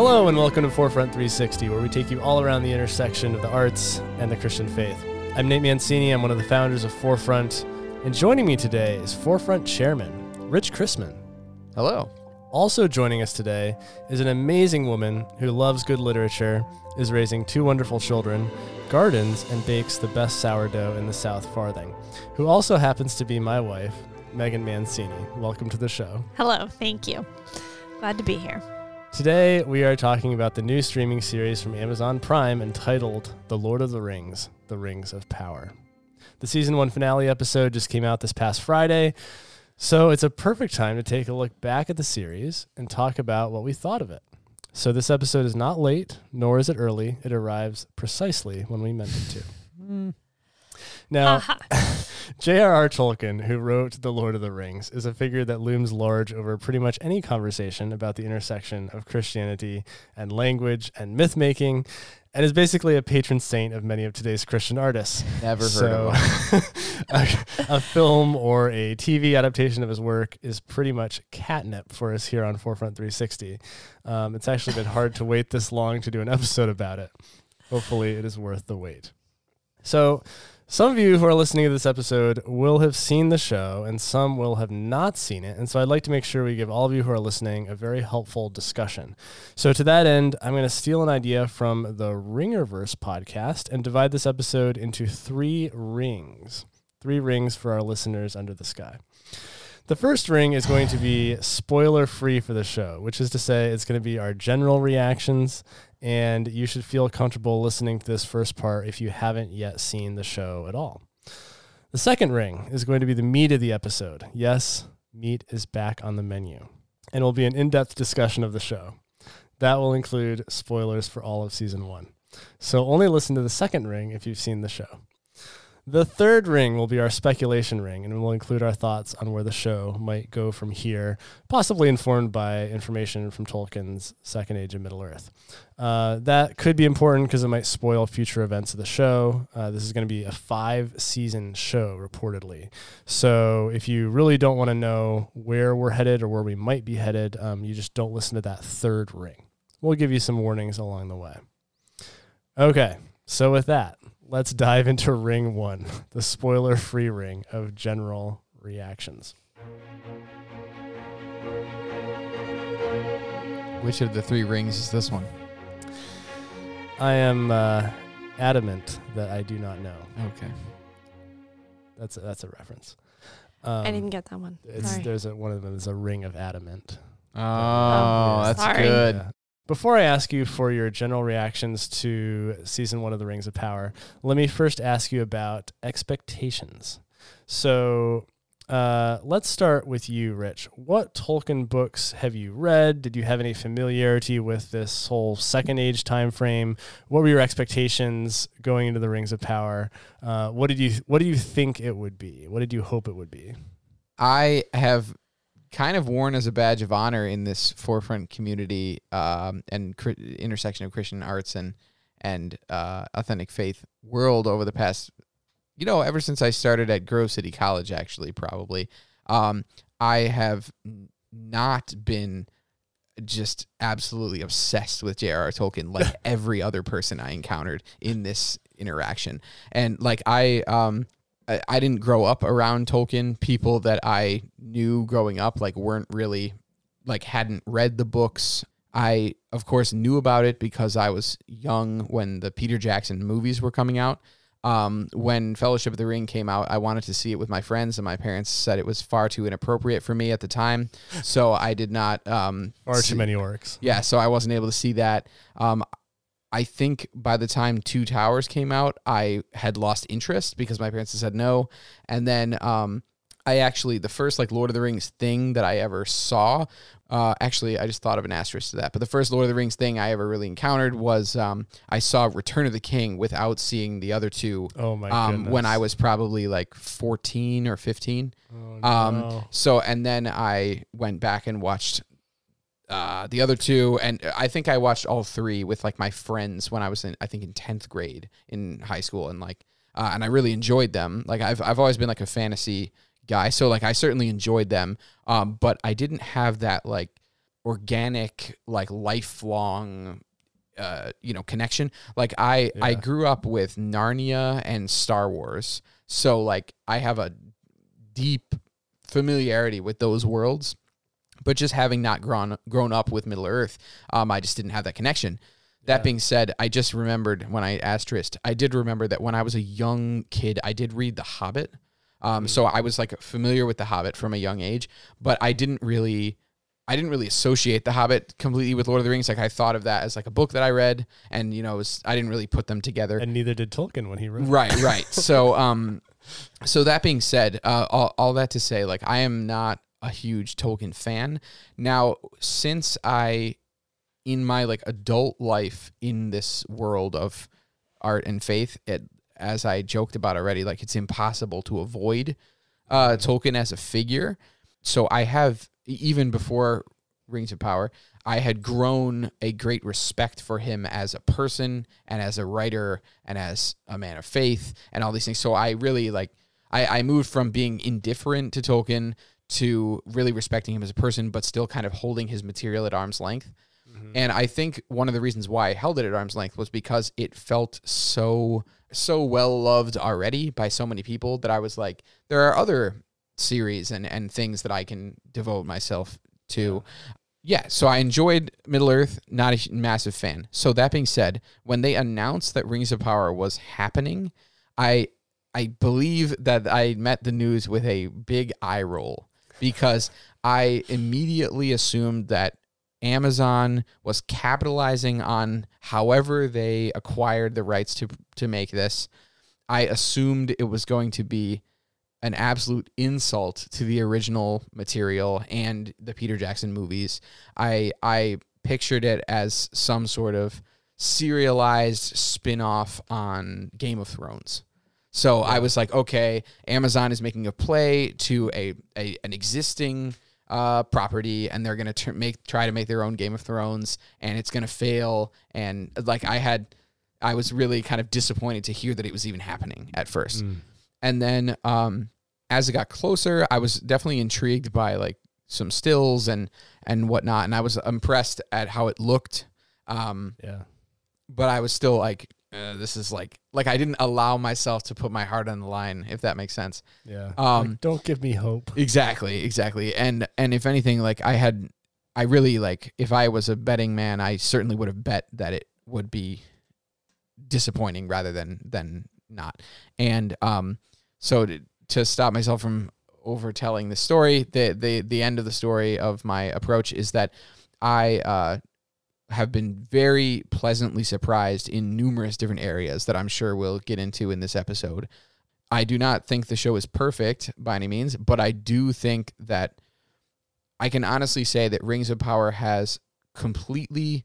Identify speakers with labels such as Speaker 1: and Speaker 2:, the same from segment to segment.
Speaker 1: Hello, and welcome to Forefront 360, where we take you all around the intersection of the arts and the Christian faith. I'm Nate Mancini. I'm one of the founders of Forefront, and joining me today is Forefront Chairman Rich Chrisman.
Speaker 2: Hello.
Speaker 1: Also joining us today is an amazing woman who loves good literature, is raising two wonderful children, gardens, and bakes the best sourdough in the South Farthing, who also happens to be my wife, Megan Mancini. Welcome to the show.
Speaker 3: Hello, thank you. Glad to be here.
Speaker 1: Today, we are talking about the new streaming series from Amazon Prime entitled The Lord of the Rings The Rings of Power. The season one finale episode just came out this past Friday, so it's a perfect time to take a look back at the series and talk about what we thought of it. So, this episode is not late, nor is it early. It arrives precisely when we meant it to.
Speaker 3: Hmm.
Speaker 1: Now, J.R.R. Tolkien, who wrote The Lord of the Rings, is a figure that looms large over pretty much any conversation about the intersection of Christianity and language and myth making, and is basically a patron saint of many of today's Christian artists.
Speaker 2: Never heard
Speaker 1: So,
Speaker 2: of him.
Speaker 1: a, a film or a TV adaptation of his work is pretty much catnip for us here on Forefront 360. Um, it's actually been hard to wait this long to do an episode about it. Hopefully, it is worth the wait. So, some of you who are listening to this episode will have seen the show, and some will have not seen it. And so, I'd like to make sure we give all of you who are listening a very helpful discussion. So, to that end, I'm going to steal an idea from the Ringerverse podcast and divide this episode into three rings. Three rings for our listeners under the sky. The first ring is going to be spoiler free for the show, which is to say, it's going to be our general reactions, and you should feel comfortable listening to this first part if you haven't yet seen the show at all. The second ring is going to be the meat of the episode. Yes, meat is back on the menu, and will be an in depth discussion of the show. That will include spoilers for all of season one. So only listen to the second ring if you've seen the show. The third ring will be our speculation ring, and we'll include our thoughts on where the show might go from here, possibly informed by information from Tolkien's Second Age of Middle Earth. Uh, that could be important because it might spoil future events of the show. Uh, this is going to be a five season show, reportedly. So if you really don't want to know where we're headed or where we might be headed, um, you just don't listen to that third ring. We'll give you some warnings along the way. Okay, so with that, let's dive into ring one, the spoiler free ring of general reactions.
Speaker 2: Which of the three rings is this one?
Speaker 1: I am uh, adamant that I do not know.
Speaker 2: Okay.
Speaker 1: That's a, that's a reference. Um,
Speaker 3: I didn't get that one.
Speaker 1: It's,
Speaker 3: Sorry.
Speaker 1: there's a, one of them is a ring of adamant.
Speaker 2: Oh,
Speaker 1: yeah.
Speaker 2: that's
Speaker 3: Sorry.
Speaker 2: good.
Speaker 1: Yeah. Before I ask you for your general reactions to season one of The Rings of Power, let me first ask you about expectations. So uh, let's start with you, Rich. What Tolkien books have you read? Did you have any familiarity with this whole Second Age time frame? What were your expectations going into The Rings of Power? Uh, what did you What do you think it would be? What did you hope it would be?
Speaker 2: I have kind of worn as a badge of honor in this forefront community um, and cri- intersection of Christian arts and and uh, authentic faith world over the past, you know, ever since I started at Grove City College, actually, probably. Um, I have not been just absolutely obsessed with J.R.R. Tolkien like every other person I encountered in this interaction. And like I um I, I didn't grow up around Tolkien. People that I knew growing up like weren't really like hadn't read the books. I of course knew about it because I was young when the Peter Jackson movies were coming out. Um, when Fellowship of the Ring came out, I wanted to see it with my friends, and my parents said it was far too inappropriate for me at the time, so I did not. Um,
Speaker 1: Far
Speaker 2: see-
Speaker 1: too many orcs.
Speaker 2: yeah, so I wasn't able to see that. Um, I think by the time Two Towers came out, I had lost interest because my parents had said no. And then um, I actually, the first like Lord of the Rings thing that I ever saw, uh, actually, I just thought of an asterisk to that. But the first Lord of the Rings thing I ever really encountered was um, I saw Return of the King without seeing the other two.
Speaker 1: Oh my
Speaker 2: Um, when I was probably like 14 or 15.
Speaker 1: Oh,
Speaker 2: Um,
Speaker 1: no.
Speaker 2: so and then I went back and watched uh, the other two, and I think I watched all three with like my friends when I was in I think in tenth grade in high school, and like uh, and I really enjoyed them. Like I've I've always been like a fantasy guy, so like I certainly enjoyed them. Um, but I didn't have that like organic, like lifelong, uh, you know, connection. Like I, I grew up with Narnia and Star Wars, so like I have a deep familiarity with those worlds. But just having not grown grown up with Middle Earth, um, I just didn't have that connection. That
Speaker 1: Yeah.
Speaker 2: being said, I just remembered when I asked Trist, I did remember that when I was a young kid, I did read The Hobbit. Um, so I was like familiar with The Hobbit from a young age, but I didn't really, I didn't really associate The Hobbit completely with Lord of the Rings. Like I thought of that as like a book that I read, and you know, it was I didn't really put them together.
Speaker 1: And neither did Tolkien when he wrote. it.
Speaker 2: Right, right. so, um, so that being said, uh, all, all that to say, like, I am not a huge Tolkien fan. Now, since I, in my like adult life in this world of art and faith, it, as I joked about already, like it's impossible to avoid uh, Tolkien as a figure. So I have even before Rings of Power, I had grown a great respect for him as a person and as a writer and as a man of faith and all these things. So I really like I, I moved from being indifferent to Tolkien to really respecting him as a person, but still kind of holding his material at arm's length. Mm-hmm. And I think one of the reasons why I held it at arm's length was because it felt so so well loved already by so many people that I was like, there are other series and, and things that I can devote myself to. Yeah, so I enjoyed Middle Earth, not a massive fan. So that being said, when they announced that Rings of Power was happening, I I believe that I met the news with a big eye roll because I immediately assumed that Amazon was capitalizing on however they acquired the rights to to make this. I assumed it was going to be an absolute insult to the original material and the Peter Jackson movies. I I pictured it as some sort of serialized spin-off on Game of Thrones. So I was like, okay, Amazon is making a play to a, a an existing uh, property, and they're gonna tr- make try to make their own Game of Thrones, and it's gonna fail. And like I had, I was really kind of disappointed to hear that it was even happening at first.
Speaker 1: Mm.
Speaker 2: And then um, as it got closer, I was definitely intrigued by like some stills and and whatnot, and I was impressed at how it looked. Um,
Speaker 1: Yeah.
Speaker 2: but I was still like, uh, this is like like I didn't allow myself to put my heart on the line, if that makes sense.
Speaker 1: Yeah.
Speaker 2: Um,
Speaker 1: Like, don't give me hope.
Speaker 2: Exactly, exactly. And and if anything, like I had, I really like if I was a betting man, I certainly would have bet that it would be disappointing rather than than not. And um, so to, to stop myself from overtelling the story, the the the end of the story of my approach is that I uh have been very pleasantly surprised in numerous different areas that I'm sure we'll get into in this episode. I do not think the show is perfect by any means, but I do think that I can honestly say that Rings of Power has completely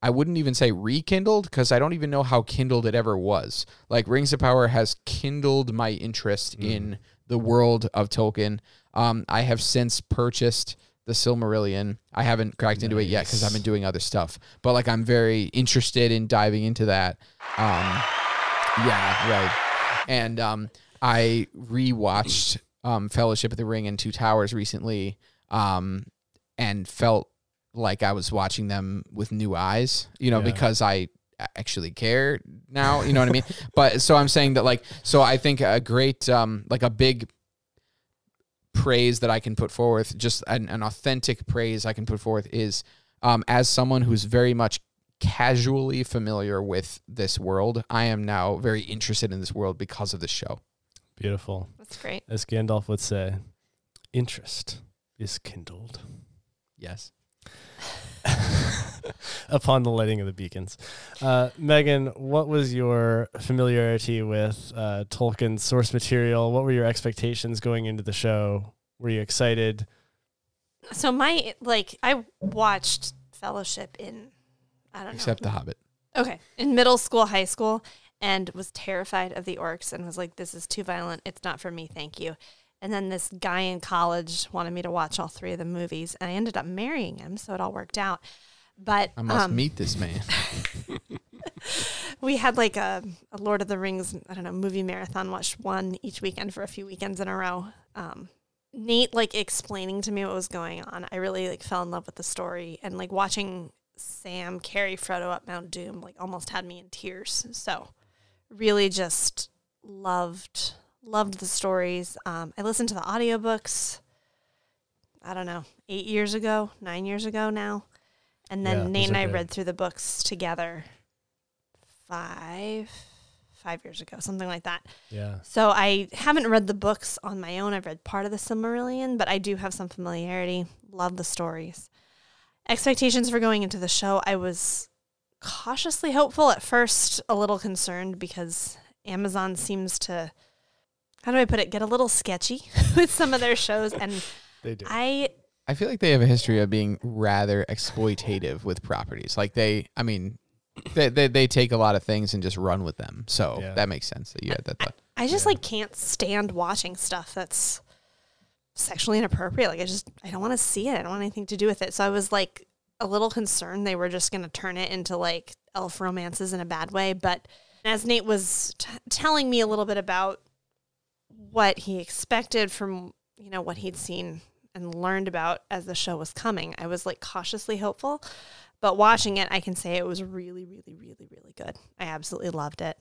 Speaker 2: I wouldn't even say rekindled because I don't even know how kindled it ever was. Like Rings of Power has kindled my interest
Speaker 1: Mm.
Speaker 2: in the world of Tolkien. Um, I have since purchased the Silmarillion. I haven't cracked into it yet because I've been doing other stuff. But like I'm very interested in diving into that. Um, yeah, right. And um, I rewatched um, Fellowship of the Ring and Two Towers recently, um, and felt like I was watching them with new eyes. You know,
Speaker 1: Yeah.
Speaker 2: because I actually care now. You know what I mean? But so I'm saying that like so I think a great um like a big praise that I can put forth, just an, an authentic praise I can put forth is um, as someone who's very much casually familiar with this world, I am now very interested in this world because of the show.
Speaker 1: Beautiful.
Speaker 3: That's great.
Speaker 1: As Gandalf would say, interest is kindled
Speaker 2: Yes.
Speaker 1: upon the lighting of the beacons. Uh, Megan, what was your familiarity with uh, Tolkien's source material? What were your expectations going into the show? Were you excited?
Speaker 3: So my like I watched Fellowship in I don't know.
Speaker 2: Except
Speaker 3: know.
Speaker 2: The Hobbit.
Speaker 3: Okay, in middle school, high school, and was terrified of the orcs and was like, "This is too violent. It's not for me. Thank you." And then this guy in college wanted me to watch all three of the movies, and I ended up marrying him, so it all worked out. But
Speaker 2: I must
Speaker 3: um,
Speaker 2: meet this man.
Speaker 3: we had like a, a Lord of the Rings, I don't know, movie marathon. Watched one each weekend for a few weekends in a row. Um, Nate like explaining to me what was going on, I really like fell in love with the story and like watching Sam carry Frodo up Mount Doom like almost had me in tears. So really just loved loved the stories. Um, I listened to the audiobooks. I don't know, eight years ago, nine years ago now, and then
Speaker 1: Yeah,
Speaker 3: Nate and I
Speaker 1: good.
Speaker 3: read through the books together. Five, five years ago, something like that.
Speaker 1: Yeah.
Speaker 3: So I haven't read the books on my own. I've read part of the Silmarillion, but I do have some familiarity. Love the stories. Expectations for going into the show, I was cautiously hopeful at first, a little concerned because Amazon seems to how do I put it, get a little sketchy with some of their shows and
Speaker 1: They do.
Speaker 3: I
Speaker 2: I feel like they have a history of being rather exploitative with properties. Like they, I mean, they they, they take a lot of things and just run with them. So
Speaker 1: Yeah.
Speaker 2: that makes sense that you had that thought.
Speaker 3: I just
Speaker 1: Yeah.
Speaker 3: like can't stand watching stuff that's sexually inappropriate. Like I just I don't want to see it. I don't want anything to do with it. So I was like a little concerned they were just going to turn it into like elf romances in a bad way, but as Nate was t- telling me a little bit about what he expected from, you know, what he'd seen and learned about as the show was coming, I was like cautiously hopeful. But watching it, I can say it was really, really, really, really good. I absolutely loved it.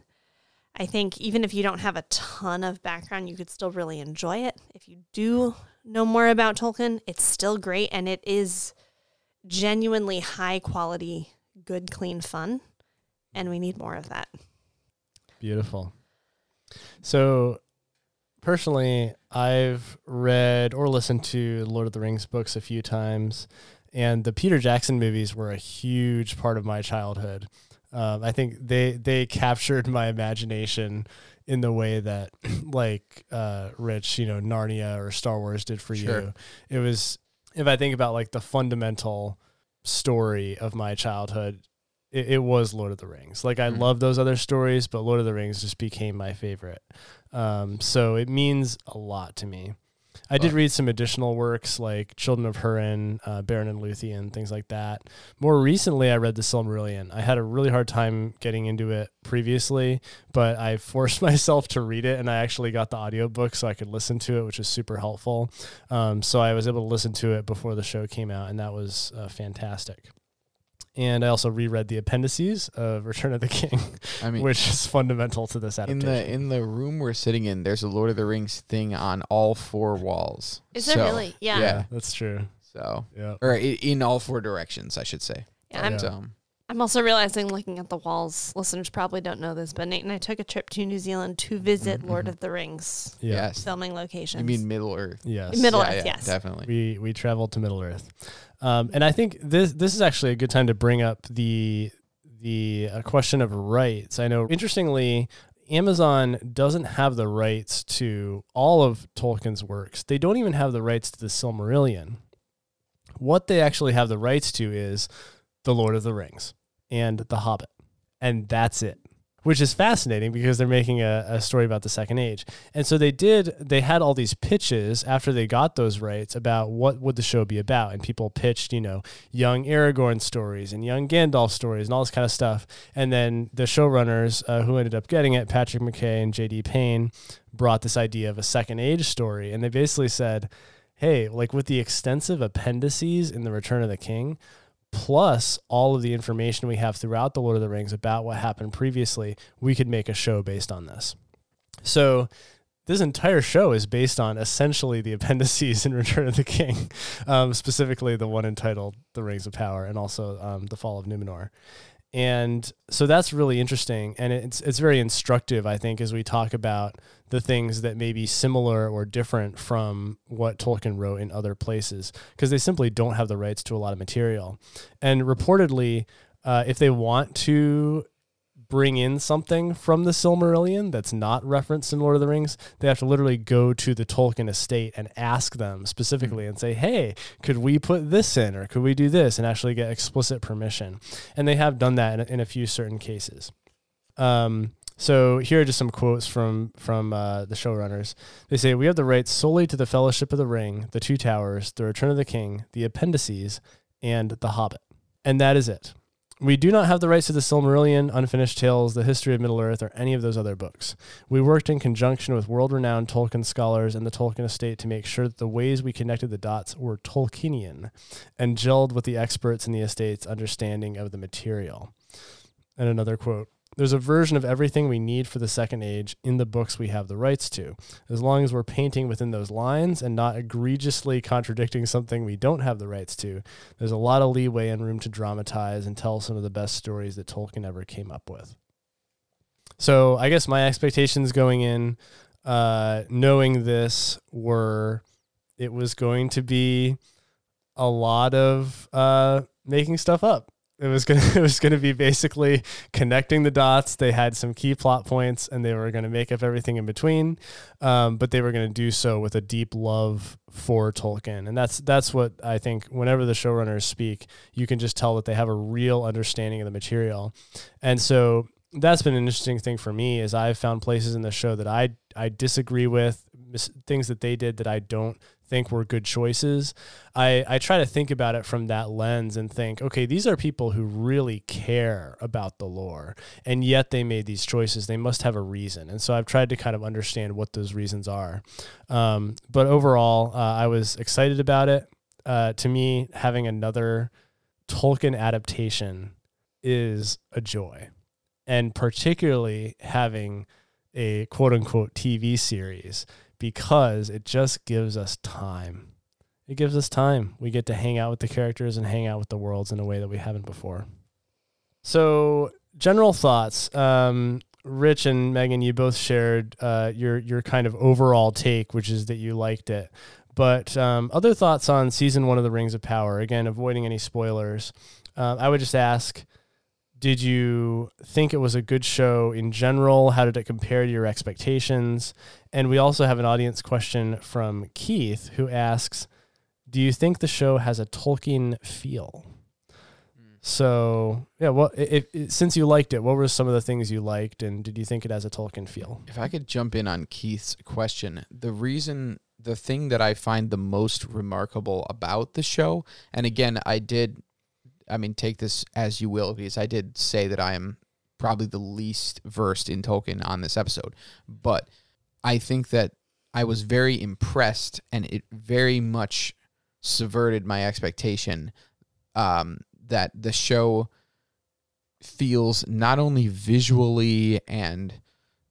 Speaker 3: I think even if you don't have a ton of background, you could still really enjoy it. If you do know more about Tolkien, it's still great and it is genuinely high quality, good, clean fun. And we need more of that.
Speaker 1: Beautiful. So, personally, I've read or listened to Lord of the Rings books a few times, and the Peter Jackson movies were a huge part of my childhood. Um, I think they they captured my imagination in the way that, like, uh, Rich, you know, Narnia or Star Wars did for
Speaker 2: Sure.
Speaker 1: you. It was, if I think about like the fundamental story of my childhood, it, it was Lord of the Rings. Like I
Speaker 2: Mhm.
Speaker 1: love those other stories, but Lord of the Rings just became my favorite. Um, so it means a lot to me. I did read some additional works like Children of Hurin, uh, Beren and Luthien, things like that. More recently, I read the Silmarillion. I had a really hard time getting into it previously, but I forced myself to read it, and I actually got the audiobook so I could listen to it, which was super helpful. Um, so I was able to listen to it before the show came out, and that was uh, fantastic. And I also reread the appendices of Return of the King,
Speaker 2: I mean,
Speaker 1: which is fundamental to this adaptation.
Speaker 2: in
Speaker 1: adaptation.
Speaker 2: the in the room we're sitting in, there's a Lord of the Rings thing on all four walls.
Speaker 3: Is there really? Yeah.
Speaker 2: Yeah.
Speaker 1: That's true.
Speaker 2: So,
Speaker 1: Yeah.
Speaker 2: or in all four directions, I should say.
Speaker 3: Yeah, I'm,
Speaker 1: Yeah.
Speaker 2: So,
Speaker 3: I'm also realizing looking at the walls, listeners probably don't know this, but Nate and I took a trip to New Zealand to visit Lord
Speaker 2: Mhm.
Speaker 3: of the Rings
Speaker 1: Yeah.
Speaker 2: yes.
Speaker 3: filming locations.
Speaker 2: You mean Middle Earth?
Speaker 1: Yes.
Speaker 3: Middle
Speaker 2: Yeah,
Speaker 3: Earth,
Speaker 2: yeah,
Speaker 3: yes.
Speaker 2: definitely.
Speaker 1: we we traveled to Middle Earth, um, and I think this this is actually a good time to bring up the the uh, question of rights. I know, interestingly, Amazon doesn't have the rights to all of Tolkien's works. They don't even have the rights to the Silmarillion. What they actually have the rights to is the Lord of the Rings and the Hobbit, and that's it. Which is fascinating because they're making a, a story about the Second Age. And so they did, they had all these pitches after they got those rights about what would the show be about. And people pitched, you know, young Aragorn stories and young Gandalf stories and all this kind of stuff. And then the showrunners uh, who ended up getting it, Patrick McKay and J.D. Payne, brought this idea of a Second Age story. And they basically said, hey, like with the extensive appendices in The Return of the King, plus all of the information we have throughout the Lord of the Rings about what happened previously, we could make a show based on this. So this entire show is based on essentially the appendices in Return of the King, um, specifically the one entitled The Rings of Power and also um, The Fall of Numenor. And so that's really interesting. And it's, it's very instructive, I think, as we talk about the things that may be similar or different from what Tolkien wrote in other places, because they simply don't have the rights to a lot of material. And reportedly, uh, if they want to bring in something from the Silmarillion that's not referenced in Lord of the Rings, they have to literally go to the Tolkien estate and ask them specifically and say, hey, could we put this in or could we do this and actually get explicit permission? And they have done that in a, in a few certain cases. Um, so here are just some quotes from from uh, the showrunners. They say we have the rights solely to the Fellowship of the Ring, the Two Towers, the Return of the King, the Appendices, and the Hobbit, and that is it. we do not have the rights to the Silmarillion, Unfinished Tales, the History of Middle Earth, or any of those other books. We worked in conjunction with world renowned Tolkien scholars and the Tolkien estate to make sure that the ways we connected the dots were Tolkienian and gelled with the experts in the estate's understanding of the material. And another quote there's a version of everything we need for the second age in the books we have the rights to. As long as we're painting within those lines and not egregiously contradicting something we don't have the rights to, there's a lot of leeway and room to dramatize and tell some of the best stories that Tolkien ever came up with. So I guess my expectations going in, uh, knowing this, were it was going to be a lot of uh, making stuff up it was gonna it was gonna be basically connecting the dots. They had some key plot points, and they were gonna make up everything in between. Um, but they were gonna do so with a deep love for Tolkien, and that's that's what I think. Whenever the showrunners speak, you can just tell that they have a real understanding of the material, and so that's been an interesting thing for me. Is I've found places in the show that I I disagree with things that they did that I don't think were good choices. I, I try to think about it from that lens and think, okay, these are people who really care about the lore, and yet they made these choices. They must have a reason. And so I've tried to kind of understand what those reasons are. Um, but overall, uh, I was excited about it. Uh, to me, having another Tolkien adaptation is a joy. And particularly having a quote unquote TV series because it just gives us time. It gives us time. We get to hang out with the characters and hang out with the worlds in a way that we haven't before. So, general thoughts. Um, Rich and Megan, you both shared uh, your your kind of overall take, which is that you liked it. But um, other thoughts on season one of the Rings of Power? Again, avoiding any spoilers. Uh, I would just ask did you think it was a good show in general? How did it compare to your expectations? And we also have an audience question from Keith who asks, "Do you think the show has a Tolkien feel?" Mm. So yeah, well, if, if, since you liked it, what were some of the things you liked, and did you think it has a Tolkien feel?
Speaker 2: If I could jump in on Keith's question, the reason, the thing that I find the most remarkable about the show, and again, I did I mean, take this as you will, because I did say that I am probably the least versed in Tolkien on this episode. But I think that I was very impressed and it very much subverted my expectation um, that the show feels not only visually and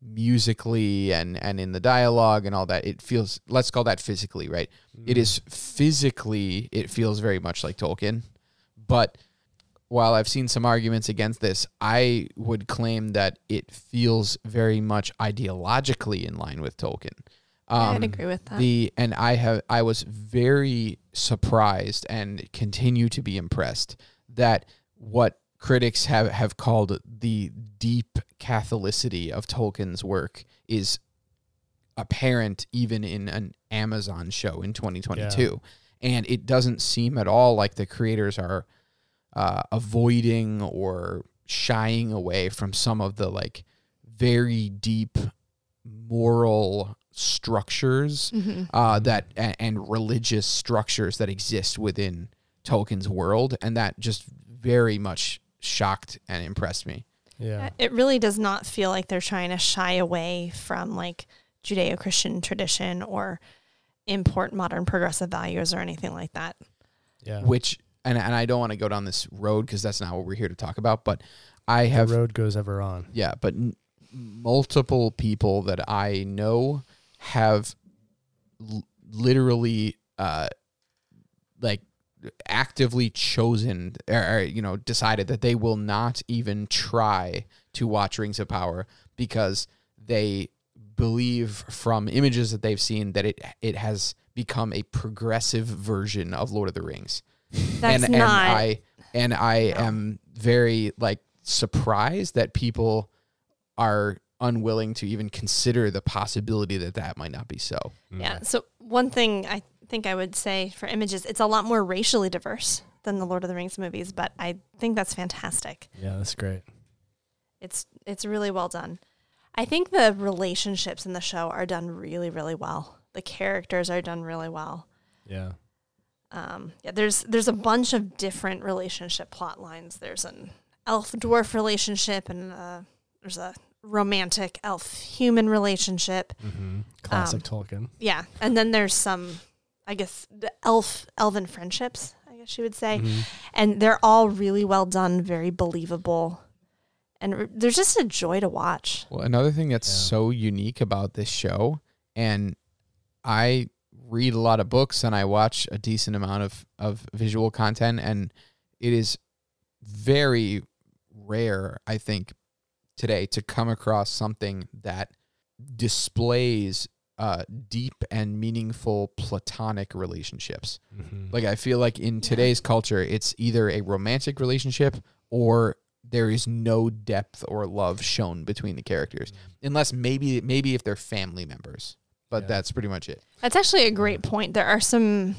Speaker 2: musically and and in the dialogue and all that it feels let's call that physically right mm. it is physically it feels very much like tolkien but while I've seen some arguments against this, I would claim that it feels very much ideologically in line with Tolkien.
Speaker 3: Um, I'd agree with that.
Speaker 2: The and I have I was very surprised and continue to be impressed that what critics have have called the deep Catholicity of Tolkien's work is apparent even in an Amazon show in 2022. Yeah. And it doesn't seem at all like the creators are uh, avoiding or shying away from some of the like very deep moral structures mm-hmm. uh, that and, and religious structures that exist within Tolkien's world, and that just very much shocked and impressed me.
Speaker 3: Yeah, it really does not feel like they're trying to shy away from like Judeo-Christian tradition or import modern progressive values or anything like that.
Speaker 2: Yeah, which and and I don't want to go down this road because that's not what we're here to talk about. But I have
Speaker 1: the road goes ever on.
Speaker 2: Yeah, but n- multiple people that I know have l- literally uh, like actively chosen or, or, you know decided that they will not even try to watch Rings of Power because they believe from images that they've seen that it it has become a progressive version of Lord of the Rings.
Speaker 3: That's and, not.
Speaker 2: And I and I no. am very like surprised that people are unwilling to even consider the possibility that that might not be so.
Speaker 3: Mm. Yeah. So one thing I think I would say for images, it's a lot more racially diverse than the Lord of the Rings movies, but I think that's fantastic.
Speaker 1: Yeah, that's great.
Speaker 3: It's it's really well done. I think the relationships in the show are done really, really well. The characters are done really well.
Speaker 1: Yeah
Speaker 3: um, yeah, there's there's a bunch of different relationship plot lines. There's an elf dwarf relationship, and uh, there's a romantic elf human relationship.
Speaker 1: Mm-hmm. Classic
Speaker 3: Um,
Speaker 1: Tolkien.
Speaker 3: Yeah, and then there's some, I guess, the elf elven friendships. I guess you would say,
Speaker 1: Mhm.
Speaker 3: and they're all really well done, very believable, and r- there's just a joy to watch.
Speaker 2: Well, another thing that's
Speaker 1: Yeah.
Speaker 2: so unique about this show, and I read a lot of books and I watch a decent amount of, of visual content, and it is very rare, I think, today to come across something that displays uh, deep and meaningful platonic relationships.
Speaker 1: Mhm.
Speaker 2: Like I feel like in today's culture, it's either a romantic relationship or there is no depth or love shown between the characters, unless maybe maybe if they're family members. But
Speaker 1: Yeah.
Speaker 2: that's pretty much it.
Speaker 3: That's actually a great point. There are some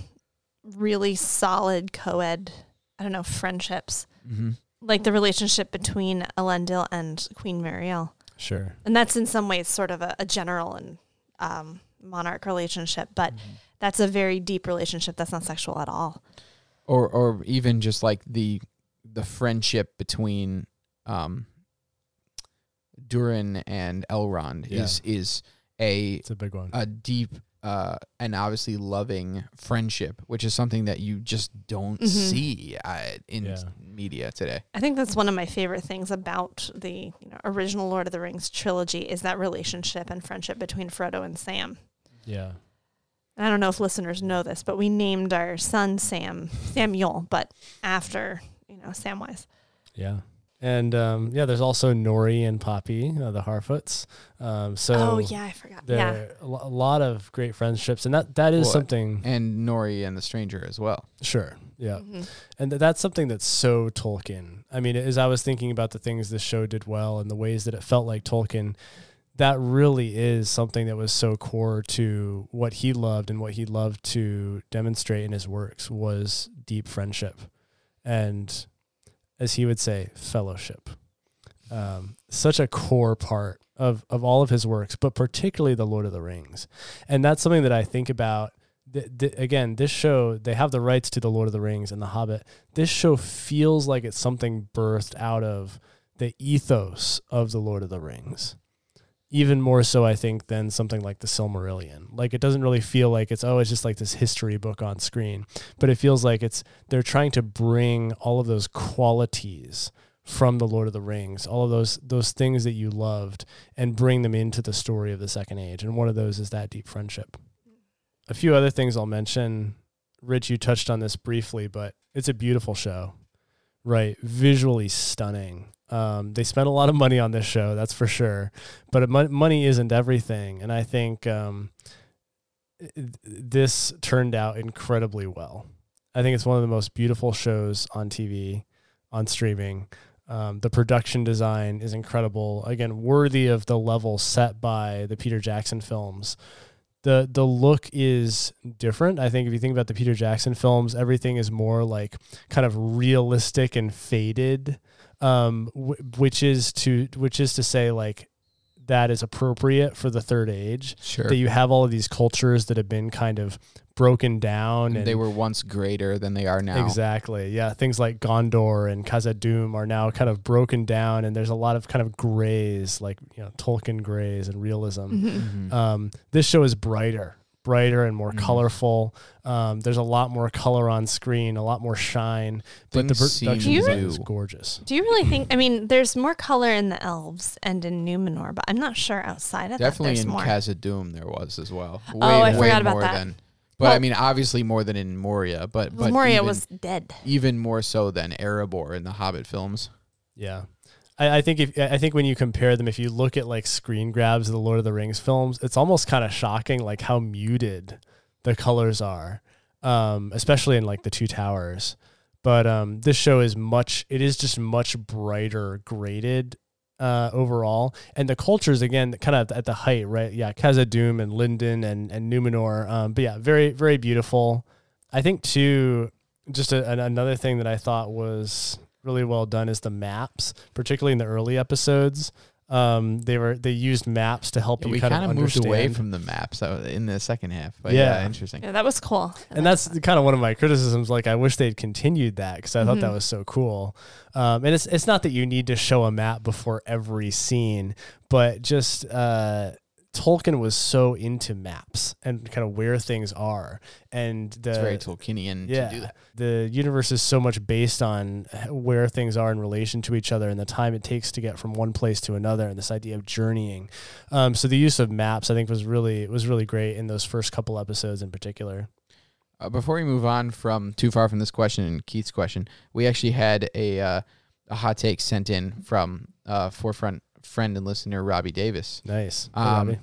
Speaker 3: really solid co-ed, I don't know, friendships,
Speaker 2: Mm-hmm.
Speaker 3: like the relationship between Elendil and Queen Míriel.
Speaker 1: Sure.
Speaker 3: And that's in some ways sort of a, a general and um, monarch relationship, but that's a very deep relationship that's not sexual at all.
Speaker 2: Or or even just like the the friendship between um Durin and Elrond
Speaker 1: Yeah.
Speaker 2: is is a
Speaker 1: It's a big one.
Speaker 2: a deep uh, and obviously loving friendship, which is something that you just don't
Speaker 3: Mhm.
Speaker 2: see uh, in
Speaker 1: Yeah.
Speaker 2: media today.
Speaker 3: I think that's one of my favorite things about the you know, original Lord of the Rings trilogy is that relationship and friendship between Frodo and Sam.
Speaker 1: yeah.
Speaker 3: And I don't know if listeners know this, but we named our son Sam Samuel, but after you know Samwise.
Speaker 1: Yeah. And um, yeah, there's also Nori and Poppy, uh, the Harfoots. Um, so
Speaker 3: oh yeah, I forgot.
Speaker 1: there
Speaker 3: Yeah,
Speaker 1: are a lo- a lot of great friendships, and that that is
Speaker 2: Well,
Speaker 1: something.
Speaker 2: And Nori and the Stranger as well.
Speaker 1: Sure. Yeah.
Speaker 3: Mhm.
Speaker 1: And th- that's something that's so Tolkien. I mean, as I was thinking about the things this show did well and the ways that it felt like Tolkien, that really is something that was so core to what he loved and what he loved to demonstrate in his works was deep friendship and, as he would say, fellowship. Um, such a core part of, of all of his works, but particularly the Lord of the Rings. And that's something that I think about. Th- th- again, this show, they have the rights to the Lord of the Rings and the Hobbit. This show feels like it's something birthed out of the ethos of the Lord of the Rings. Even more so, I think, than something like the Silmarillion. Like, it doesn't really feel like it's, oh, it's just like this history book on screen. But it feels like it's, they're trying to bring all of those qualities from the Lord of the Rings, all of those those things that you loved, and bring them into the story of the Second Age. And one of those is that deep friendship. A few other things I'll mention. Rich, you touched on this briefly, but it's a beautiful show, right? Visually stunning. Um, they spent a lot of money on this show, that's for sure. But money isn't everything, and I think um, this turned out incredibly well. I think it's one of the most beautiful shows on TV, on streaming. Um, the production design is incredible. Again, worthy of the level set by the Peter Jackson films. The the look is different. I think if you think about the Peter Jackson films, everything is more like kind of realistic and faded, um, w- which is to which is to say like that is appropriate for the third age.
Speaker 2: Sure.
Speaker 1: That you have all of these cultures that have been kind of broken down and
Speaker 2: they were once greater than they are now.
Speaker 1: Exactly. Yeah. Things like Gondor and Khazad-dûm are now kind of broken down, and there's a lot of kind of grays, like you know Tolkien grays and realism.
Speaker 3: Mhm.
Speaker 2: Mhm.
Speaker 1: Um, this show is brighter, brighter and more
Speaker 2: Mhm.
Speaker 1: colorful. Um, there's a lot more color on screen, a lot more shine, but the
Speaker 2: Things seem
Speaker 1: production
Speaker 3: new.
Speaker 1: design is gorgeous.
Speaker 3: Do you really think? I mean, there's more color in the elves and in Numenor, but I'm not sure outside of
Speaker 2: Definitely
Speaker 3: that. There's
Speaker 2: in
Speaker 3: more.
Speaker 2: Khazad-dûm there was as well. Way,
Speaker 3: Oh, I
Speaker 2: way
Speaker 3: forgot about
Speaker 2: more
Speaker 3: that.
Speaker 2: Than, but I mean, obviously more than in Moria, but but
Speaker 3: Moria
Speaker 2: even,
Speaker 3: was dead.
Speaker 2: even more so than Erebor in the Hobbit films.
Speaker 1: Yeah. I, I think if I think when you compare them, if you look at like screen grabs of the Lord of the Rings films, it's almost kind of shocking like how muted the colors are, um, especially in like the Two Towers. But um, this show is much. It is just much brighter graded uh, overall, and the cultures again kind of at the height, right? Yeah, Khazad-dûm and Lindon and and Numenor. Um, but yeah, very very beautiful. I think too. Just a, an, another thing that I thought was really well done is the maps, particularly in the early episodes. Um, they were they used maps to help
Speaker 2: Yeah,
Speaker 1: you
Speaker 2: we
Speaker 1: kind
Speaker 2: kind
Speaker 1: of
Speaker 2: of moved away from the maps uh, in the second half. But yeah,
Speaker 1: Yeah.
Speaker 2: interesting.
Speaker 3: Yeah, that was cool.
Speaker 1: and that's kind of one of my criticisms. Like, I wish they'd continued that because I thought that
Speaker 3: Mhm.
Speaker 1: was so cool. Um, and it's it's not that you need to show a map before every scene, but just uh, Tolkien was so into maps and kind of where things are, and the
Speaker 2: It's very Tolkienian
Speaker 1: yeah,
Speaker 2: to do that.
Speaker 1: the universe is so much based on where things are in relation to each other and the time it takes to get from one place to another, and this idea of journeying. Um, so the use of maps, I think, was really was really great in those first couple episodes in particular.
Speaker 2: Uh, before we move on from too far from this question and Keith's question, we actually had a uh, a hot take sent in from uh, forefront friend and listener Robbie Davis.
Speaker 1: Nice. Hey,
Speaker 2: Um,
Speaker 1: Robbie.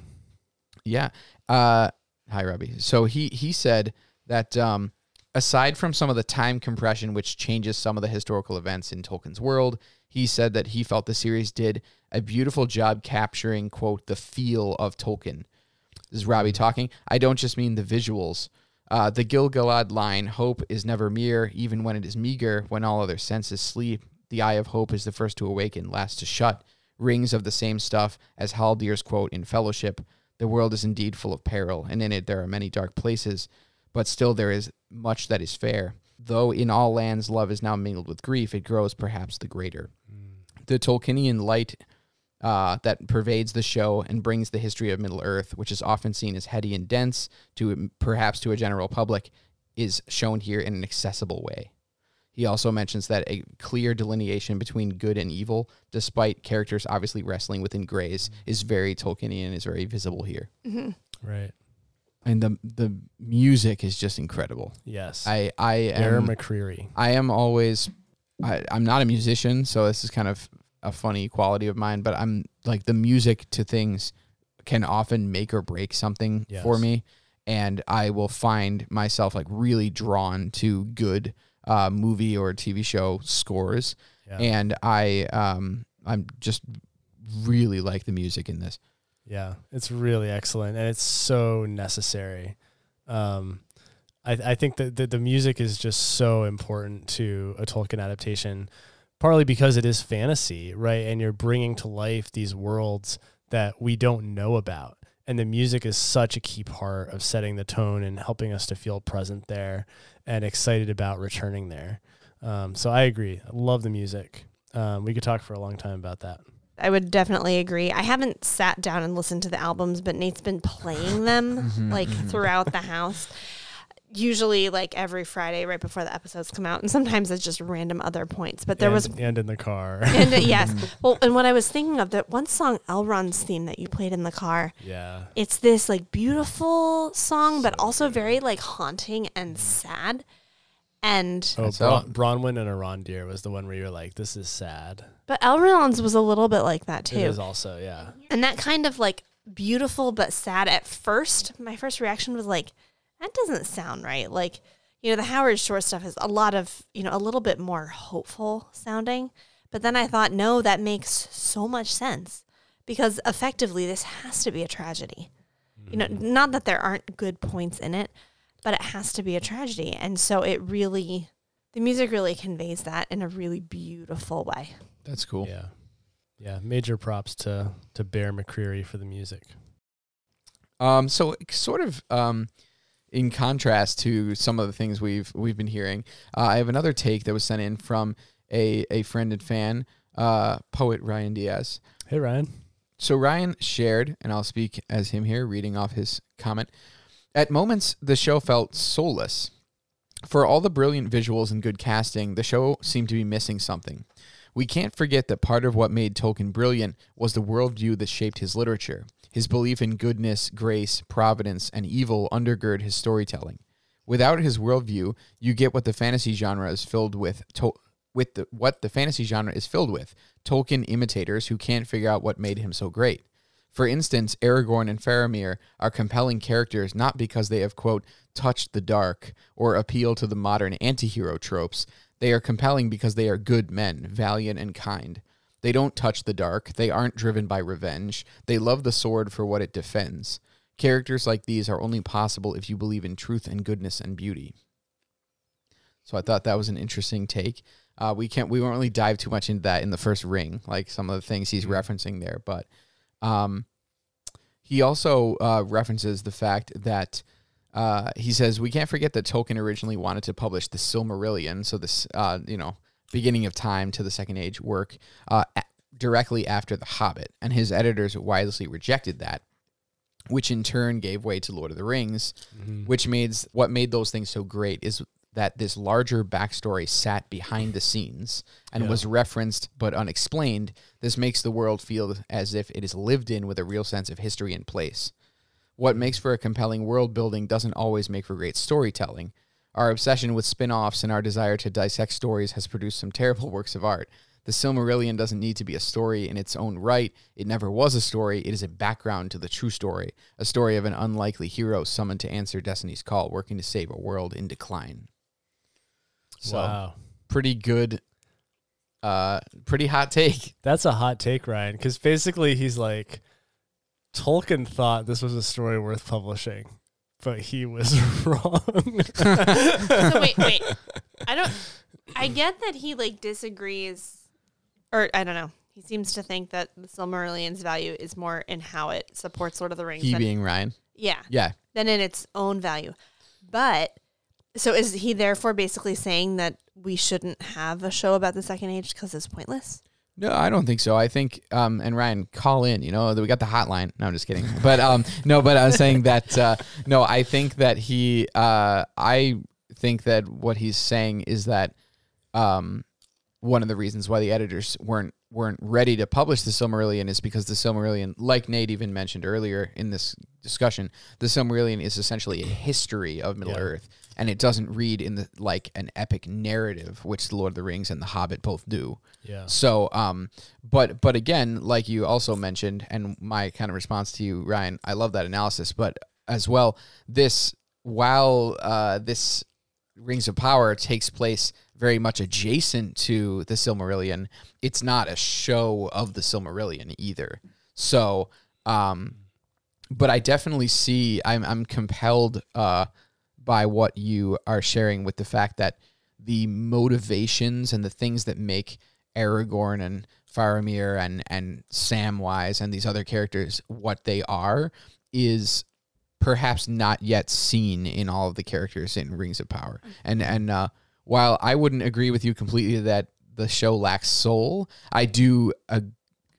Speaker 2: Yeah. Uh, hi, Robbie. So he he said that um, aside from some of the time compression, which changes some of the historical events in Tolkien's world, he said that he felt the series did a beautiful job capturing quote the feel of Tolkien. This is Robbie talking. I don't just mean the visuals. Uh, the Gil-galad line, "Hope is never mere, even when it is meager. When all other senses sleep, the eye of hope is the first to awaken, last to shut." Rings of the same stuff as Haldir's quote in Fellowship. The world is indeed full of peril, and in it there are many dark places, but still there is much that is fair. Though in all lands love is now mingled with grief, it grows perhaps the greater. The Tolkienian light uh, that pervades the show and brings the history of Middle Earth, which is often seen as heady and dense to perhaps to a general public, is shown here in an accessible way. He also mentions that a clear delineation between good and evil, despite characters obviously wrestling within grays, is very Tolkienian and is very visible here.
Speaker 3: hmm
Speaker 1: Right.
Speaker 2: And the the music is just incredible.
Speaker 1: Yes.
Speaker 2: I I
Speaker 1: Aaron
Speaker 2: am
Speaker 1: McCreary.
Speaker 2: I am always I, I'm not a musician, so this is kind of a funny quality of mine, but I'm like the music to things can often make or break something for me. And I will find myself like really drawn to good uh, movie or TV show scores.
Speaker 1: Yeah.
Speaker 2: And I um I'm just really like the music in this.
Speaker 1: Yeah, it's really excellent and it's so necessary. Um, I, I think that the, the music is just so important to a Tolkien adaptation, partly because it is fantasy, right? And you're bringing to life these worlds that we don't know about. And the music is such a key part of setting the tone and helping us to feel present there and excited about returning there. Um, so I agree. I love the music. Um, we could talk for a long time about that.
Speaker 3: I would definitely agree. I haven't sat down and listened to the albums, but Nate's been playing them
Speaker 2: Mhm,
Speaker 3: like
Speaker 2: mhm.
Speaker 3: throughout the house. Usually, like every Friday, right before the episodes come out, and sometimes it's just random other points. But there
Speaker 1: and,
Speaker 3: was,
Speaker 1: and in the car.
Speaker 3: and uh, yes, well, and what I was thinking of that one song, Elrond's theme that you played in the car.
Speaker 1: yeah.
Speaker 3: It's this like beautiful song, but also
Speaker 1: good.
Speaker 3: very like haunting and sad. And
Speaker 1: Oh,
Speaker 2: That's
Speaker 1: Bron- Bronwyn and Arondir was the one where you're like, this is sad.
Speaker 3: but Elrond's was a little bit like that too.
Speaker 1: It is also, yeah.
Speaker 3: And that kind of like beautiful but sad at first, my first reaction was like, that doesn't sound right. Like, you know, the Howard Shore stuff is a lot of, you know, a little bit more hopeful sounding. But then I thought, no, that makes so much sense because effectively this has to be a tragedy. You know, not that there aren't good points in it, but it has to be a tragedy. And so it really, the music really conveys that in a really beautiful way.
Speaker 2: That's cool.
Speaker 1: Yeah. Yeah. Major props to to Bear McCreary for the music.
Speaker 2: Um, so sort of um, in contrast to some of the things we've we've been hearing, uh, I have another take that was sent in from a a friend and fan, uh, poet Ryan Diaz.
Speaker 1: Hey Ryan.
Speaker 2: So Ryan shared, and I'll speak as him here, reading off his comment. At moments, the show felt soulless. For all the brilliant visuals and good casting, the show seemed to be missing something. We can't forget that part of what made Tolkien brilliant was the worldview that shaped his literature. His belief in goodness, grace, providence, and evil undergird his storytelling. Without his worldview, you get what the fantasy genre is filled with. To- with the, what the fantasy genre is filled with Tolkien imitators who can't figure out what made him so great. For instance, Aragorn and Faramir are compelling characters not because they have, quote, touched the dark or appeal to the modern antihero tropes. They are compelling because they are good men, valiant and kind. They don't touch the dark. They aren't driven by revenge. They love the sword for what it defends. Characters like these are only possible if you believe in truth and goodness and beauty. So I thought that was an interesting take. Uh, we can't we won't really dive too much into that in the first ring, like some of the things he's referencing there. But um, he also uh, references the fact that uh, he says we can't forget that Tolkien originally wanted to publish the Silmarillion, so this uh, you know beginning of time to the Second Age work uh, directly after the Hobbit, and his editors wisely rejected that, which in turn gave way to Lord of the Rings, which made what made those things so great is that this larger backstory sat behind the scenes and
Speaker 1: Yeah.
Speaker 2: was referenced but unexplained. This makes the world feel as if it is lived in with a real sense of history and place. What makes for a compelling world building doesn't always make for great storytelling. Our obsession with spin offs and our desire to dissect stories has produced some terrible works of art. The Silmarillion doesn't need to be a story in its own right. It never was a story. It is a background to the true story, a story of an unlikely hero summoned to answer destiny's call, working to save a world in decline. So,
Speaker 1: wow.
Speaker 2: pretty good, uh, pretty hot take.
Speaker 1: That's a hot take, Ryan, because basically he's like, Tolkien thought this was a story worth publishing, but he was wrong.
Speaker 3: so wait, wait. I don't. I get that he like disagrees, or I don't know. He seems to think that the Silmarillion's value is more in how it supports Lord of the Rings.
Speaker 2: He
Speaker 3: than-
Speaker 2: being Ryan.
Speaker 3: yeah,
Speaker 2: Yeah.
Speaker 3: than in its own value. But so is he therefore basically saying that we shouldn't have a show about the Second Age because it's pointless?
Speaker 2: No, I don't think so. I think, um, and Ryan, call in. You know, we got the hotline. No, I'm just kidding. But um, no, but I was saying that uh, no, I think that he, uh, I think that what he's saying is that um, one of the reasons why the editors weren't weren't ready to publish the Silmarillion is because the Silmarillion, like Nate even mentioned earlier in this discussion, the Silmarillion is essentially a history of Middle
Speaker 1: Yeah.
Speaker 2: Earth, and it doesn't read in the like an epic narrative, which the Lord of the Rings and the Hobbit both do.
Speaker 1: yeah.
Speaker 2: So, um, but but again, like you also mentioned, and my kind of response to you, Ryan, I love that analysis. But as well, this while uh, this Rings of Power takes place very much adjacent to the Silmarillion, it's not a show of the Silmarillion either. So, um, but I definitely see I'm I'm compelled uh, by what you are sharing with the fact that the motivations and the things that make Aragorn and Faramir and and Samwise and these other characters what they are is perhaps not yet seen in all of the characters in Rings of Power. And and uh, while I wouldn't agree with you completely that the show lacks soul, I do uh,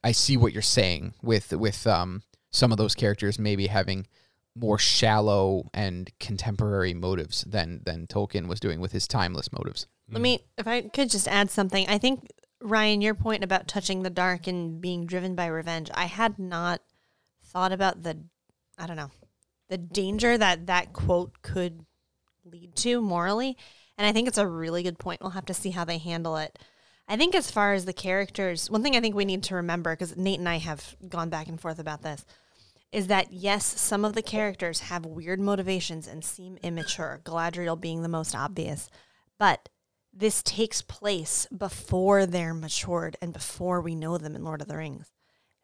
Speaker 2: I see what you're saying with with um some of those characters maybe having more shallow and contemporary motives than than Tolkien was doing with his timeless motives.
Speaker 3: Let me, if I could just add something. I think, Ryan, your point about touching the dark and being driven by revenge, I had not thought about the, I don't know, the danger that that quote could lead to morally. And I think it's a really good point. We'll have to see how they handle it. I think, as far as the characters, one thing I think we need to remember, because Nate and I have gone back and forth about this, is that yes, some of the characters have weird motivations and seem immature, Galadriel being the most obvious. But this takes place before they're matured and before we know them in Lord of the Rings.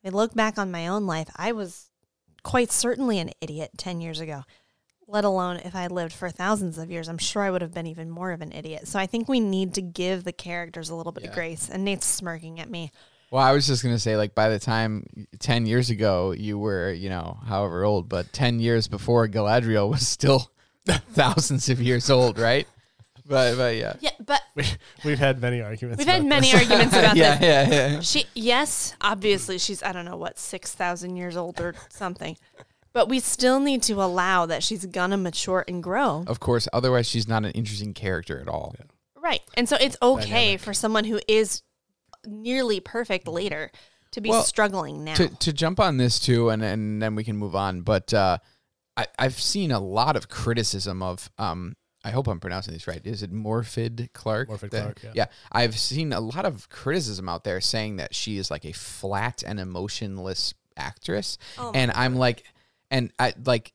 Speaker 3: If I look back on my own life, I was quite certainly an idiot 10 years ago, let alone if I lived for thousands of years. I'm sure I would have been even more of an idiot. So I think we need to give the characters a little bit
Speaker 2: Yeah.
Speaker 3: of grace. And Nate's smirking at me.
Speaker 2: Well, I was just gonna say, like, by the time ten years ago you were, you know, however old, but ten years before Galadriel was still thousands of years old, right? But but yeah,
Speaker 3: Yeah, but
Speaker 1: We, we've had many arguments.
Speaker 3: we've had many
Speaker 1: this.
Speaker 3: arguments about that.
Speaker 2: yeah,
Speaker 3: this.
Speaker 2: yeah, yeah.
Speaker 3: She yes, obviously she's I don't know what six thousand years old or something, but we still need to allow that she's gonna mature and grow,
Speaker 2: Of course, otherwise she's not an interesting character at all.
Speaker 3: right? And so it's okay
Speaker 1: Dynamic.
Speaker 3: for someone who is nearly perfect later to be
Speaker 2: Well,
Speaker 3: struggling now.
Speaker 2: To to jump on this too, and and then we can move on. But uh, I I've seen a lot of criticism of um. I hope I'm pronouncing this right. Is it Morfydd Clark?
Speaker 1: Morfydd
Speaker 2: That-
Speaker 1: Clark, yeah.
Speaker 2: yeah. I've seen a lot of criticism out there saying that she is like a flat and emotionless actress.
Speaker 3: Oh
Speaker 2: and I'm like, and I like,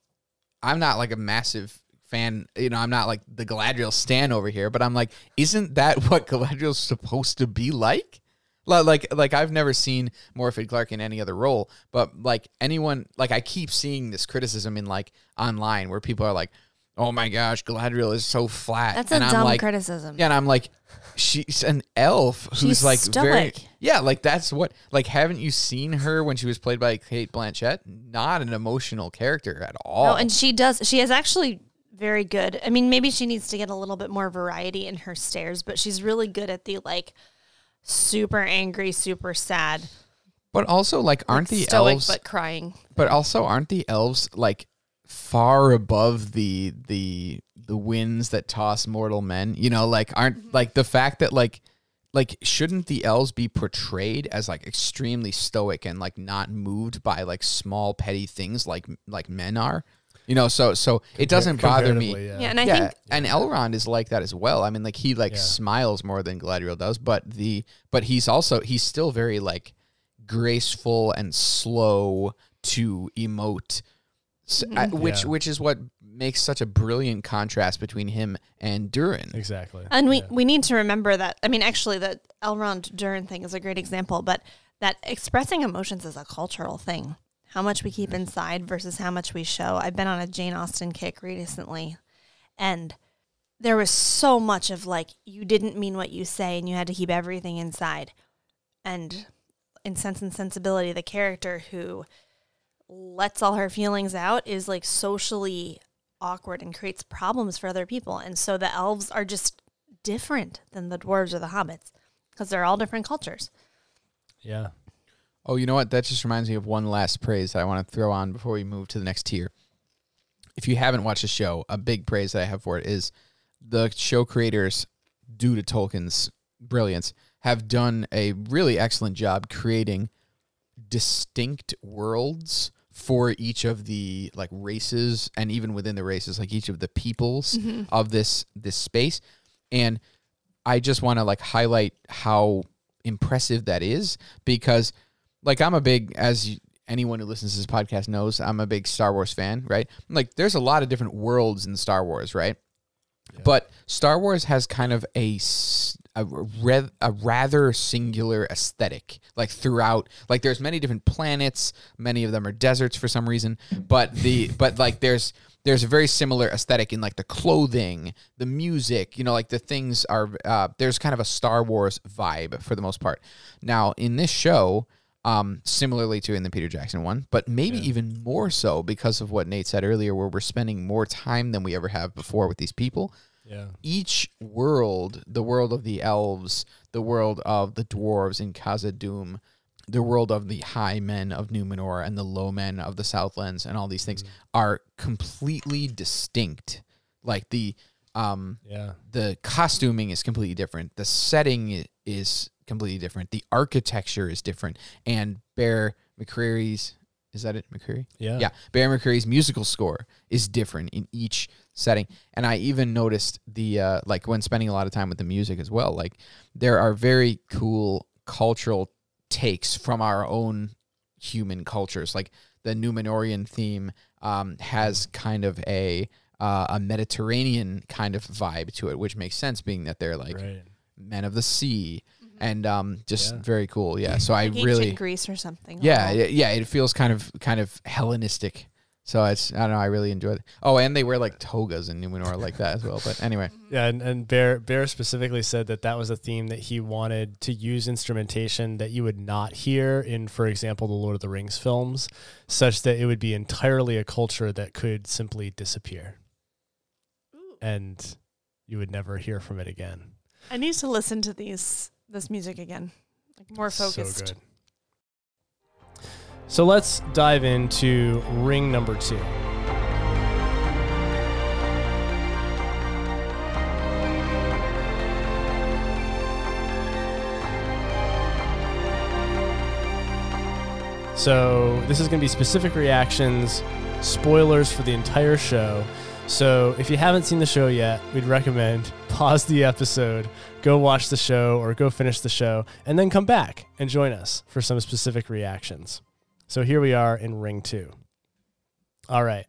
Speaker 2: I'm not like a massive fan. You know, I'm not like the Galadriel stan over here, but I'm like, isn't that what Galadriel's supposed to be like? Li- Like, like I've never seen Morfydd Clark in any other role, but like anyone, like I keep seeing this criticism in like online where people are like, "Oh my gosh, Galadriel is so flat."
Speaker 3: That's
Speaker 2: and
Speaker 3: a
Speaker 2: I'm
Speaker 3: dumb
Speaker 2: like,
Speaker 3: criticism.
Speaker 2: Yeah, and I'm like, she's an elf who's
Speaker 3: She's
Speaker 2: like very yeah, like that's what like haven't you seen her when she was played by Cate Blanchett? Not an emotional character at all.
Speaker 3: No, and she does. She is actually very good. I mean, maybe she needs to get a little bit more variety in her stares, but she's really good at the like super angry, super sad,
Speaker 2: but also like aren't the
Speaker 3: stoic
Speaker 2: elves
Speaker 3: but crying.
Speaker 2: but also aren't the elves like far above the the the winds that toss mortal men? You know, like aren't mm-hmm. like the fact that like like shouldn't the elves be portrayed as like extremely stoic and like not moved by like small petty things like like men are? You know, so so it doesn't bother me.
Speaker 3: Yeah,
Speaker 1: Yeah.
Speaker 3: and I
Speaker 2: yeah,
Speaker 3: think
Speaker 2: and Elrond is like that as well. I mean, like he like
Speaker 1: Yeah.
Speaker 2: smiles more than Galadriel does, but the but he's also he's still very like graceful and slow to emote, S- I- mm-hmm. which
Speaker 1: Yeah.
Speaker 2: which is what makes such a brilliant contrast between him and Durin.
Speaker 1: Exactly.
Speaker 3: And we,
Speaker 1: Yeah.
Speaker 3: we need to remember that. I mean, actually, the Elrond Durin thing is a great example, but that expressing emotions is a cultural thing. How much we keep inside versus how much we show. I've been on a Jane Austen kick recently, and there was so much of like, you didn't mean what you say, and you had to keep everything inside. And in Sense and Sensibility, the character who lets all her feelings out is like socially awkward and creates problems for other people. And so the elves are just different than the dwarves or the hobbits because they're all different cultures.
Speaker 1: Yeah.
Speaker 2: Oh, you know what? That just reminds me of one last praise that I want to throw on before we move to the next tier. If you haven't watched the show, a big praise that I have for it is the show creators, due to Tolkien's brilliance, have done a really excellent job creating distinct worlds for each of the like races and even within the races like each of the peoples mm-hmm. of this this space and i just want to like highlight how impressive that is because like i'm a big as you, anyone who listens to this podcast knows i'm a big star wars fan right like there's a lot of different worlds in star wars right but Star Wars has kind of a a, re- a rather singular aesthetic, like throughout. Like there's many different planets. Many of them are deserts for some reason. But the but like there's there's a very similar aesthetic in like the clothing, the music. You know, like the things are. Uh, there's kind of a Star Wars vibe for the most part. Now in this show. Um, similarly to in the Peter Jackson one, but maybe even more so because of what Nate said earlier, where we're spending more time than we ever have before with these people
Speaker 1: Yeah.
Speaker 2: each world, the world of the elves, the world of the dwarves in Khazad-dûm, the world of the high men of Numenor and the low men of the Southlands and all these things are completely distinct. Like the um
Speaker 1: Yeah.
Speaker 2: the costuming is completely different. The setting is completely different. The architecture is different. And Bear McCreary's is that it? McCreary?
Speaker 1: Yeah.
Speaker 2: Yeah, Bear McCreary's musical score is different in each setting, and I even noticed the uh, like when spending a lot of time with the music as well. Like there are very cool cultural takes from our own human cultures. Like the Numenorian theme um, has kind of a uh, a Mediterranean kind of vibe to it, which makes sense, being that they're like
Speaker 1: right.
Speaker 2: men of the sea, and um, just
Speaker 1: Yeah.
Speaker 2: very cool. Yeah, so I
Speaker 3: Like
Speaker 2: really
Speaker 3: Greece or something.
Speaker 2: yeah, yeah, yeah, it feels kind of kind of Hellenistic. So it's I don't know, I really enjoyed it. Oh, and they wear like togas in Numenor like that as well. But anyway,
Speaker 1: Yeah, and, and Bear Bear specifically said that that was a theme that he wanted to use instrumentation that you would not hear in, for example, the Lord of the Rings films, such that it would be entirely a culture that could simply disappear, and you would never hear from it again.
Speaker 3: I need to listen to these this music again, like more focused.
Speaker 1: So good. So let's dive into ring number two. So this is going to be specific reactions, spoilers for the entire show. So if you haven't seen the show yet, we'd recommend pause the episode, go watch the show or go finish the show, and then come back and join us for some specific reactions. So here we are in ring two. All right.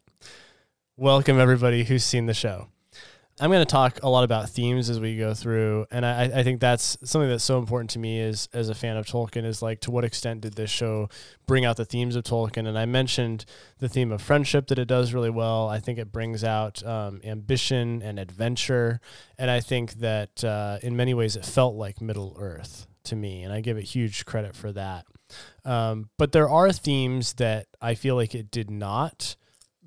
Speaker 1: Welcome everybody who's seen the show. I'm going to talk a lot about themes as we go through, and I, I think that's something that's so important to me as as a fan of Tolkien is like to what extent did this show bring out the themes of Tolkien? And I mentioned the theme of friendship that it does really well. I think it brings out um, ambition and adventure, and I think that uh, in many ways it felt like Middle Earth to me, and I give it huge credit for that. Um, but there are themes that I feel like it did not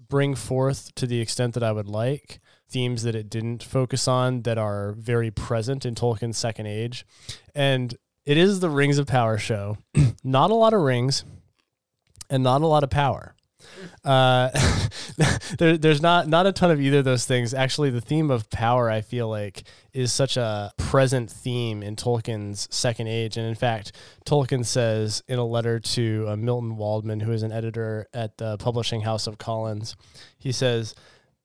Speaker 1: bring forth to the extent that I would like themes that it didn't focus on that are very present in Tolkien's Second Age. And it is the Rings of Power show. not a lot of rings and not a lot of power. Uh, there, there's not not a ton of either of those things. Actually, the theme of power, I feel like, is such a present theme in Tolkien's Second Age. And in fact, Tolkien says in a letter to uh, Milton Waldman, who is an editor at the publishing house of Collins, he says,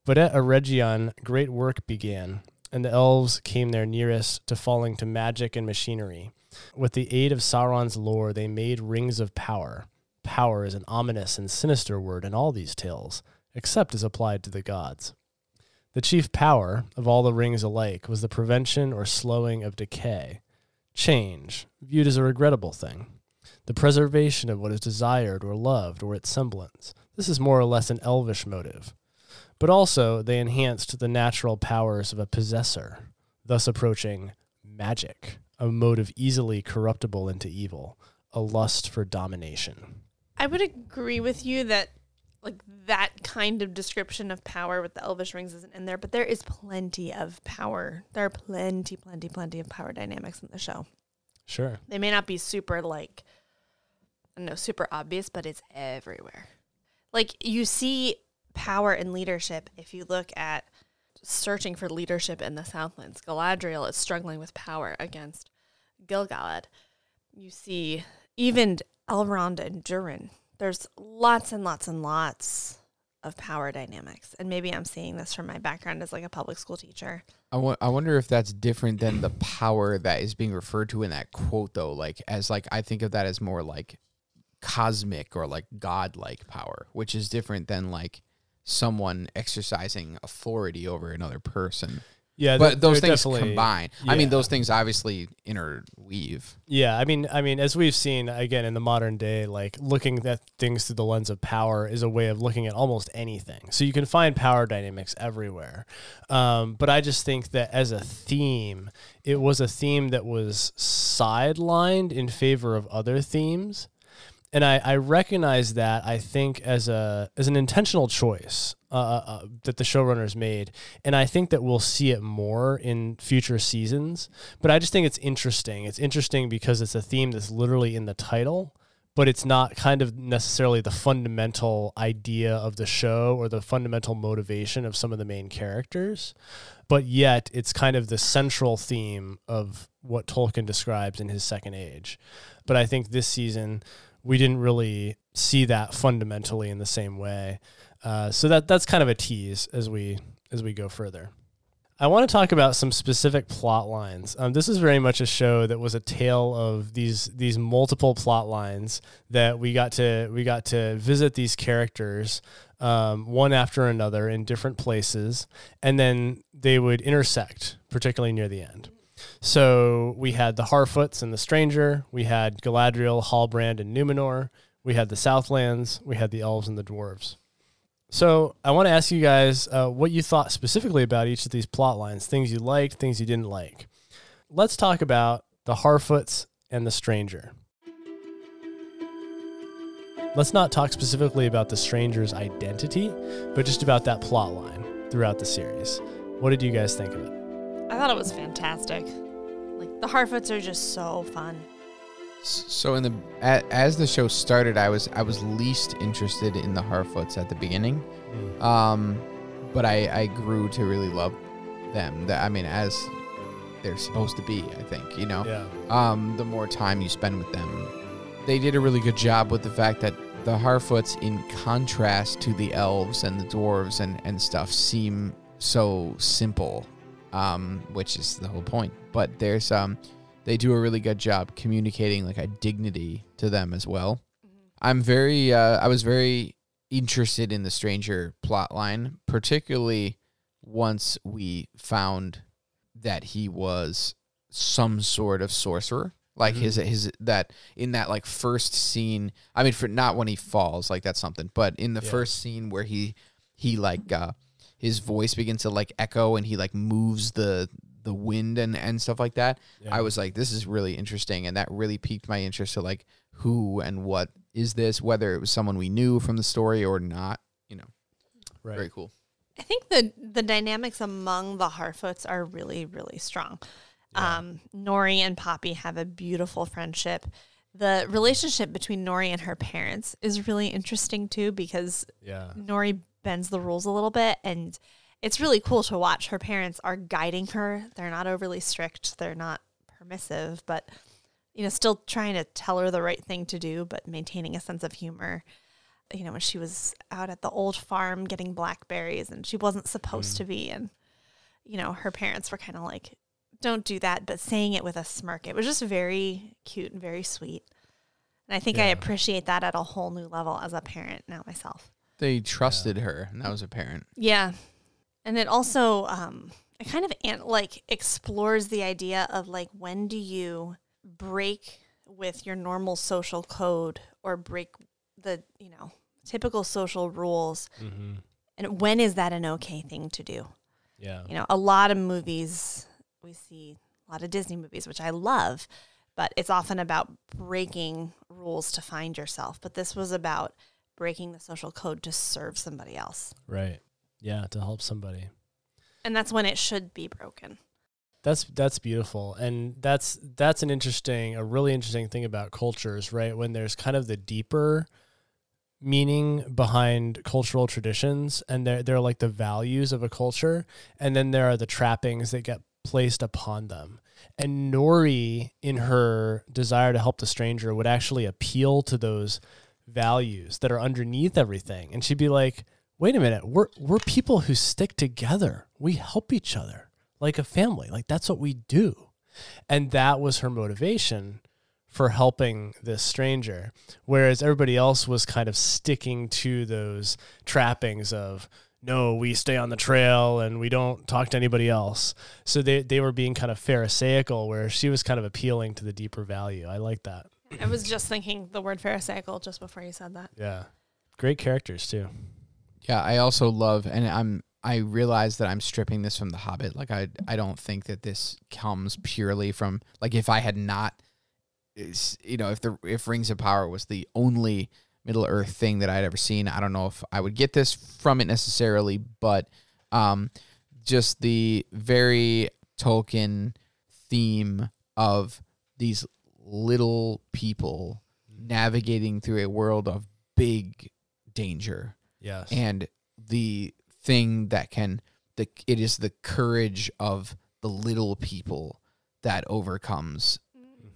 Speaker 1: but at Eregion, great work began, and the elves came their nearest to falling to magic and machinery. With the aid of Sauron's lore, they made rings of power. Power is an ominous and sinister word in all these tales, except as applied to the gods. The chief power of all the rings alike was the prevention or slowing of decay, change, viewed as a regrettable thing, the preservation of what is desired or loved or its semblance. This is more or less an elvish motive but also they enhanced the natural powers of a possessor, thus approaching magic, a motive easily corruptible into evil, a lust for domination.
Speaker 3: I would agree with you that like that kind of description of power with the elvish rings isn't in there, but there is plenty of power. There are plenty, plenty, plenty of power dynamics in the show.
Speaker 1: Sure.
Speaker 3: They may not be super like no super obvious, but it's everywhere. Like you see power and leadership if you look at searching for leadership in the Southlands. Galadriel is struggling with power against Gil-galad. You see even Elrond and Durin. There's lots and lots and lots of power dynamics. And maybe I'm seeing this from my background as like a public school teacher.
Speaker 2: I, wonder if that's different than the power that is being referred to in that quote though like as like I think of that as more like cosmic or like godlike power, which is different than like someone exercising authority over another person.
Speaker 1: Yeah,
Speaker 2: but those things combine. I mean, those things obviously interweave.
Speaker 1: Yeah, I mean, I mean, as we've seen again in the modern day, like looking at things through the lens of power is a way of looking at almost anything. So you can find power dynamics everywhere. Um, but I just think that as a theme, it was a theme that was sidelined in favor of other themes. And I, I recognize that I think as a as an intentional choice uh, uh, uh, that the showrunners made, and I think that we'll see it more in future seasons. But I just think it's interesting. It's interesting because it's a theme that's literally in the title, but it's not kind of necessarily the fundamental idea of the show or the fundamental motivation of some of the main characters. But yet, it's kind of the central theme of what Tolkien describes in his Second Age. But I think this season we didn't really see that fundamentally in the same way. Uh, so that that's kind of a tease as we as we go further. I want to talk about some specific plot lines. Um, this is very much a show that was a tale of these these multiple plot lines that we got to we got to visit these characters um, one after another in different places, and then they would intersect, particularly near the end. So we had the Harfoots and the Stranger. We had Galadriel, Halbrand, and Numenor. We had the Southlands. We had the Elves and the Dwarves. So I want to ask you guys uh, what you thought specifically about each of these plot lines, things you liked, things you didn't like. Let's talk about the Harfoots and the Stranger. Let's not talk specifically about the Stranger's identity, but just about that plot line throughout the series. What did you guys think of it?
Speaker 3: I thought it was fantastic. Like the Harfoots are just so fun.
Speaker 2: So in the as the show started, I was I was least interested in the Harfoots at the beginning, um, but I I grew to really love them. That I mean, as they're supposed to be, I think you know.
Speaker 1: Yeah.
Speaker 2: um, the more time you spend with them. They did a really good job with the fact that the Harfoots, in contrast to the elves and the dwarves and, and stuff, seem so simple, um, which is the whole point. But there's um, they do a really good job communicating like a dignity to them as well. I'm very, uh, I was very interested in the stranger plot line, particularly once we found that he was some sort of sorcerer. Like his his that in that like first scene. I mean, for not when he falls, like that's something. But in the
Speaker 1: Yeah.
Speaker 2: first scene where he he like uh his voice begins to like echo and he like moves the the wind and and stuff like that.
Speaker 1: Yeah.
Speaker 2: I was like, this is really interesting, and that really piqued my interest to like who and what is this, whether it was someone we knew from the story or not. You know,
Speaker 1: right.
Speaker 2: very cool.
Speaker 3: I think the the dynamics among the Harfoots are really really strong. Um, Nori and Poppy have a beautiful friendship. The relationship between Nori and her parents is really interesting too because
Speaker 1: Yeah.
Speaker 3: Nori bends the rules a little bit and it's really cool to watch. Her parents are guiding her. They're not overly strict. They're not permissive, but you know, still trying to tell her the right thing to do, but maintaining a sense of humor. You know, when she was out at the old farm getting blackberries and she wasn't supposed mm. to be and you know, her parents were kind of like don't do that, but saying it with a smirk. It was just very cute and very sweet. And I think I appreciate that at a whole new level as a parent now myself.
Speaker 2: They trusted her, and that was apparent.
Speaker 3: Yeah. And it also um it kind of an- like explores the idea of like when do you break with your normal social code or break the, you know, typical social rules
Speaker 1: Mm-hmm.
Speaker 3: and when is that an okay thing to do?
Speaker 1: Yeah.
Speaker 3: You know, a lot of movies we see a lot of Disney movies which I love, but it's often about breaking rules to find yourself, but this was about breaking the social code to serve somebody else.
Speaker 1: Right. Yeah. To help somebody.
Speaker 3: and that's when it should be broken.
Speaker 1: That's that's beautiful, and that's that's an interesting, a really interesting thing about cultures, right? When there's kind of the deeper meaning behind cultural traditions, and they're they're like the values of a culture, and then there are the trappings that get placed upon them. And Nori, in her desire to help the stranger, would actually appeal to those values that are underneath everything, and she'd be like, "Wait a minute, we're we're people who stick together. We help each other." like a family. Like that's what we do. And that was her motivation for helping this stranger. Whereas everybody else was kind of sticking to those trappings of, no, we stay on the trail and we don't talk to anybody else. So they, they were being kind of Pharisaical, where she was kind of appealing to the deeper value. I like that.
Speaker 3: I was just thinking the word pharisaical just before you said that.
Speaker 1: Yeah. Great characters, too.
Speaker 2: Yeah, I also love, and I'm I realize that I'm stripping this from The Hobbit. Like I I don't think that this comes purely from like if I had not, is- you know, if the if Rings of Power was the only Middle Earth thing that I'd ever seen, I don't know if I would get this from it necessarily, but um, just the very Tolkien theme of these little people navigating through a world of big danger
Speaker 1: Yes.
Speaker 2: and the thing that can the it is the courage of the little people that overcomes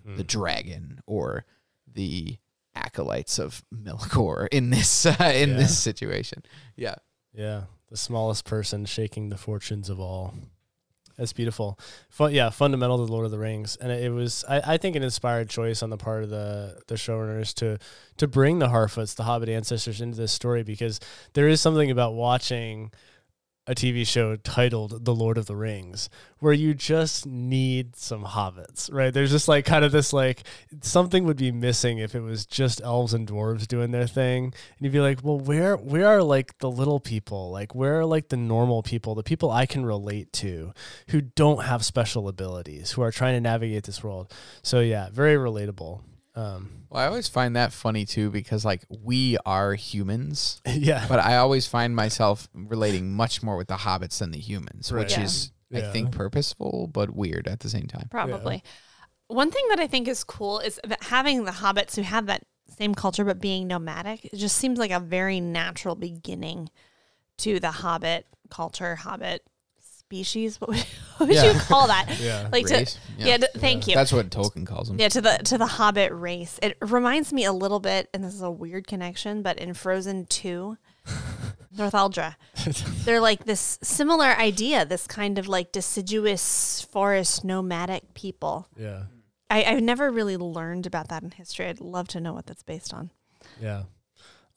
Speaker 1: Mhm.
Speaker 2: the dragon or the acolytes of Melkor in this uh, in
Speaker 1: Yeah.
Speaker 2: this situation. Yeah.
Speaker 1: Yeah, the smallest person shaking the fortunes of all. That's beautiful. Fun, yeah, fundamental to Lord of the Rings, and it, it was, I, I think, an inspired choice on the part of the the showrunners to to bring the Harfoots, the Hobbit ancestors, into this story because there is something about watching a TV show titled The Lord of the Rings where you just need some hobbits, right? There's just like kind of this like something would be missing if it was just elves and dwarves doing their thing. And you'd be like, well, where where are like the little people? Like where are like the normal people, the people I can relate to who don't have special abilities, who are trying to navigate this world. So yeah, very relatable. Um
Speaker 2: Well, I always find that funny too because like we are humans,
Speaker 1: yeah.
Speaker 2: but I always find myself relating much more with the hobbits than the humans, which
Speaker 3: Right.
Speaker 2: is
Speaker 1: Yeah.
Speaker 2: I think purposeful but weird at the same time.
Speaker 3: Probably. One thing that I think is cool is that having the hobbits who have that same culture but being nomadic, it just seems like a very natural beginning to the hobbit culture, hobbit species. What would, what would
Speaker 2: Yeah.
Speaker 3: you call that?
Speaker 1: Yeah.
Speaker 3: Like
Speaker 2: Race?
Speaker 3: to yeah, d- thank you.
Speaker 2: That's what Tolkien calls them.
Speaker 3: Yeah, to the to the Hobbit race. It reminds me a little bit, and this is a weird connection, but in Frozen Two, Northuldra, they're like this similar idea. This kind of like deciduous forest nomadic people.
Speaker 1: Yeah.
Speaker 3: I, I've never really learned about that in history. I'd love to know what that's based on.
Speaker 1: Yeah.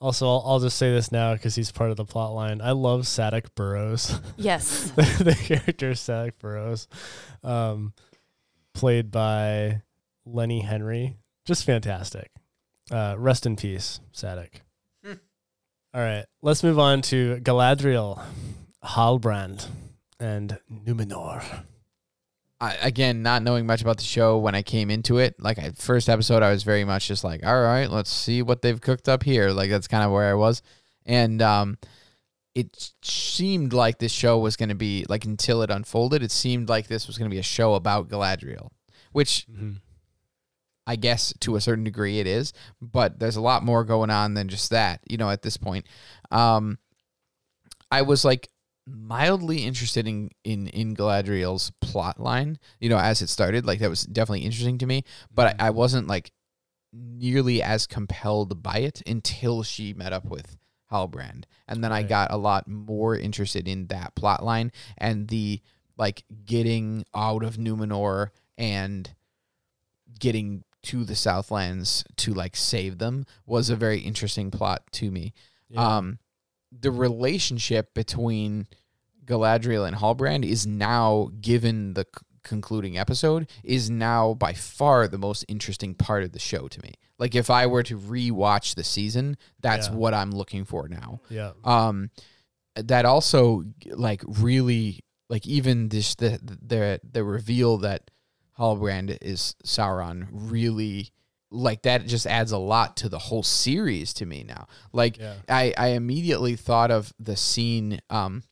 Speaker 1: Also, I'll, I'll just say this now because he's part of the plot line. I love Sadoc Burrows,
Speaker 3: Yes.
Speaker 1: the, the character Sadoc Burrows, um, played by Lenny Henry. Just fantastic. Uh, rest in peace, Sadoc.
Speaker 2: Hmm.
Speaker 1: All right, let's move on to Galadriel, Halbrand, and Numenor.
Speaker 2: I, again, not knowing much about the show when I came into it, like I, first episode, I was very much just like, all right, let's see what they've cooked up here. Like that's kind of where I was, and um, it seemed like this show was going to be like until it unfolded, it seemed like this was going to be a show about Galadriel, which I guess to a certain degree it is, but there's a lot more going on than just that, you know, at this point. Um, I was like mildly interested in, in, in Galadriel's plot line, you know, as it started. Like that was definitely interesting to me, but I, I wasn't like nearly as compelled by it until she met up with Halbrand. And then I got a lot more interested in that plot line and the like getting out of Numenor and getting to the Southlands to like save them was a very interesting plot to me.
Speaker 1: Yeah.
Speaker 2: Um, the relationship between Galadriel and Halbrand is now, given the c- concluding episode, is now by far the most interesting part of the show to me. Like if I were to rewatch the season, that's
Speaker 1: Yeah.
Speaker 2: what I'm looking for now
Speaker 1: yeah.
Speaker 2: um that also like really like even this the the the reveal that Halbrand is Sauron really like that just adds a lot to the whole series to me now. Like
Speaker 1: Yeah.
Speaker 2: I I immediately thought of the scene um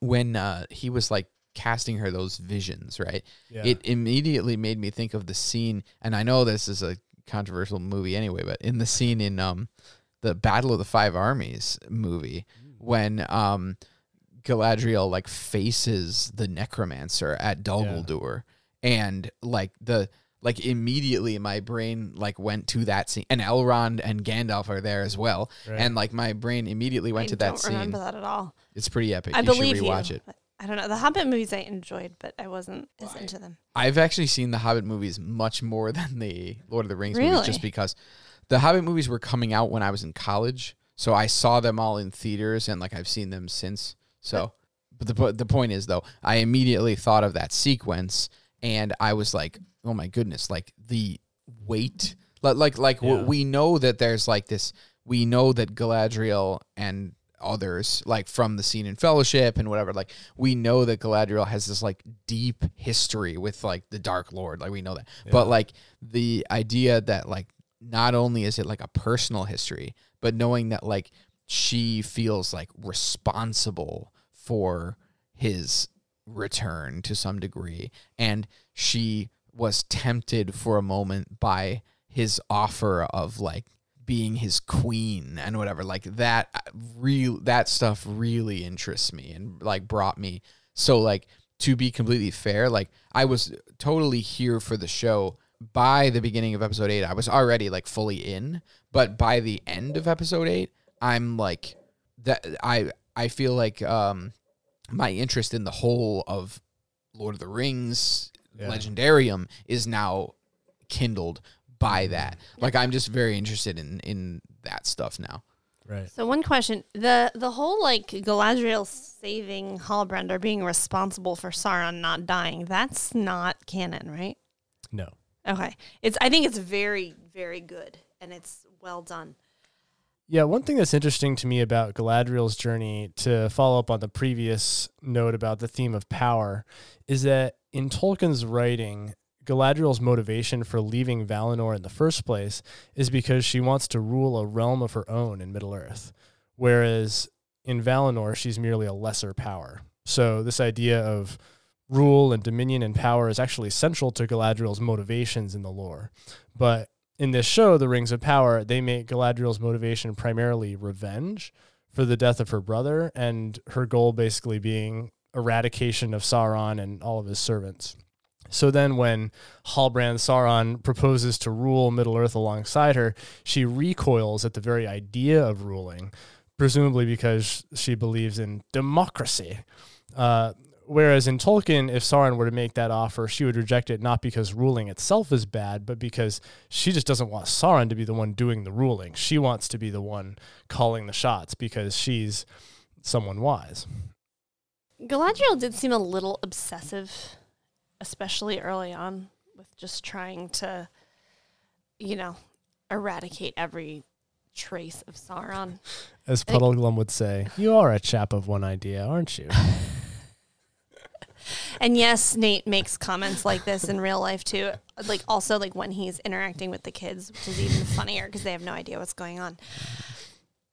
Speaker 2: when uh he was like casting her those visions, right?
Speaker 1: Yeah.
Speaker 2: It immediately made me think of the scene and I know this is a controversial movie anyway, but in the scene in um the Battle of the Five Armies movie when um Galadriel like faces the necromancer at Dol
Speaker 1: Yeah.
Speaker 2: Guldur and like the like immediately my brain like went to that scene and Elrond and Gandalf are there as well
Speaker 1: Right.
Speaker 2: and like my brain immediately went
Speaker 3: I
Speaker 2: to that scene.
Speaker 3: I don't
Speaker 2: scene
Speaker 3: remember that at all.
Speaker 2: it's pretty epic
Speaker 3: I
Speaker 2: you
Speaker 3: believe
Speaker 2: should
Speaker 3: you.
Speaker 2: it
Speaker 3: I don't know. The Hobbit movies I enjoyed, but I wasn't as into them.
Speaker 2: I've actually seen the Hobbit movies much more than the Lord of the Rings movies just because the Hobbit movies were coming out when I was in college. So I saw them all in theaters and like I've seen them since. So but the the point is though, I immediately thought of that sequence and I was like, "Oh my goodness, like the weight like like like
Speaker 1: Yeah.
Speaker 2: we know that there's like this we know that Galadriel and others like from the scene in fellowship and whatever like we know that galadriel has this like deep history with like the dark lord like we know that but like the idea that like not only is it like a personal history but knowing that like she feels like responsible for his return to some degree and she was tempted for a moment by his offer of like being his queen and whatever like that real that stuff really interests me and like brought me. So like to be completely fair like i was totally here for the show. By the beginning of episode 8 i was already like fully in but by the end of episode 8 i'm like that i i feel like um my interest in the whole of lord of the rings
Speaker 1: Yeah.
Speaker 2: legendarium is now kindled by that like i'm just very interested in in that stuff now
Speaker 1: Right.
Speaker 3: So one question: the the whole like Galadriel saving Halbrand or being responsible for Sauron not dying. That's not canon, right?
Speaker 1: No.
Speaker 3: Okay, it's. I think it's very very good and it's well done.
Speaker 1: Yeah, one thing that's interesting to me about Galadriel's journey, to follow up on the previous note about the theme of power, is that in Tolkien's writing, Galadriel's motivation for leaving Valinor in the first place is because she wants to rule a realm of her own in Middle Earth, whereas in Valinor, she's merely a lesser power. So, this idea of rule and dominion and power is actually central to Galadriel's motivations in the lore. But in this show, The Rings of Power, they make Galadriel's motivation primarily revenge for the death of her brother, and her goal basically being eradication of Sauron and all of his servants. So then, when Halbrand Sauron proposes to rule Middle Earth alongside her, she recoils at the very idea of ruling, presumably because she believes in democracy. Uh, Whereas in Tolkien, if Sauron were to make that offer, she would reject it not because ruling itself is bad, but because she just doesn't want Sauron to be the one doing the ruling. She wants to be the one calling the shots because she's someone wise.
Speaker 3: Galadriel did seem a little obsessive, especially early on, with just trying to, you know, eradicate every trace of Sauron.
Speaker 1: As Puddleglum would say, You are a chap of one idea, aren't you?
Speaker 3: And yes, Nate makes comments like this in real life too. Like also like when he's interacting with the kids, which is even funnier because they have no idea what's going on.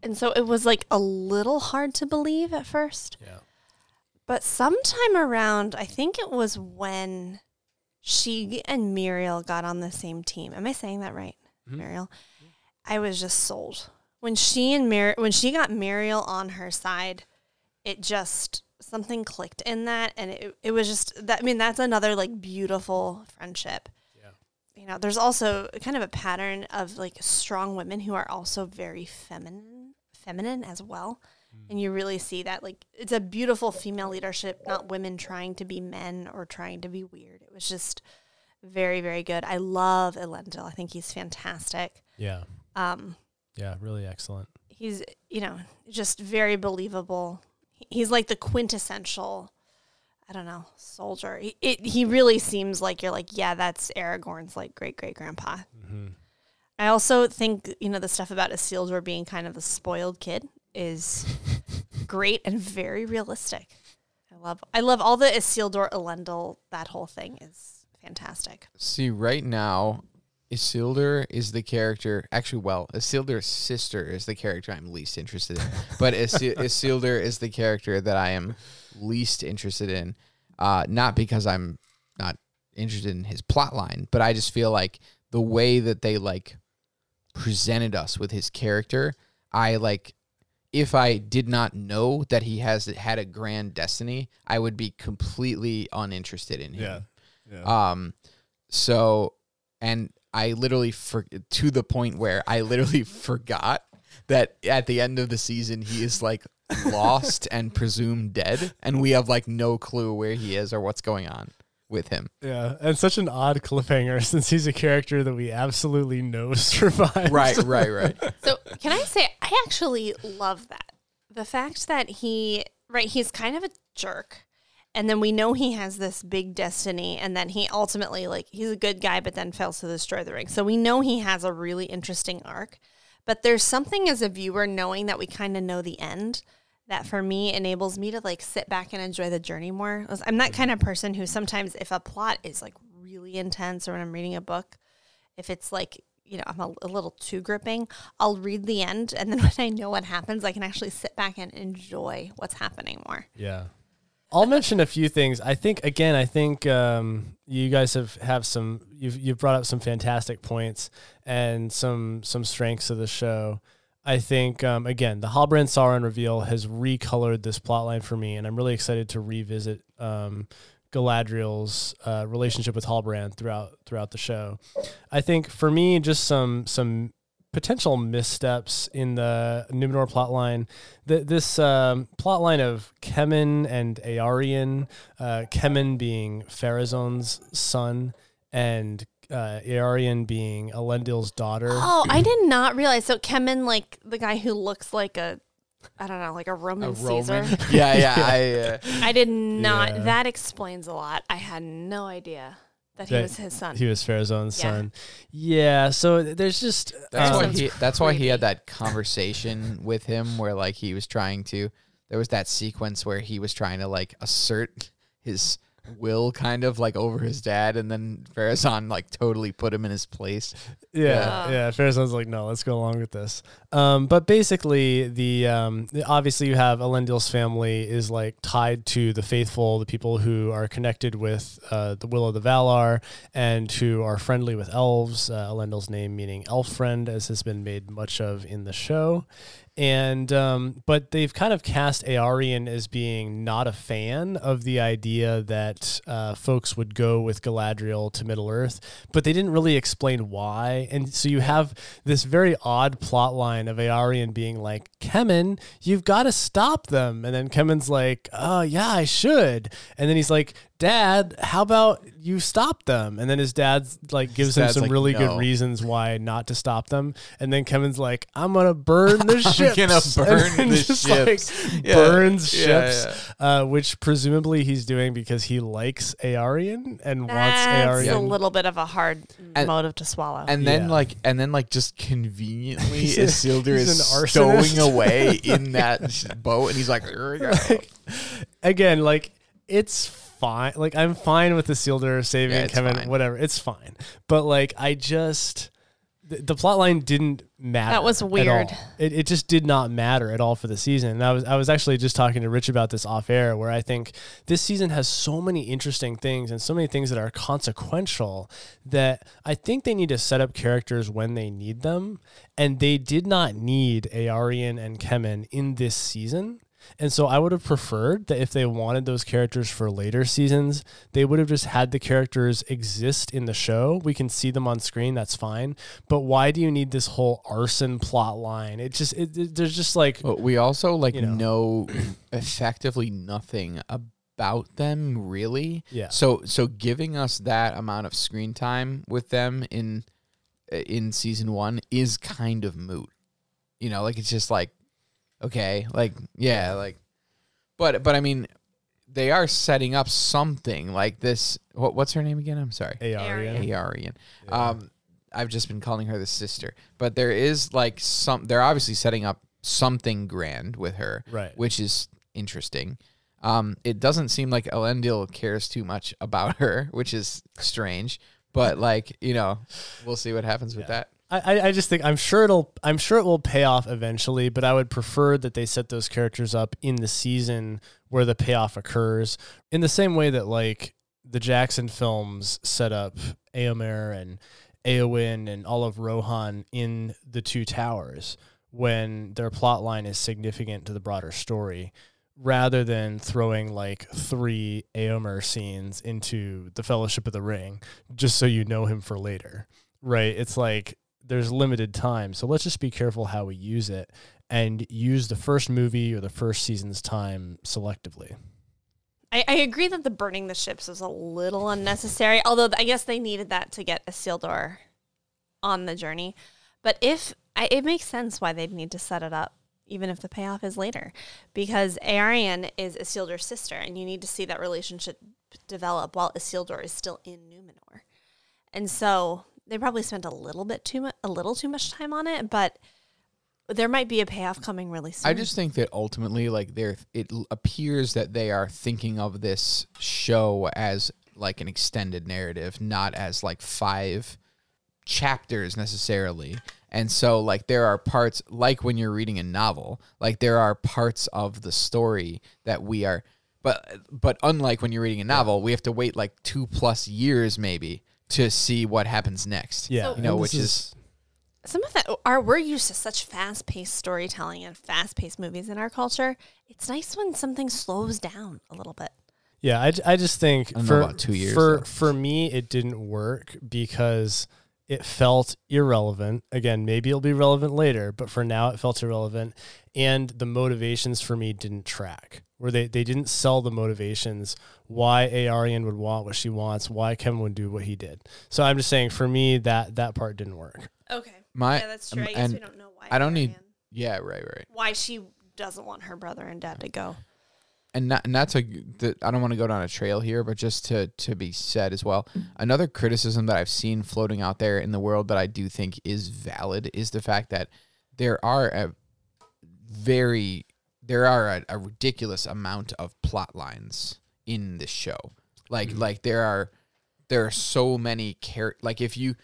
Speaker 3: And so it was like a little hard to believe at first.
Speaker 1: Yeah.
Speaker 3: But sometime around, I think it was when she and Míriel got on the same team. Am I saying that right?
Speaker 1: Mhm.
Speaker 3: Míriel. I was just sold. When she and Mir- when she got Míriel on her side, it just something clicked in that and it, it was just that I mean that's another like beautiful friendship.
Speaker 1: Yeah.
Speaker 3: You know, there's also kind of a pattern of like strong women who are also very feminine feminine as well. And you really see that like it's a beautiful female leadership, not women trying to be men or trying to be weird. It was just very, very good. I love Elendil. I think he's fantastic.
Speaker 1: Yeah.
Speaker 3: Um,
Speaker 1: Yeah. Really excellent.
Speaker 3: he's you know just very believable. He's like the quintessential, I don't know, soldier. He, it, he really seems like you're like, yeah, that's Aragorn's like great great grandpa.
Speaker 1: hmm
Speaker 3: I also think you know the stuff about Isildur being kind of a spoiled kid is great and very realistic. I love I love all the Isildur Elendil. That whole thing is fantastic.
Speaker 2: See, right now, Isildur is the character. Actually, well, Isildur's sister is the character I'm least interested in. But Isil- Isildur is the character that I am least interested in. Uh, not because I'm not interested in his plot line, but I just feel like the way that they like presented us with his character, I like. If I did not know that he has had a grand destiny, I would be completely uninterested in him.
Speaker 1: Yeah.
Speaker 2: Um, so, and I literally for to the point where I literally forgot that at the end of the season he is like lost and presumed dead, and we have like no clue where he is or what's going on with him.
Speaker 1: Yeah, and such an odd cliffhanger since he's a character that we absolutely know survives.
Speaker 2: Right, right, right.
Speaker 3: So can I say I actually love that the fact that he right he's kind of a jerk, and then we know he has this big destiny, and then he ultimately like he's a good guy, but then fails to destroy the ring. So we know he has a really interesting arc, but there's something as a viewer knowing that we kind of know the end. That for me enables me to like sit back and enjoy the journey more. I'm that mm-hmm. kind of person who sometimes, if a plot is like really intense or when I'm reading a book, if it's like you know i'm a, a little too gripping i'll read the end and then when i know what happens i can actually sit back and enjoy what's happening more
Speaker 1: Yeah. I'll mention a few things. I think again, I think um, you guys have, have some you've you've brought up some fantastic points and some some strengths of the show. I think um, again, the Halbrand Sauron reveal has recolored this plotline for me, and I'm really excited to revisit um, Galadriel's uh, relationship with Halbrand throughout throughout the show. I think for me, just some some potential missteps in the Numenor plotline. Th- this um, plotline of Kemen and Eärien, uh, Kemen being Pharaoh's son, and uh, Eärien being Elendil's daughter.
Speaker 3: oh i did not realize so kemen like the guy who looks like a i don't know like a roman
Speaker 2: A
Speaker 3: caesar
Speaker 2: Roman. Yeah, yeah. I, uh,
Speaker 3: i did not
Speaker 1: Yeah.
Speaker 3: that explains a lot i had no idea that he was his son
Speaker 1: He was Pharaoh's
Speaker 3: Yeah.
Speaker 1: son. Yeah, so there's just
Speaker 2: That's
Speaker 1: uh,
Speaker 2: why
Speaker 3: sounds
Speaker 2: he. That's why he had that conversation with him where like he was trying to. There was that sequence where he was trying to like assert his will, kind of like over his dad, and then Pharazôn like totally put him in his place.
Speaker 1: Yeah,
Speaker 3: Yeah.
Speaker 1: yeah. Pharaoh's like, no, let's go along with this. Um, but basically, the um, obviously you have Elendil's family is like tied to the faithful, the people who are connected with uh, the will of the Valar and who are friendly with elves. Uh, Elendil's name meaning elf friend, as has been made much of in the show. And um, but they've kind of cast Eärien as being not a fan of the idea that uh, folks would go with Galadriel to Middle Earth, but they didn't really explain why. And so you have this very odd plot line of Eärien being like, "Kemen, you've got to stop them," and then Kemen's like, "Oh yeah, I should," and then he's like, Dad, how about you stop them? And then his dad like gives him
Speaker 2: dad's
Speaker 1: some
Speaker 2: like,
Speaker 1: really
Speaker 2: "No."
Speaker 1: good reasons why not to stop them. And then Kemen's like, I'm gonna burn the ships.
Speaker 2: I'm
Speaker 1: gonna
Speaker 2: burn
Speaker 1: then
Speaker 2: the
Speaker 1: just,
Speaker 2: ships.
Speaker 1: Like,
Speaker 2: Yeah,
Speaker 1: burns
Speaker 2: yeah,
Speaker 1: ships, Uh, which presumably he's doing because he likes Eärien and wants
Speaker 3: That's a little bit of a hard
Speaker 2: And-
Speaker 3: motive to swallow.
Speaker 2: And then
Speaker 1: Yeah.
Speaker 2: like and then like just conveniently
Speaker 1: He's
Speaker 2: Isildur is
Speaker 1: an
Speaker 2: stowing away in that boat and he's like, "Here we go."
Speaker 1: Again, like it's fine. Like I'm fine with the Isildur saving
Speaker 2: Yeah,
Speaker 1: Kemen,
Speaker 2: fine.
Speaker 1: whatever. It's fine. But like I just the, the plot line didn't matter.
Speaker 3: That was weird.
Speaker 1: It, it just did not matter at all for the season. And I was I was actually just talking to Rich about this off air, where I think this season has so many interesting things and so many things that are consequential that I think they need to set up characters when they need them, and they did not need Eärien and Kemen in this season. And so I would have preferred that if they wanted those characters for later seasons, they would have just had the characters exist in the show. We can see them on screen, that's fine. But why do you need this whole arson plot line? It just it, it- there's just like
Speaker 2: But we also like
Speaker 1: You know.
Speaker 2: know effectively nothing about them really.
Speaker 1: Yeah.
Speaker 2: So so giving us that amount of screen time with them in in season 1 is kind of moot. You know, like it's just like okay, like yeah, like but but I mean they are setting up something like this what what's her name again? I'm sorry.
Speaker 1: Eärien.
Speaker 2: Eärien. Um, I've just been calling her the sister, but there is like some. They're obviously setting up something grand with her,
Speaker 1: Right.
Speaker 2: Which is interesting. Um, it doesn't seem like Elendil cares too much about her, which is strange. But like you know, we'll see what happens with that.
Speaker 1: I, I- just think I'm sure it'll I'm sure it will pay off eventually, but I would prefer that they set those characters up in the season where the payoff occurs. In the same way that like the Jackson films set up Eomer and Eowyn and all of Rohan in the two towers when their plot line is significant to the broader story rather than throwing like three Eomer scenes into the Fellowship of the Ring just so you know him for later. Right? It's like there's limited time. So let's just be careful how we use it and use the first movie or the first season's time selectively.
Speaker 3: I, I agree that the burning the ships was a little unnecessary, although I guess they needed that to get Isildur on the journey. But if I, it makes sense why they'd need to set it up, even if the payoff is later, because Eärien is Isildur's sister, and you need to see that relationship develop while Isildur is still in Numenor. And so they probably spent a little bit too much, a little too much time on it, but there might be a payoff coming really soon.
Speaker 2: I just think that ultimately, like, there, it appears that they are thinking of this show as like an extended narrative, not as like five chapters necessarily. And so, like, there are parts, like when you're reading a novel, like there are parts of the story that we are, but but unlike when you're reading a novel, we have to wait like two plus years maybe to see what happens next.
Speaker 1: Yeah.
Speaker 3: So-
Speaker 2: you know,
Speaker 1: and
Speaker 2: which
Speaker 1: this
Speaker 2: is
Speaker 3: some of that are we're used to such fast paced storytelling and fast paced movies in our culture. It's nice when something slows down a little bit.
Speaker 1: Yeah, I, j- I just think
Speaker 2: don't know
Speaker 1: for
Speaker 2: about two years,
Speaker 1: for
Speaker 2: though.
Speaker 1: for me it didn't work because it felt irrelevant. Again, maybe it'll be relevant later, but for now it felt irrelevant, and the motivations for me didn't track. Where they they didn't sell the motivations why Eärien would want what she wants, why Kemen would do what he did. So I'm just saying for me that that part didn't work.
Speaker 3: Okay.
Speaker 2: my
Speaker 3: yeah, that's true.
Speaker 2: um,
Speaker 3: I guess
Speaker 2: and
Speaker 3: we don't know why.
Speaker 2: I don't need- yeah, right, right.
Speaker 3: why she doesn't want her brother and dad to go.
Speaker 2: and not not to the, I don't want to go down a trail here, but just to to be said as well. Another criticism that I've seen floating out there in the world that I do think is valid is the fact that there are a very there are a, a ridiculous amount of plot lines in this show. Like mm-hmm. like there are there are so many char- like if you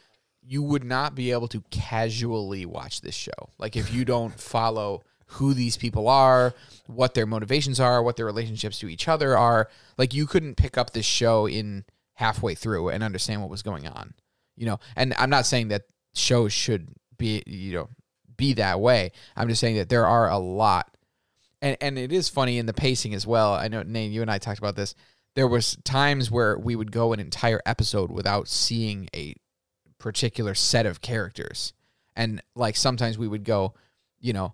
Speaker 2: you would not be able to casually watch this show. Like if you don't follow who these people are, what their motivations are, what their relationships to each other are, like you couldn't pick up this show in halfway through and understand what was going on. You know, and I'm not saying that shows should be, you know, be that way. I'm just saying that there are a lot, and and it is funny in the pacing as well. I know Nate, you and I talked about this. There was times where we would go an entire episode without seeing a particular set of characters, and like sometimes we would go, you know,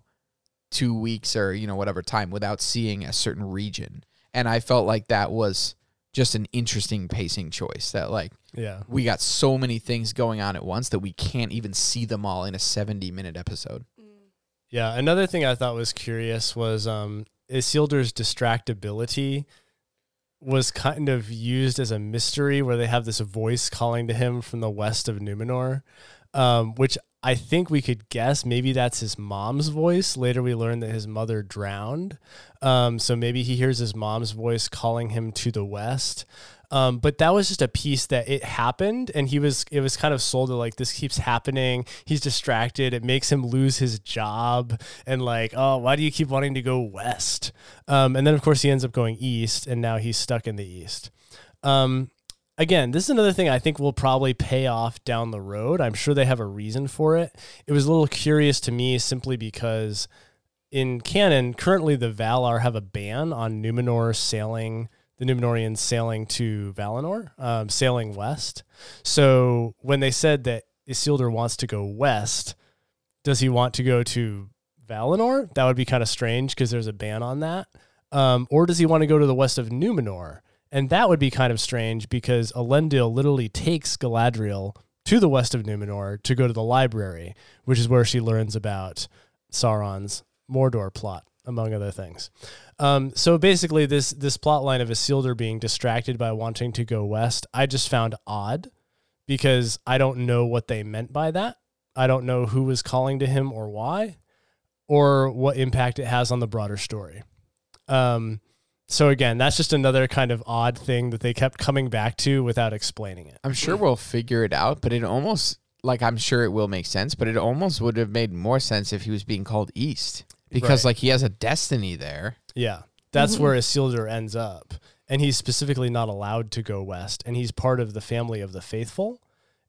Speaker 2: two weeks or you know whatever time without seeing a certain region, and I felt like that was just an interesting pacing choice that like
Speaker 1: Yeah.
Speaker 2: we got so many things going on at once that we can't even see them all in a 70 minute episode.
Speaker 1: Yeah, another thing I thought was curious was um, Isildur's distractibility was kind of used as a mystery where they have this voice calling to him from the west of Numenor, um, which I think we could guess maybe that's his mom's voice. Later, we learned that his mother drowned. Um, so maybe he hears his mom's voice calling him to the west. Um, but that was just a piece that it happened, and he was it was kind of sold to like this keeps happening. He's distracted. It makes him lose his job, and like, oh, why do you keep wanting to go west? Um, and then of course he ends up going east, and now he's stuck in the east. Um, again, this is another thing I think will probably pay off down the road. I'm sure they have a reason for it. It was a little curious to me simply because in canon, currently the Valar have a ban on Numenor sailing, the Numenorians sailing to Valinor, um, sailing west. So when they said that Isildur wants to go west, does he want to go to Valinor? That would be kind of strange because there's a ban on that. Um, or does he want to go to the west of Numenor? And that would be kind of strange because Elendil literally takes Galadriel to the west of Numenor to go to the library, which is where she learns about Sauron's Mordor plot, among other things. Um, so basically, this this plot line of Isildur being distracted by wanting to go west, I just found odd because I don't know what they meant by that. I don't know who was calling to him or why, or what impact it has on the broader story. Um, so again, that's just another kind of odd thing that they kept coming back to without explaining it.
Speaker 2: I'm sure we'll figure it out, but it almost like I'm sure it will make sense, but it almost would have made more sense if he was being called East because
Speaker 1: Right.
Speaker 2: like he has a destiny there.
Speaker 1: Yeah, that's
Speaker 3: Mhm.
Speaker 1: where Isildur ends up, and he's specifically not allowed to go west, and he's part of the family of the faithful.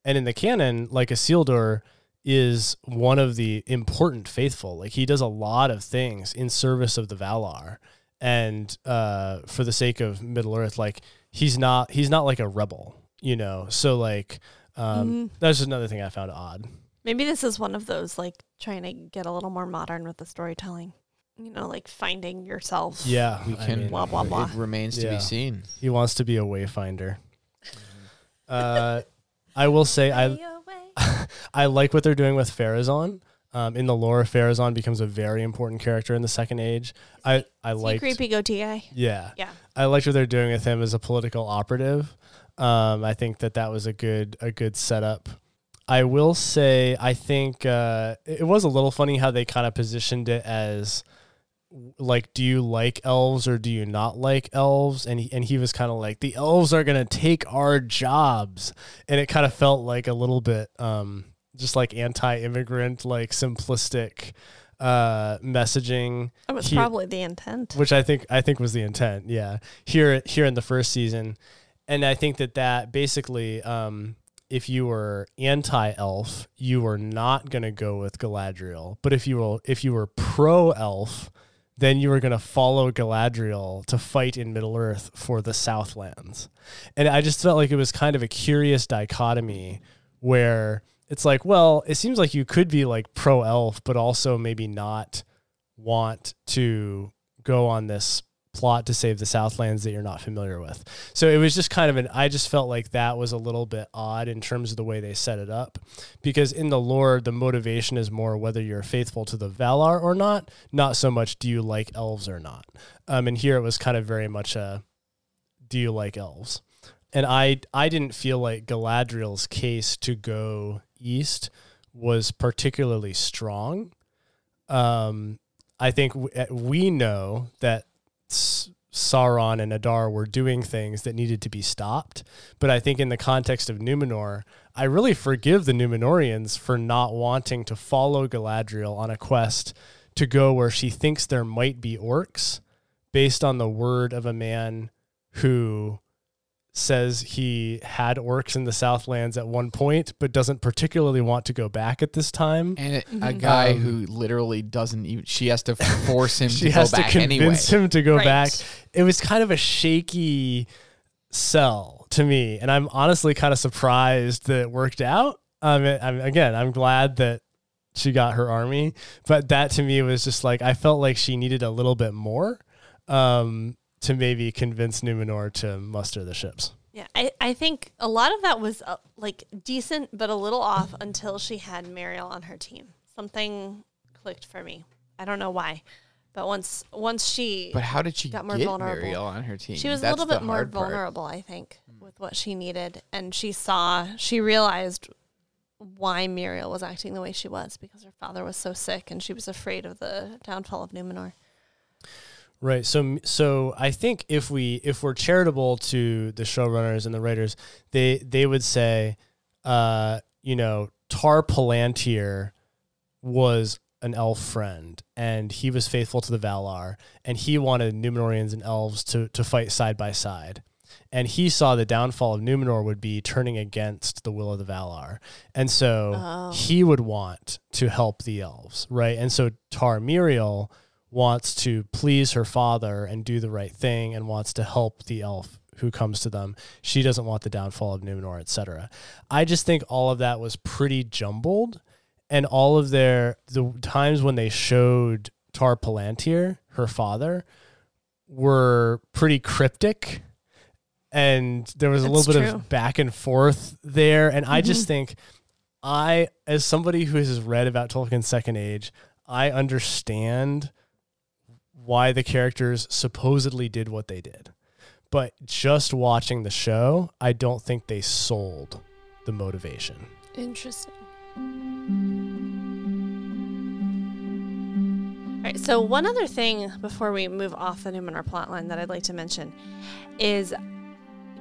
Speaker 1: And in the canon, like Isildur is one of the important faithful. Like he does a lot of things in service of the Valar, and uh, for the sake of Middle Earth, like he's not he's not like a rebel, you know. So like um,
Speaker 3: Mhm.
Speaker 1: that's just another thing I found odd.
Speaker 3: Maybe this is one of those like trying to get a little more modern with the storytelling. You know, like finding yourself.
Speaker 1: Yeah,
Speaker 2: We
Speaker 1: I
Speaker 2: can
Speaker 1: mean,
Speaker 3: Blah, blah, blah.
Speaker 2: It remains to
Speaker 1: Yeah.
Speaker 2: be seen.
Speaker 1: he wants to be a wayfinder. Uh, I will say I I like what they're doing with Pharazôn. Um, in the lore, Pharazôn becomes a very important character in the Second Age. I I like
Speaker 3: creepy goatee guy.
Speaker 1: yeah
Speaker 3: Yeah.
Speaker 1: I liked what they're doing with him as a political operative. Um, I think that that was a good a good setup. I will say I think uh, it was a little funny how they kind of positioned it as like do you like elves or do you not like elves and he, and he was kind of like the elves are going to take our jobs and it kind of felt like a little bit um just like anti-immigrant like simplistic uh messaging
Speaker 3: That was
Speaker 1: He-
Speaker 3: probably the intent.
Speaker 1: which I think I think was the intent. Yeah, here here in the first season, and I think that that basically, um, if you were anti-elf, you were not going to go with Galadriel. But if you were if you were pro-elf, then you were going to follow Galadriel to fight in Middle Earth for the Southlands. And I just felt like it was kind of a curious dichotomy where it's like, well, it seems like you could be like pro-elf, but also maybe not want to go on this plot to save the Southlands that you're not familiar with. So it was just kind of an I just felt like that was a little bit odd in terms of the way they set it up because in the lore the motivation is more whether you're faithful to the Valar or not, not so much do you like elves or not. Um and here it was kind of very much a do you like elves? And I I didn't feel like Galadriel's case to go east was particularly strong. Um I think uh, we know that Sauron and Adar were doing things that needed to be stopped. But I think in the context of Numenor, I really forgive the Numenorians for not wanting to follow Galadriel on a quest to go where she thinks there might be orcs based on the word of a man who says he had orcs in the Southlands at one point, but doesn't particularly want to go back at this time.
Speaker 2: And it- a guy
Speaker 1: Um,
Speaker 2: who literally doesn't even. She has to force him
Speaker 1: she
Speaker 2: to go
Speaker 1: has to
Speaker 2: back
Speaker 1: convince
Speaker 2: anyway.
Speaker 1: him to go
Speaker 3: Right.
Speaker 1: back. It was kind of a shaky sell to me, and I'm honestly kind of surprised that it worked out. Um, it- I'm, again, I'm glad that she got her army, but that to me was just like I felt like she needed a little bit more um, to maybe convince Numenor to muster the ships.
Speaker 3: Yeah, I, I think a lot of that was uh, like decent, but a little off until she had Míriel on her team. Something clicked for me. I don't know why, but once once she
Speaker 2: But how did she
Speaker 3: Got more
Speaker 2: get
Speaker 3: vulnerable.
Speaker 2: Míriel on her team?
Speaker 3: she was
Speaker 2: That's
Speaker 3: a little bit more
Speaker 2: hard part.
Speaker 3: vulnerable, I think, with what she needed, and she saw she realized why Míriel was acting the way she was because her father was so sick, and she was afraid of the downfall of Numenor.
Speaker 1: Right. So so I think if we if we're charitable to the showrunners and the writers, they they would say, uh, you know, Tar Palantir was an elf friend and he was faithful to the Valar and he wanted Numenorians and elves to to fight side by side. And he saw the downfall of Numenor would be turning against the will of the Valar. And so
Speaker 3: Oh.
Speaker 1: he would want to help the elves, right? And so Tar Miriel wants to please her father and do the right thing and wants to help the elf who comes to them. She doesn't want the downfall of Numenor, etc. I just think all of that was pretty jumbled and all of their the times when they showed Tar Palantir, her father, were pretty cryptic and there was a
Speaker 3: That's
Speaker 1: little bit
Speaker 3: true.
Speaker 1: of back and forth there and I
Speaker 3: Mm-hmm.
Speaker 1: just think I as somebody who has read about Tolkien's second age, I understand why the characters supposedly did what they did. But just watching the show, I don't think they sold the motivation.
Speaker 3: Interesting. All right, so one other thing before we move off the Numenor plotline that I'd like to mention is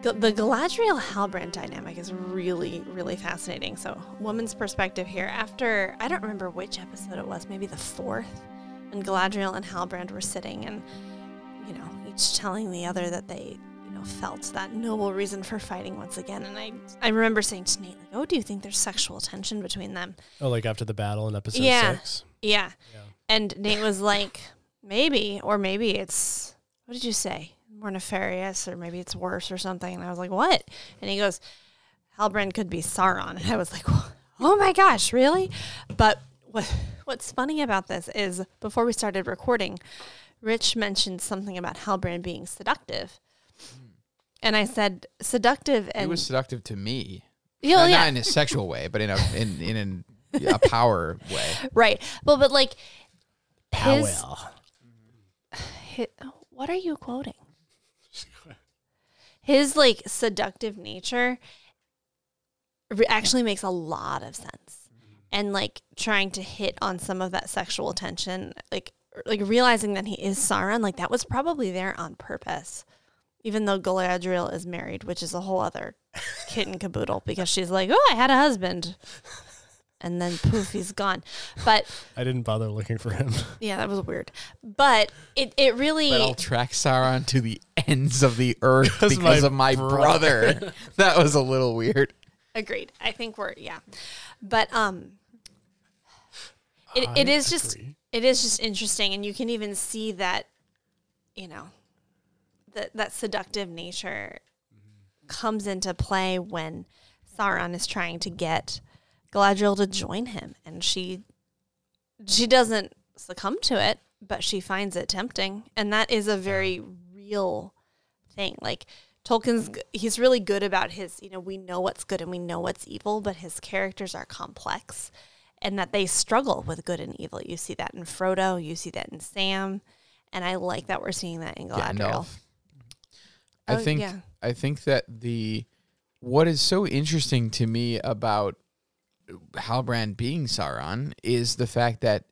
Speaker 3: the Galadriel Halbrand dynamic is really, really fascinating. So, woman's perspective here. After I don't remember which episode it was, maybe the fourth, when Galadriel and Halbrand were sitting and you know each telling the other that they you know felt that noble reason for fighting once again. And I I remember saying to Nate like, "Oh, do you think there's sexual tension between them?"
Speaker 1: Oh, like after the battle in episode
Speaker 3: Yeah.
Speaker 1: six?
Speaker 3: Yeah.
Speaker 1: Yeah.
Speaker 3: And Nate was like, maybe, or maybe it's, what did you say? More nefarious, or maybe it's worse or something. And I was like, what? And he goes, Halbrand could be Sauron. And I was like, oh my gosh, really? But what, what's funny about this is before we started recording, Rich mentioned something about Halbrand being seductive. Hmm. And I said, seductive
Speaker 2: He was seductive to me.
Speaker 3: Yeah,
Speaker 2: Not-
Speaker 3: yeah.
Speaker 2: Not in a sexual way, but in a in in an, a power way.
Speaker 3: right. Well, but like, his,
Speaker 1: Powell.
Speaker 3: What are you quoting? His like seductive nature actually makes a lot of sense, and like trying to hit on some of that sexual tension, like like realizing that he is Sauron, like that was probably there on purpose. Even though Galadriel is married, which is a whole other kit and caboodle, because she's like, "Oh, I had a husband," and then poof, he's gone. But
Speaker 1: I didn't bother looking for him.
Speaker 3: yeah, that was weird. But it it really
Speaker 2: But I'll track Sauron to the ends of the earth
Speaker 1: Because
Speaker 2: because,
Speaker 1: my
Speaker 2: of my
Speaker 1: brother.
Speaker 2: brother. that was a little weird.
Speaker 3: Agreed. I think we're yeah, but um, it, it is just it is just interesting, and you can even see that, you know, that that seductive nature mm-hmm. comes into play when Sauron is trying to get Galadriel to join him, and she she doesn't succumb to it, but she finds it tempting, and that is a very real thing. Like Tolkien's, he's really good about his. You know, we know what's good and we know what's evil, but his characters are complex, and that they struggle with good and evil. You see that in Frodo, you see that in Sam, and I like that we're seeing that in Galadriel.
Speaker 2: Gandalf. I
Speaker 3: Oh,
Speaker 2: think
Speaker 3: yeah.
Speaker 2: I think that the what is so interesting to me about Halbrand being Sauron is the fact that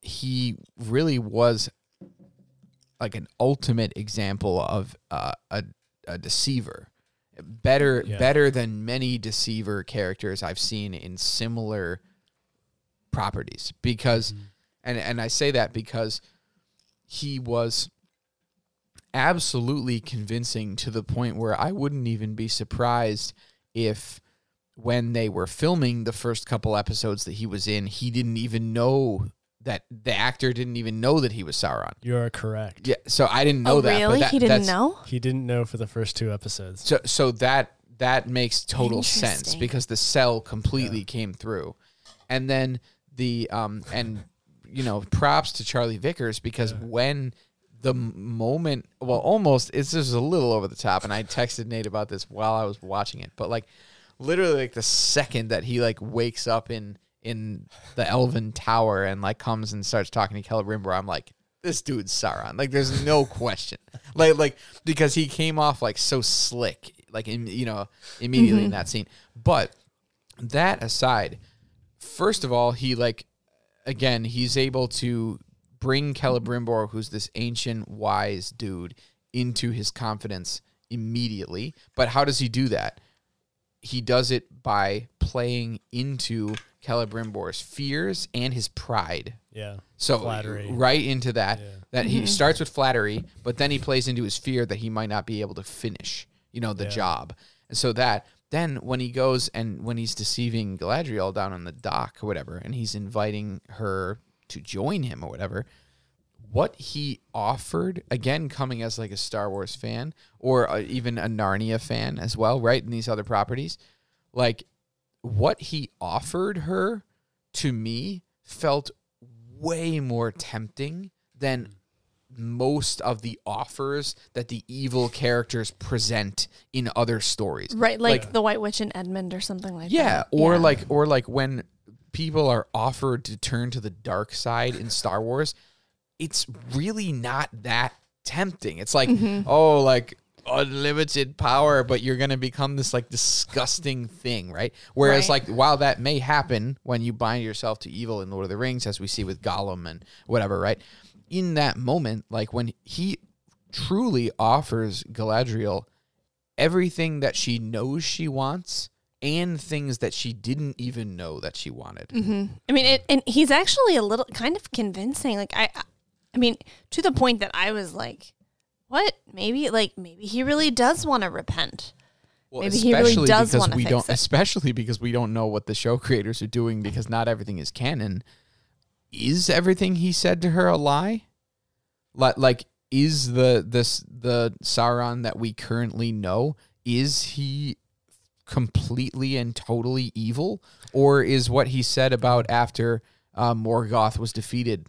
Speaker 2: he really was like an ultimate example of uh, a a deceiver. Better
Speaker 1: Yeah.
Speaker 2: better than many deceiver characters I've seen in similar properties because mm-hmm. and and I say that because he was absolutely convincing to the point where I wouldn't even be surprised if when they were filming the first couple episodes that he was in, he didn't even know that the actor didn't even know that he was Sauron.
Speaker 1: You are correct.
Speaker 2: Yeah, so I didn't know
Speaker 3: oh,
Speaker 2: that. but
Speaker 3: really?
Speaker 2: that-
Speaker 3: he didn't know?
Speaker 1: He didn't know for the first two episodes.
Speaker 2: So so that that makes total sense because the sell completely came through. And then the um and you know, props to Charlie Vickers because when the moment well almost it's just a little over the top and I texted Nate about this while I was watching it. But like literally like the second that he like wakes up in in the Elven Tower and like comes and starts talking to Celebrimbor, I'm like, this dude's Sauron. Like, there's no question. like, like because he came off like so slick, like in, you know, immediately in that scene. But that aside, first of all, he like again, he's able to bring Celebrimbor, who's this ancient wise dude, into his confidence immediately. But how does he do that? He does it by playing into Celebrimbor's fears and his pride.
Speaker 1: Yeah.
Speaker 2: So
Speaker 1: Flattery.
Speaker 2: right into that
Speaker 1: Yeah.
Speaker 2: that he mm-hmm. starts with flattery, but then he plays into his fear that he might not be able to finish, you know, the
Speaker 1: Yeah.
Speaker 2: job. And so that then when he goes and when he's deceiving Galadriel down on the dock or whatever, and he's inviting her to join him or whatever, what he offered again coming as like a Star Wars fan or uh, even a Narnia fan as well, right? In these other properties, like what he offered her to me felt way more tempting than most of the offers that the evil characters present in other stories.
Speaker 3: Right, like, the White Witch in Edmund or something like
Speaker 2: Yeah,
Speaker 3: that.
Speaker 2: or
Speaker 3: Yeah.
Speaker 2: like or like when people are offered to turn to the dark side in Star Wars, it's really not that tempting. It's like, mm-hmm. oh, like unlimited power, but you're gonna become this like disgusting thing, right? Whereas
Speaker 3: Right.
Speaker 2: like while that may happen when you bind yourself to evil in Lord of the Rings, as we see with Gollum and whatever, right? In that moment, like when he truly offers Galadriel everything that she knows she wants and things that she didn't even know that she wanted.
Speaker 3: Mm-hmm. I mean, it, and he's actually a little kind of convincing. Like I, I mean, to the point that I was like, "What? Maybe like maybe he really does want to repent."
Speaker 2: Well,
Speaker 3: Maybe he really does
Speaker 2: because
Speaker 3: wanna
Speaker 2: we
Speaker 3: fix
Speaker 2: don't
Speaker 3: it.
Speaker 2: especially because we don't know what the show creators are doing because not everything is canon. Is everything he said to her a lie? Like like is the this the Sauron that we currently know is he completely and totally evil or is what he said about after uh, Morgoth was defeated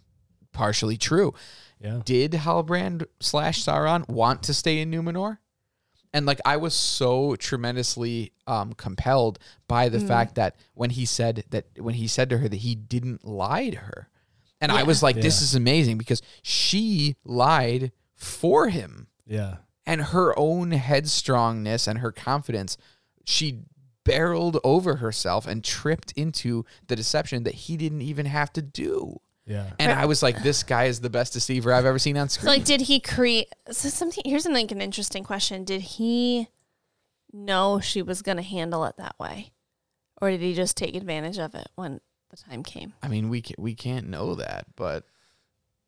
Speaker 2: partially true?
Speaker 1: Yeah.
Speaker 2: did Halbrand slash Sauron want to stay in Numenor? And like I was so tremendously um, compelled by the fact that when he said that when he said to her that he didn't lie to her, and I was like, this is amazing because she lied for him.
Speaker 1: Yeah.
Speaker 2: and her own headstrongness and her confidence, she barreled over herself and tripped into the deception that he didn't even have to do.
Speaker 1: Yeah.
Speaker 2: And I was like, this guy is the best deceiver I've ever seen on
Speaker 3: So,
Speaker 2: screen.
Speaker 3: like, did he create? So, something here's an, like an interesting question. Did he know she was going to handle it that way, or did he just take advantage of it when the time came?
Speaker 2: I mean, we can, we can't know that, but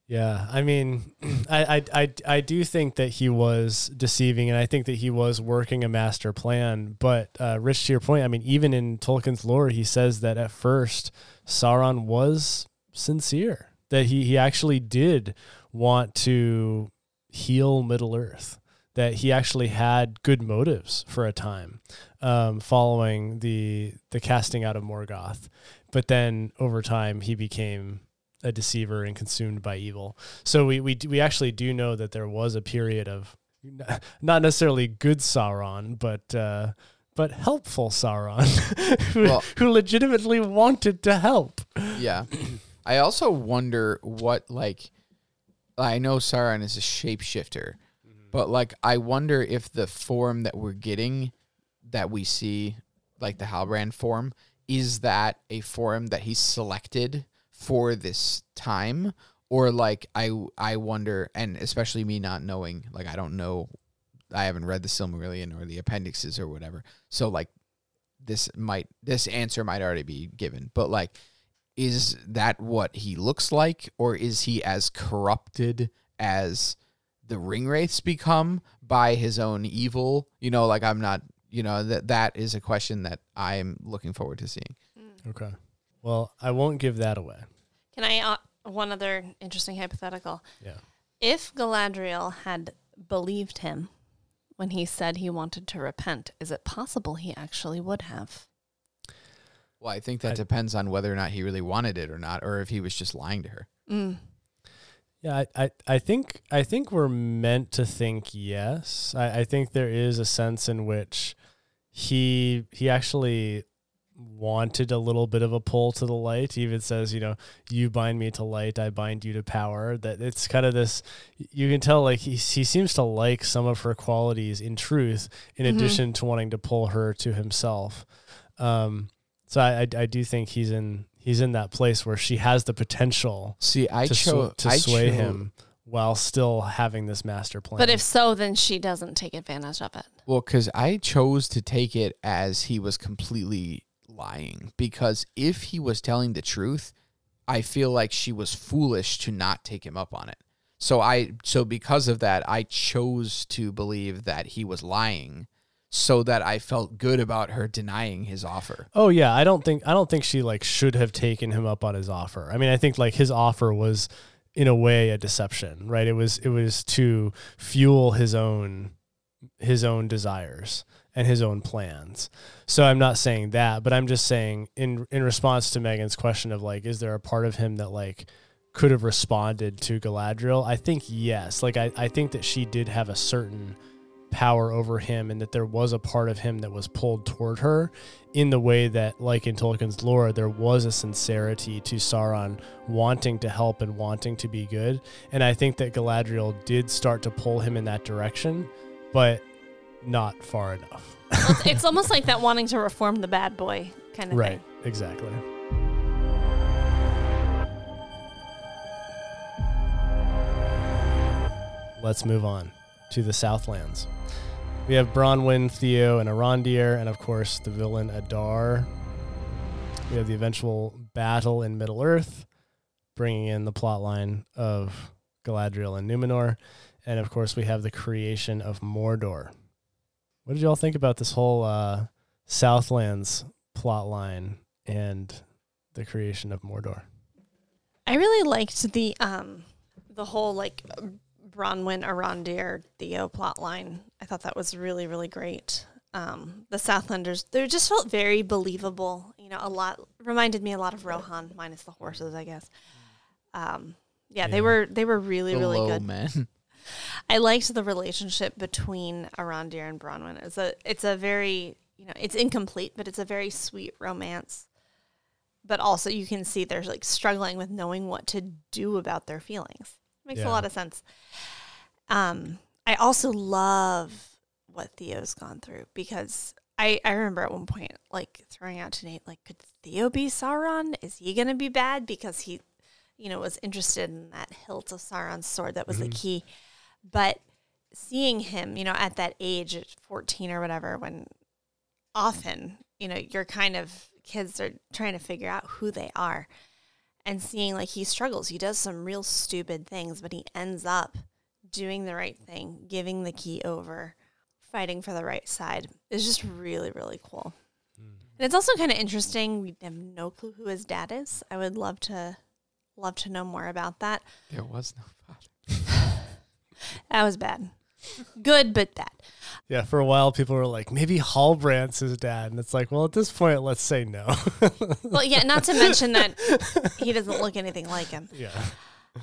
Speaker 1: Yeah, I mean, I, I I I do think that he was deceiving, and I think that he was working a master plan. But uh, Rich, to your point, I mean, even in Tolkien's lore, he says that at first Sauron was sincere, that he he actually did want to heal Middle Earth, that he actually had good motives for a time, um, following the the casting out of Morgoth. But then over time, he became a deceiver and consumed by evil. So we we we actually do know that there was a period of not necessarily good Sauron, but uh, but helpful Sauron, who,
Speaker 2: Well-
Speaker 1: who legitimately wanted to help.
Speaker 2: yeah. I also wonder what like I know Sauron is a shapeshifter, mm-hmm. but like I wonder if the form that we're getting that we see like the Halbrand form is that a form that he selected for this time? Or like I I wonder and especially me not knowing like I don't know I haven't read the Silmarillion or the appendixes or whatever. So like this might this answer might already be given, but like is that what he looks like or is he as corrupted as the ring wraiths become by his own evil. You know, like I'm not. You know that that is a question that I'm looking forward to seeing.
Speaker 1: Okay. Well, I won't give that away.
Speaker 3: Can I uh, one other interesting hypothetical?
Speaker 1: Yeah.
Speaker 3: If Galadriel had believed him when he said he wanted to repent, is it possible he actually would have?
Speaker 2: Well, I think that
Speaker 1: I-
Speaker 2: depends on whether or not he really wanted it or not, or if he was just lying to her.
Speaker 3: Mm.
Speaker 1: Yeah, I, I, I think I think we're meant to think yes. I, I think there is a sense in which he he actually wanted a little bit of a pull to the light. He even says, you know, you bind me to light, I bind you to power. That it's kind of this you can tell like he he seems to like some of her qualities in truth, in
Speaker 3: Mhm.
Speaker 1: addition to wanting to pull her to himself. Um so I, I I do think he's in he's in that place where she has the potential
Speaker 2: See, I
Speaker 1: to, sw-
Speaker 2: chose
Speaker 1: to
Speaker 2: I
Speaker 1: sway
Speaker 2: cho-
Speaker 1: him while still having this master plan.
Speaker 3: But if so, then she doesn't take advantage of it.
Speaker 2: Well, because I chose to take it as he was completely lying. Because if he was telling the truth, I feel like she was foolish to not take him up on it. So I so because of that, I chose to believe that he was lying, so that I felt good about her denying his offer.
Speaker 1: oh yeah, I don't think I don't think she like should have taken him up on his offer. I mean, I think like his offer was in a way a deception, right? It was it was to fuel his own his own desires and his own plans. So I'm not saying that, but I'm just saying in in response to Megan's question of like is there a part of him that like could have responded to Galadriel? I think yes. Like I, I think that she did have a certain power over him and that there was a part of him that was pulled toward her in the way that like in Tolkien's lore there was a sincerity to Sauron wanting to help and wanting to be good. And I think that Galadriel did start to pull him in that direction but not far enough.
Speaker 3: It's, it's almost like that wanting to reform the bad boy kind of
Speaker 1: right
Speaker 3: thing.
Speaker 1: exactly. Let's move on to the Southlands we have Bronwyn, Theo, and Arondir, and of course the villain Adar. We have the eventual battle in Middle Earth, bringing in the plot line of Galadriel and Numenor, and of course we have the creation of Mordor. What did y'all think about this whole uh, Southlands plot line and the creation of Mordor?
Speaker 3: I really liked the um the whole like Bronwyn Arondir Theo plot line. I thought that was really really great. Um, the Southlanders they just felt very believable. You know, a lot reminded me a lot of Rohan minus the horses, I guess. Um, yeah,
Speaker 1: Yeah.
Speaker 3: they were they were really
Speaker 2: The
Speaker 3: really good.
Speaker 2: man.
Speaker 3: I liked the relationship between Arondir and Bronwyn. It's a it's a very you know it's incomplete, but it's a very sweet romance. But also, you can see they're like struggling with knowing what to do about their feelings. Makes
Speaker 1: Yeah.
Speaker 3: a lot of sense. Um, I also love what Theo's gone through because I I remember at one point like throwing out to Nate like, could Theo be Sauron? Is he gonna be bad because he, you know, was interested in that hilt of Sauron's sword that was the mm-hmm. key but seeing him, you know, at that age, at 14 or whatever, when often, you know, you're kind of kids are trying to figure out who they are and seeing like he struggles. He does some real stupid things, but he ends up doing the right thing, giving the key over, fighting for the right side is just really, really cool. Mm. And it's also kind of interesting. We have no clue who his dad is. I would love to love to know more about that.
Speaker 2: There was no father.
Speaker 3: That was bad. Good, but bad.
Speaker 1: Yeah, for a while people were like, maybe Halbrand's his dad, and it's like, well, at this point, let's say no.
Speaker 3: Well, yeah, not to mention that he doesn't look anything like him.
Speaker 1: yeah,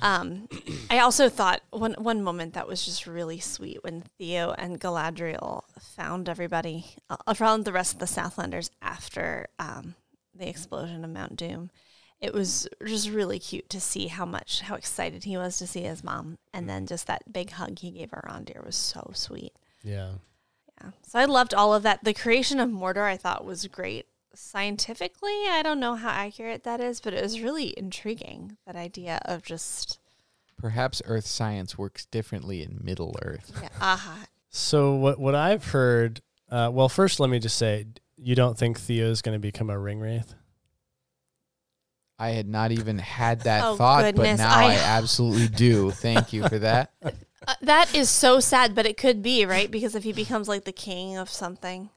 Speaker 3: Um, I also thought one one moment that was just really sweet when Theo and Galadriel found everybody, uh, found the rest of the Southlanders after um, the explosion of Mount Doom. It was just really cute to see how much how excited he was to see his mom, and then just that big hug he gave Arondir was so sweet.
Speaker 1: yeah.
Speaker 3: Yeah. So I loved all of that. The creation of Mordor I thought was great. Scientifically, I don't know how accurate that is, but it was really intriguing. That idea of just
Speaker 2: Perhaps Earth science works differently in Middle Earth.
Speaker 3: yeah, aha.
Speaker 1: So what what I've heard, uh, well, first let me just say, you don't think Theo is going to become a ring wraith?
Speaker 2: I had not even had that
Speaker 3: Oh,
Speaker 2: thought, but now I,
Speaker 3: I-
Speaker 2: absolutely do. Thank you for that.
Speaker 3: Uh, that is so sad, but it could be right because if he becomes like the king of something,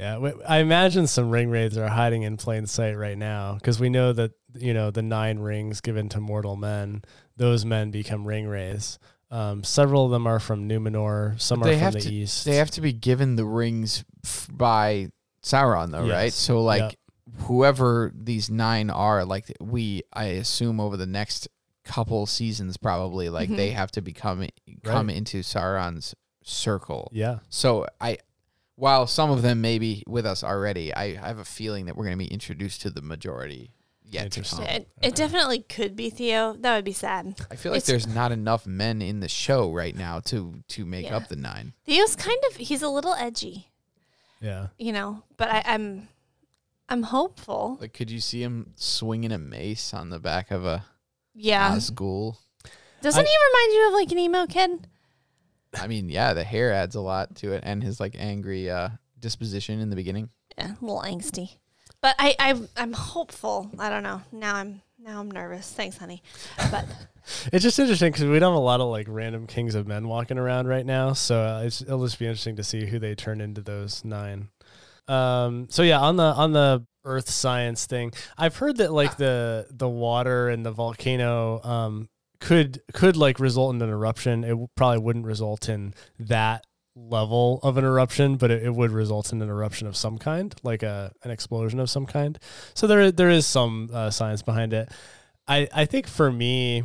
Speaker 1: Yeah, I imagine some ring wraiths are hiding in plain sight right now because we know that you know the nine rings given to mortal men; those men become ring wraiths. Um, several of them are from Numenor. Some
Speaker 2: But
Speaker 1: are from
Speaker 2: have
Speaker 1: the
Speaker 2: to-
Speaker 1: east.
Speaker 2: They have to be given the rings f- by Sauron, though, right? So, like,
Speaker 1: Yep.
Speaker 2: whoever these nine are, like, we, I assume over the next couple seasons, probably, like,
Speaker 3: Mhm.
Speaker 2: they have to become come
Speaker 1: Right.
Speaker 2: into Sauron's circle.
Speaker 1: yeah,
Speaker 2: So, I, while some of them may be with us already, I have a feeling that we're going to be introduced to the majority yet to
Speaker 1: Interesting.
Speaker 2: come.
Speaker 3: it, it definitely could be Theo. That would be sad.
Speaker 2: I feel like
Speaker 3: It's-
Speaker 2: there's not enough men in the show right now to to make
Speaker 3: Yeah.
Speaker 2: up the nine.
Speaker 3: Theo's kind of he's a little edgy,
Speaker 1: yeah.
Speaker 3: you know, but I, I'm I'm hopeful.
Speaker 2: Like, could you see him swinging a mace on the back of a
Speaker 3: Yeah.
Speaker 2: Nazgul?
Speaker 3: Doesn't
Speaker 1: I-
Speaker 3: he remind you of like an emo kid?
Speaker 2: I mean, yeah, the hair adds a lot to it, and his like angry uh, disposition in the beginning.
Speaker 3: Yeah, a little angsty. But I, I I'm hopeful. I don't know. Now I'm now I'm nervous. Thanks, honey. But
Speaker 1: It's just interesting because we don't have a lot of like random kings of men walking around right now. So uh, it's, it'll just be interesting to see who they turn into those nine. Um, so yeah, on the on the earth science thing, I've heard that like the the water and the volcano um, could could like result in an eruption. It probably wouldn't result in that level of an eruption, but it, it would result in an eruption of some kind, like a an explosion of some kind. So there there is some uh, science behind it. I I think for me,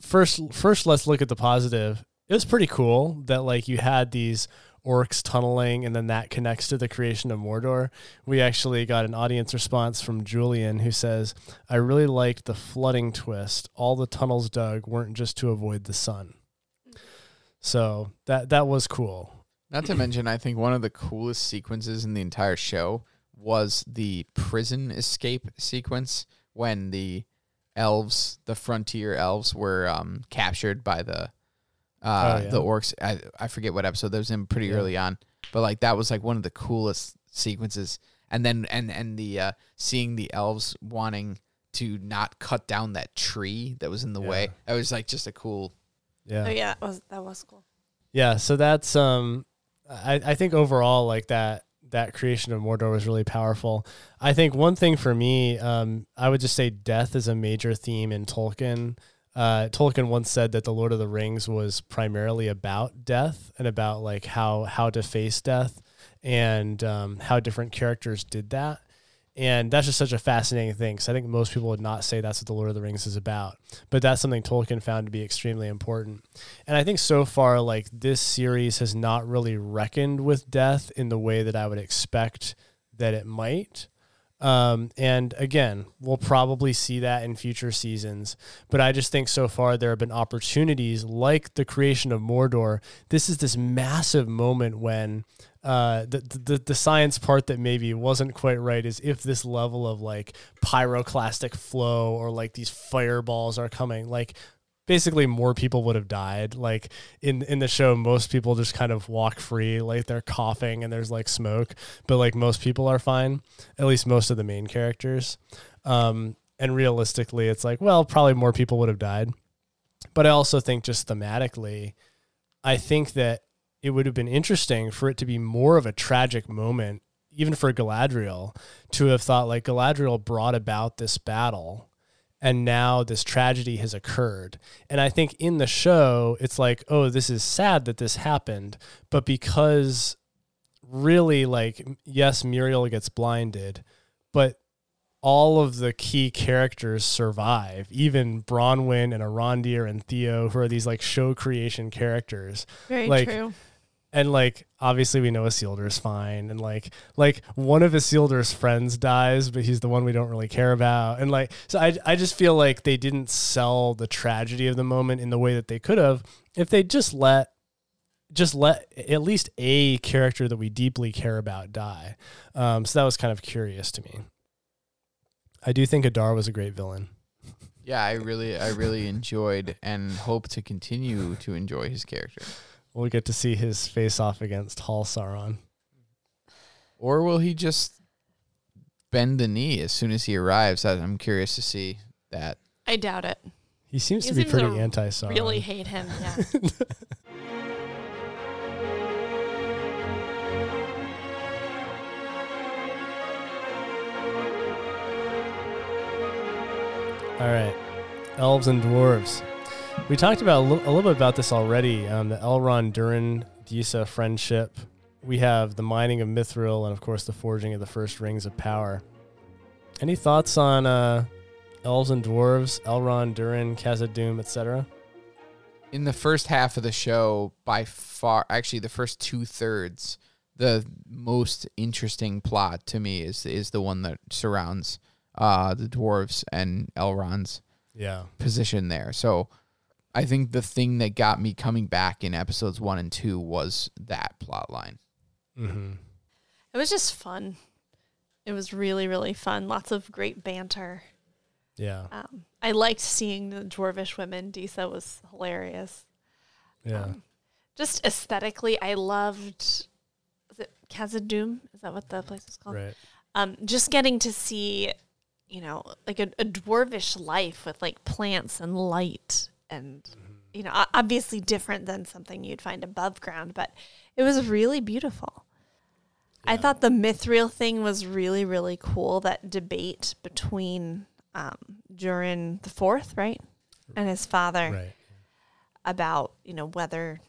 Speaker 1: first first let's look at the positive. It was pretty cool that like you had these orcs tunneling and then that connects to the creation of Mordor. We actually got an audience response from Julian who says, "I really liked the flooding twist. All the tunnels dug weren't just to avoid the sun." So that that was cool.
Speaker 2: Not to mention, I think one of the coolest sequences in the entire show was the prison escape sequence when the elves, the frontier elves, were um, captured by the uh,
Speaker 1: Oh, yeah.
Speaker 2: the orcs. I, I forget what episode that was in pretty
Speaker 1: Yeah.
Speaker 2: early on, but like that was like one of the coolest sequences. And then and and the uh, seeing the elves wanting to not cut down that tree that was in the way.
Speaker 1: Yeah.
Speaker 2: That was like just a cool.
Speaker 1: Yeah.
Speaker 3: oh yeah, that was that was cool.
Speaker 1: Yeah, so that's um I, I think overall like that that creation of Mordor was really powerful. I think one thing for me, um, I would just say death is a major theme in Tolkien. Uh, Tolkien once said that the Lord of the Rings was primarily about death and about like how how to face death and um, how different characters did that. And that's just such a fascinating thing. because I think most people would not say that's what the Lord of the Rings is about, but that's something Tolkien found to be extremely important. And I think so far, like this series has not really reckoned with death in the way that I would expect that it might. Um, and again, we'll probably see that in future seasons. But I just think so far there have been opportunities like the creation of Mordor. This is this massive moment when uh, the, the the science part that maybe wasn't quite right is if this level of like pyroclastic flow or like these fireballs are coming, like basically more people would have died. Like in in the show, most people just kind of walk free, like they're coughing and there's like smoke, but like most people are fine. At least most of the main characters. Um, and realistically, it's like well, probably more people would have died. But I also think just thematically, I think that it would have been interesting for it to be more of a tragic moment, even for Galadriel, to have thought like Galadriel brought about this battle and now this tragedy has occurred. And I think in the show, it's like, oh, this is sad that this happened, but because really, like, yes, Míriel gets blinded, but all of the key characters survive, even Bronwyn and Arondir and Theo, who are these like show creation characters
Speaker 3: Very
Speaker 1: Like,
Speaker 3: true.
Speaker 1: And like obviously we know Isildur's fine and like like one of Isildur's friends dies but he's the one we don't really care about. And like so I I just feel like they didn't sell the tragedy of the moment in the way that they could have if they just let just let at least a character that we deeply care about die. Um so that was kind of curious to me. I do think Adar was a great villain.
Speaker 2: Yeah, I really, I really enjoyed and hope to continue to enjoy his character.
Speaker 1: We'll get to see his face off against Hall Sauron.
Speaker 2: Or will he just bend the knee as soon as he arrives? I'm curious to see that.
Speaker 3: I doubt it.
Speaker 1: He seems
Speaker 3: He
Speaker 1: to be pretty anti Sauron.
Speaker 3: Really hate him. Yeah.
Speaker 1: All right. Elves and dwarves. We talked about a little, a little bit about this already. Um, the Elrond Durin Disa friendship. We have the mining of Mithril, and of course the forging of the first rings of power. Any thoughts on uh, elves and dwarves, Elrond, Durin, Khazad-dûm, etc.?
Speaker 2: in the first half of the show, by far, actually, the first two thirds, the most interesting plot to me is is the one that surrounds uh, the dwarves and Elrond's
Speaker 1: Yeah.
Speaker 2: position there. So, I think the thing that got me coming back in episodes one and two was that plot line.
Speaker 1: Mm-hmm.
Speaker 3: It was just fun. It was really, really fun. Lots of great banter.
Speaker 1: Yeah.
Speaker 3: Um, I liked seeing the dwarvish women. Disa was hilarious.
Speaker 1: Yeah.
Speaker 3: Um, just aesthetically, I loved. Is it Khazad-dûm? Is that what the place is called?
Speaker 1: right.
Speaker 3: Um, just getting to see, you know, like a, a dwarvish life with like plants and light, and you know, obviously different than something you'd find above ground, but it was really beautiful. I thought the mithril thing was really, really cool. That debate between um, Durin the Fourth, right, and his father
Speaker 1: Right.
Speaker 3: about you know whether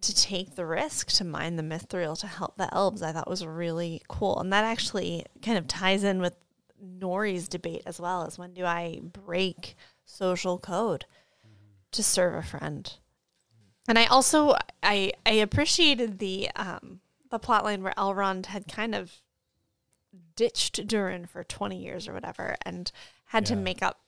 Speaker 3: to take the risk to mine the mithril to help the elves i thought was really cool and that actually kind of ties in with nori's debate as well as when do i break social code to serve a friend and i also i i appreciated the um the plot line where elrond had kind of ditched durin for 20 years or whatever and had to make up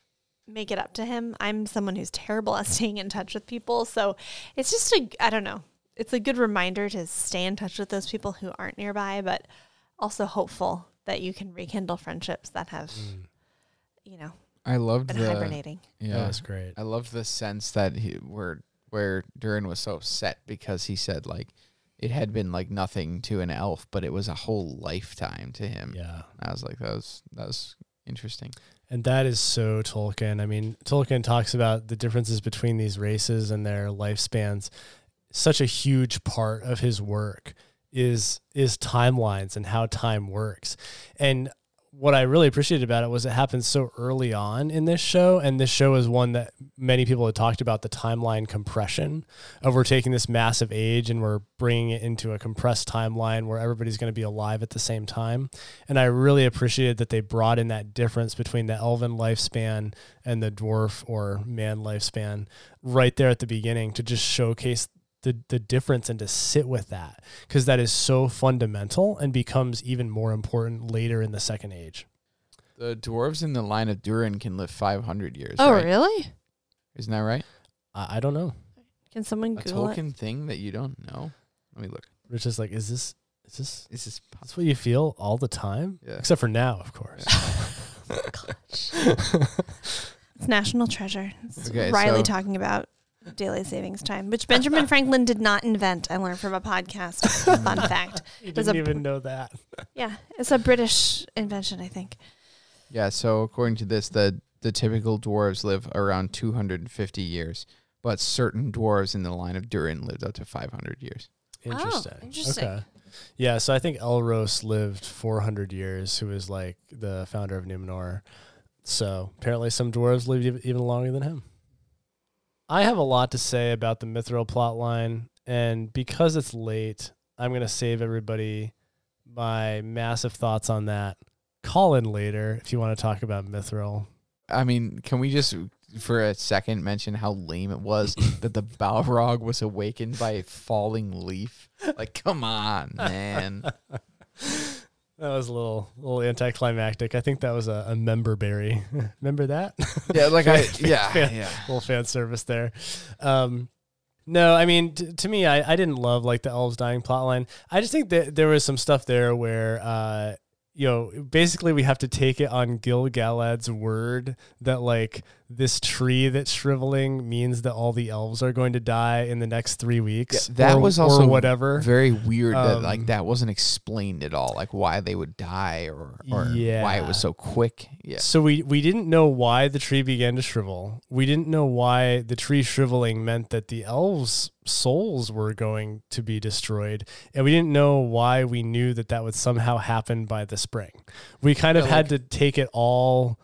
Speaker 3: make it up to him. I'm someone who's terrible at staying in touch with people, so it's just a I don't know. It's a good reminder to stay in touch with those people who aren't nearby, but also hopeful that you can rekindle friendships that have,
Speaker 1: Mm.
Speaker 3: you know,
Speaker 2: I loved
Speaker 3: been
Speaker 2: the
Speaker 3: hibernating.
Speaker 1: That
Speaker 2: yeah.
Speaker 1: was great.
Speaker 2: I loved the sense that he where where Durin was so upset because he said like it had been like nothing to an elf, but it was a whole lifetime to him.
Speaker 1: Yeah.
Speaker 2: I was like, that was that was interesting.
Speaker 1: And that is so Tolkien. I mean, Tolkien talks about the differences between these races and their lifespans. Such a huge part of his work is is timelines and how time works. And what I really appreciated about it was it happened so early on in this show, and this show is one that many people had talked about the timeline compression of we're taking this massive age and we're bringing it into a compressed timeline where everybody's going to be alive at the same time. And I really appreciated that they brought in that difference between the elven lifespan and the dwarf or man lifespan right there at the beginning to just showcase the, the difference and to sit with that because that is so fundamental and becomes even more important later in the second age.
Speaker 2: The dwarves in the line of Durin can live 500 years.
Speaker 3: Oh,
Speaker 2: right?
Speaker 3: really?
Speaker 2: Isn't that right?
Speaker 1: I, I don't know.
Speaker 3: Can someone
Speaker 2: A
Speaker 3: Google it?
Speaker 2: Tolkien thing that you don't know? Let me look.
Speaker 1: Rich is like, is this is this
Speaker 2: Is this
Speaker 1: is this what you feel all the time?
Speaker 2: Yeah.
Speaker 1: Except for now, of course.
Speaker 3: It's national treasure. It's
Speaker 2: Okay,
Speaker 3: Riley
Speaker 2: so-
Speaker 3: talking about daylight savings time, which Benjamin Franklin did not invent. I learned from a podcast. Fun fact.
Speaker 1: you didn't even know that.
Speaker 3: Yeah, it's a British invention, I think.
Speaker 2: Yeah, so according to this, the the typical dwarves live around 250 years, but certain dwarves in the line of Durin lived up to 500 years.
Speaker 1: Oh, interesting.
Speaker 3: Oh, interesting.
Speaker 1: Okay. Yeah, so I think Elros lived 400 years, who was like the founder of Numenor. So apparently some dwarves lived even longer than him. I have a lot to say about the Mithril plotline, and because it's late, I'm going to save everybody my massive thoughts on that. Call in later if you want to talk about Mithril.
Speaker 2: I mean, can we just for a second mention how lame it was that the Balrog was awakened by a falling leaf? Like, come on, man.
Speaker 1: That was a little little anticlimactic. I think that was a, a member berry. Remember that?
Speaker 2: Yeah, like I yeah,
Speaker 1: fan-
Speaker 2: yeah.
Speaker 1: little fan service there. Um, no, I mean, t- to me, I, I didn't love like the elves dying plotline. I just think that there was some stuff there where, uh, you know, basically we have to take it on Gil Galad's word that like this tree that's shriveling means that all the elves are going to die in the next three weeks.
Speaker 2: Yeah, that
Speaker 1: or-
Speaker 2: was also
Speaker 1: whatever.
Speaker 2: Very weird that
Speaker 1: Um,
Speaker 2: like that wasn't explained at all, like why they would die or or why it was so quick. Yeah.
Speaker 1: So we we didn't know why the tree began to shrivel. We didn't know why the tree shriveling meant that the elves' souls were going to be destroyed, and we didn't know why we knew that that would somehow happen by the spring. We kind of
Speaker 2: Yeah,
Speaker 1: had to take it all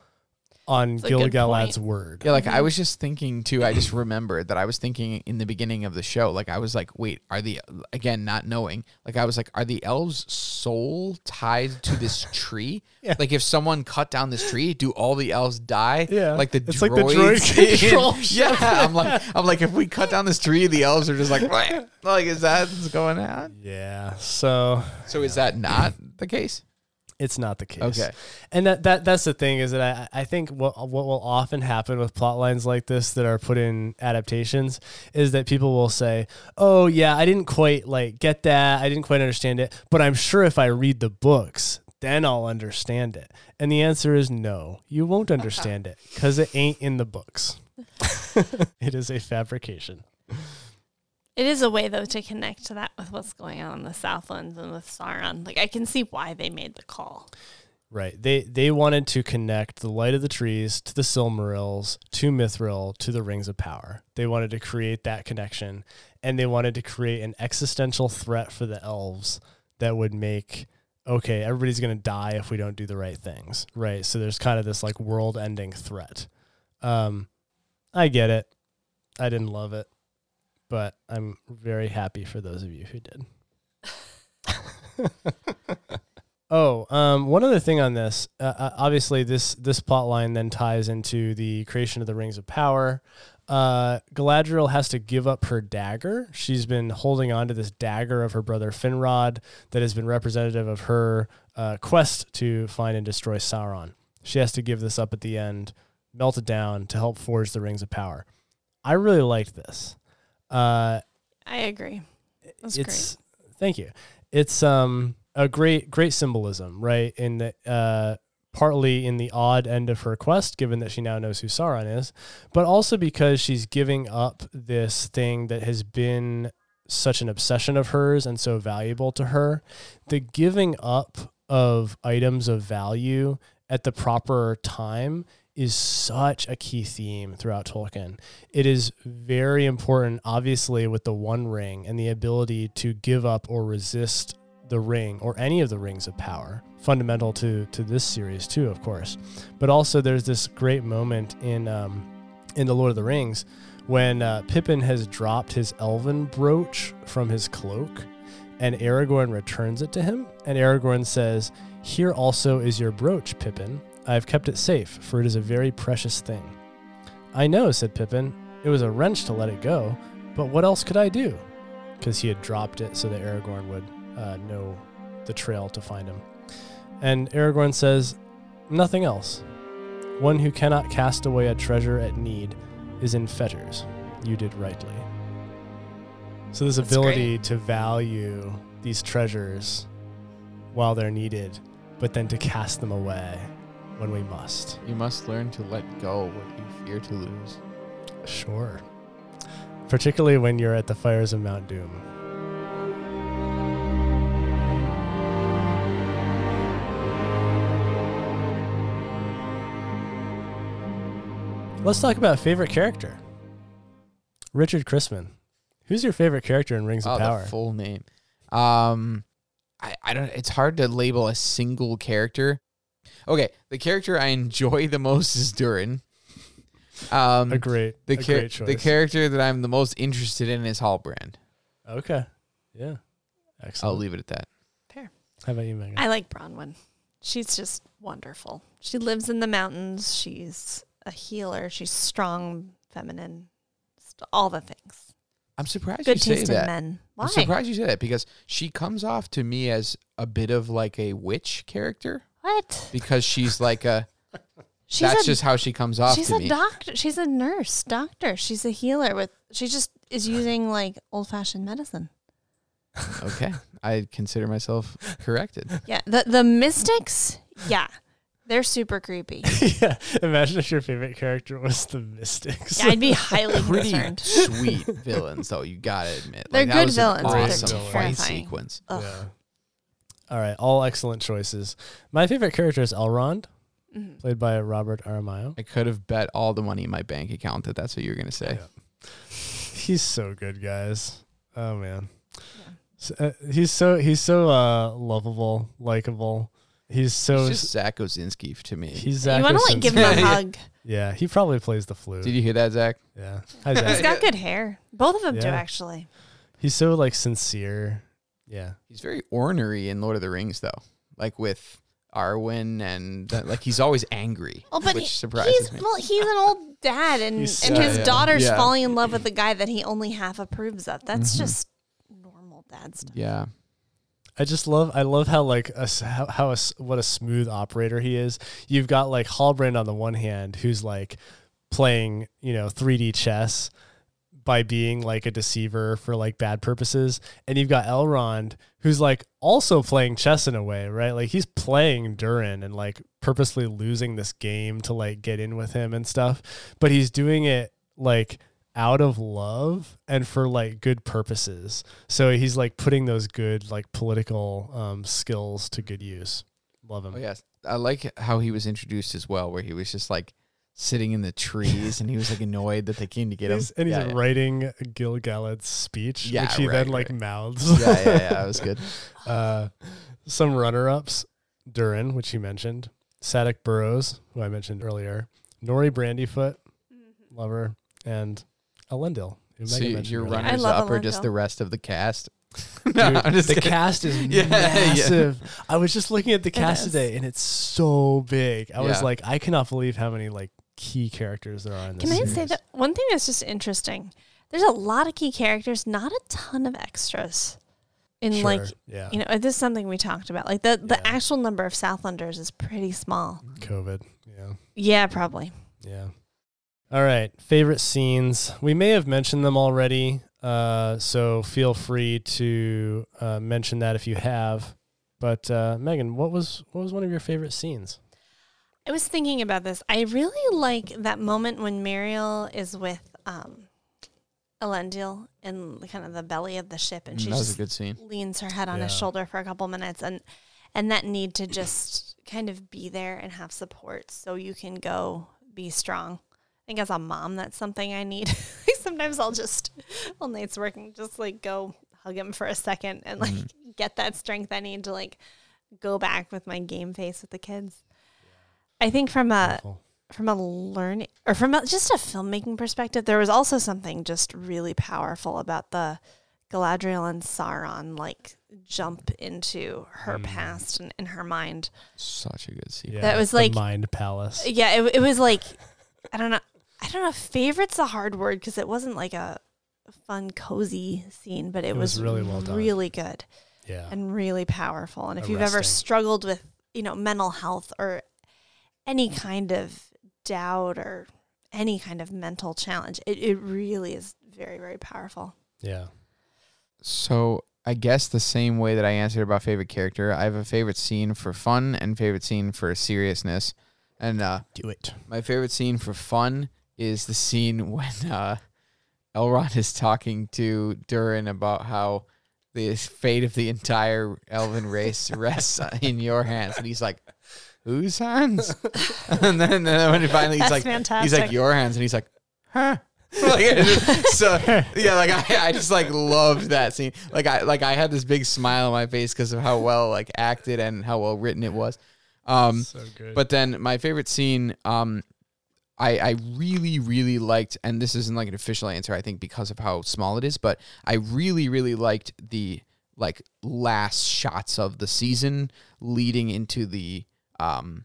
Speaker 1: on
Speaker 3: That's a good
Speaker 1: Gil-galad's
Speaker 3: point.
Speaker 1: word.
Speaker 2: Yeah, like I mm-hmm. was just thinking too. I just remembered that I was thinking in the beginning of the show. Like I was like, wait, are the again not knowing? Like I was like, are the elves' soul tied to this tree?
Speaker 1: Yeah.
Speaker 2: Like if someone cut down this tree, do all the elves die?
Speaker 1: Yeah.
Speaker 2: Like the
Speaker 1: It's
Speaker 2: droids
Speaker 1: like the droid
Speaker 2: in-
Speaker 1: control
Speaker 2: yeah, I'm like, I'm like, if we cut down this tree, the elves are just like, "Wah." like, is that what's going on?
Speaker 1: Yeah. So
Speaker 2: So is that not the case?
Speaker 1: It's not the case.
Speaker 2: Okay.
Speaker 1: And that, that that's the thing is that I, I think what what will often happen with plot lines like this that are put in adaptations is that people will say, "Oh yeah, I didn't quite like get that. I didn't quite understand it, but I'm sure if I read the books, then I'll understand it." And the answer is no. You won't understand it cuz it ain't in the books. it is a fabrication.
Speaker 3: It is a way though to connect to that with what's going on in the Southlands and with Sauron. Like I can see why they made the call.
Speaker 1: Right. They they wanted to connect the light of the trees to the Silmarils, to Mithril, to the Rings of Power. They wanted to create that connection, and they wanted to create an existential threat for the elves that would make okay, everybody's gonna die if we don't do the right things. Right. So there's kind of this like world ending threat. Um I get it. I didn't love it. But I'm very happy for those of you who did. Oh, um, one other thing on this. Uh, uh, obviously, this this plot line then ties into the creation of the Rings of Power. Uh, Galadriel has to give up her dagger. She's been holding on to this dagger of her brother Finrod that has been representative of her uh, quest to find and destroy Sauron. She has to give this up at the end, melt it down to help forge the Rings of Power. I really liked this. Uh,
Speaker 3: I agree. That's
Speaker 1: it's thank you. It's um a great great symbolism, right? In the uh partly in the odd end of her quest, given that she now knows who Sauron is, but also because she's giving up this thing that has been such an obsession of hers and so valuable to her. The giving up of items of value at the proper time is such a key theme throughout Tolkien. It is very important, obviously, with the One Ring and the ability to give up or resist the ring or any of the rings of power. Fundamental to to this series too, of course. But also, there's this great moment in um, in the Lord of the Rings when uh, Pippin has dropped his elven brooch from his cloak, and Aragorn returns it to him, and Aragorn says, "Here also is your brooch, Pippin." I have kept it safe, for it is a very precious thing. I know, said Pippin. It was a wrench to let it go, but what else could I do? Because he had dropped it so that Aragorn would uh, know the trail to find him. And Aragorn says, Nothing else. One who cannot cast away a treasure at need is in fetters. You did rightly. So, this
Speaker 3: That's
Speaker 1: ability to value these treasures while they're needed, but then to cast them away when we must.
Speaker 2: You must learn to let go what you fear to lose.
Speaker 1: Sure. Particularly when you're at the fires of Mount Doom. Let's talk about favorite character. Richard Chrisman. Who's your favorite character in Rings
Speaker 2: Oh,
Speaker 1: of Power?
Speaker 2: the full name. Um, I, I don't. It's hard to label a single character. Okay, the character I enjoy the most is Durin. Um,
Speaker 1: a great,
Speaker 2: the
Speaker 1: a
Speaker 2: char-
Speaker 1: great choice.
Speaker 2: the character that I'm the most interested in is Halbrand.
Speaker 1: okay. Yeah. Excellent.
Speaker 2: I'll leave it at that. There.
Speaker 1: How about you, Megan?
Speaker 3: I like Bronwyn. She's just wonderful. She lives in the mountains. She's a healer. She's strong, feminine, all the things.
Speaker 2: I'm surprised
Speaker 3: Good
Speaker 2: you say
Speaker 3: taste in
Speaker 2: that.
Speaker 3: men. Why?
Speaker 2: I'm surprised you say that because she comes off to me as a bit of like a witch character
Speaker 3: What?
Speaker 2: because she's like a.
Speaker 3: She's
Speaker 2: that's
Speaker 3: a,
Speaker 2: just how she comes off
Speaker 3: she's
Speaker 2: to
Speaker 3: a
Speaker 2: me.
Speaker 3: doctor. She's a nurse, doctor. She's a healer with. She just is using like old fashioned medicine.
Speaker 2: okay, I consider myself corrected.
Speaker 3: Yeah. The the mystics. Yeah. They're super creepy.
Speaker 1: yeah. Imagine if your favorite character was the Mystics.
Speaker 3: Yeah, I'd be highly
Speaker 2: Pretty
Speaker 3: concerned.
Speaker 2: sweet villains, though. You gotta admit,
Speaker 3: They're
Speaker 2: that
Speaker 3: good
Speaker 2: was
Speaker 3: villains, but
Speaker 1: they're
Speaker 2: Awesome fight
Speaker 3: terrifying.
Speaker 2: sequence.
Speaker 3: Ugh.
Speaker 1: Yeah. All right, all excellent choices. My favorite character is Elrond,
Speaker 3: Mhm.
Speaker 1: played by Robert Aramayo.
Speaker 2: I could have bet all the money in my bank account that that's what you were gonna say.
Speaker 1: He's so good, guys. Oh man,
Speaker 3: Yeah.
Speaker 1: S- uh, he's so he's so uh, lovable, likable, He's so
Speaker 2: It's just Zach Ozinski to me.
Speaker 1: he's Zach.
Speaker 3: you want to like give him a hug.
Speaker 1: Yeah, he probably plays the flute.
Speaker 2: Did you hear that, Zach?
Speaker 1: yeah. Hi,
Speaker 3: He's
Speaker 1: Zach.
Speaker 3: got good hair. Both of them do actually.
Speaker 1: He's so like sincere. Yeah.
Speaker 2: He's very ornery in Lord of the Rings, though. Like with Arwen, and that, like he's always angry,
Speaker 3: Oh, but
Speaker 2: which
Speaker 3: he-
Speaker 2: surprises
Speaker 3: he's
Speaker 2: me.
Speaker 3: well, he's an old dad, and and
Speaker 1: so-
Speaker 3: his
Speaker 2: Yeah.
Speaker 3: daughter's
Speaker 2: Yeah.
Speaker 3: falling in love with the guy that he only half approves of. That's
Speaker 2: Mhm.
Speaker 3: just normal dad stuff.
Speaker 2: Yeah,
Speaker 1: I just love I love how like a, s- how, how a s what a smooth operator he is. You've got like Halbrand on the one hand who's like playing, you know, 3D chess by being like a deceiver for like bad purposes, and you've got Elrond who's like also playing chess in a way, right? Like he's playing Durin and like purposely losing this game to like get in with him and stuff, but he's doing it like out of love and for like good purposes. So he's like putting those good like political um, skills to good use. Love him.
Speaker 2: oh yes, I like how he was introduced as well, where he was just like sitting in the trees, and he was like annoyed that they came to get him.
Speaker 1: He's, and he's
Speaker 2: yeah, yeah.
Speaker 1: writing Gilgalad's speech,
Speaker 2: Yeah,
Speaker 1: which he
Speaker 2: right,
Speaker 1: then like
Speaker 2: right.
Speaker 1: mouths.
Speaker 2: yeah, yeah, yeah, that was good.
Speaker 1: uh, some runner-ups: Durin, which you mentioned, Sadoc Burrows, who I mentioned earlier, Nori Brandyfoot, lover, and Elendil. Who
Speaker 2: So
Speaker 1: Megan mentioned
Speaker 2: your
Speaker 1: earlier.
Speaker 3: I
Speaker 2: runners
Speaker 3: love
Speaker 2: up are just the rest of the cast.
Speaker 1: Dude,
Speaker 2: no, I'm
Speaker 1: the
Speaker 2: kidding.
Speaker 1: cast is
Speaker 2: Yeah, yeah.
Speaker 1: massive. I was just looking at the cast
Speaker 3: is.
Speaker 1: today, and it's so big. I was like, I cannot believe how many like key characters there are in this.
Speaker 3: Can I
Speaker 1: series.
Speaker 3: say that one thing that's just interesting? There's a lot of key characters, not a ton of extras. In
Speaker 1: Sure,
Speaker 3: like,
Speaker 1: yeah,
Speaker 3: you know, this is something we talked about. Like the the
Speaker 1: Yeah.
Speaker 3: actual number of Southlanders is pretty small.
Speaker 1: COVID. Yeah,
Speaker 3: Yeah, probably.
Speaker 1: yeah. All right, favorite scenes. We may have mentioned them already, uh, so feel free to uh, mention that if you have. But uh, Megan, what was what was one of your favorite scenes?
Speaker 3: I was thinking about this. I really like that moment when Míriel is with um, Elendil in kind of the belly of the ship, and she
Speaker 2: that was a
Speaker 3: just
Speaker 2: good scene.
Speaker 3: leans her head on his shoulder for a couple minutes, and and that need to just kind of be there and have support, so you can go be strong. I think as a mom, that's something I need. Sometimes I'll just, while Nate's working, just like go hug him for a second and like get that strength I need to like go back with my game face with the kids. I think from a
Speaker 1: Beautiful.
Speaker 3: from a learning or from a, just a filmmaking perspective, there was also something just really powerful about the Galadriel and Sauron like jump into her
Speaker 1: Mm.
Speaker 3: past and in her mind.
Speaker 2: Such a good scene.
Speaker 1: Yeah,
Speaker 3: That was
Speaker 1: the
Speaker 3: like-
Speaker 1: Mind Palace.
Speaker 3: Yeah, it, it was like I don't know. I don't know. if Favorite's a hard word because it wasn't like a fun, cozy scene, but it,
Speaker 1: It was
Speaker 3: was,
Speaker 1: really well done.
Speaker 3: really good
Speaker 1: Yeah,
Speaker 3: and really powerful. And if you've ever
Speaker 1: Arresting.
Speaker 3: struggled with, you know, mental health or any kind of doubt or any kind of mental challenge, it, it really is very, very powerful.
Speaker 1: yeah.
Speaker 2: So I guess the same way that I answered about favorite character, I have a favorite scene for fun and favorite scene for seriousness. And uh,
Speaker 1: Do it.
Speaker 2: my favorite scene for fun is the scene when uh, Elrond is talking to Durin about how the fate of the entire elven race rests in your hands, and he's like, "Whose hands?" and then, and when he finally he's
Speaker 3: That's
Speaker 2: like,
Speaker 3: fantastic.
Speaker 2: "He's like your hands," and he's like, "Huh." like it just- so yeah, like I, I just like loved that scene. Like I like I had this big smile on my face because of how well like acted and how well written it was. Um,
Speaker 1: so good.
Speaker 2: but then my favorite scene, um, I I really really liked, and this isn't like an official answer, I think because of how small it is, but I really really liked the like last shots of the season leading into the um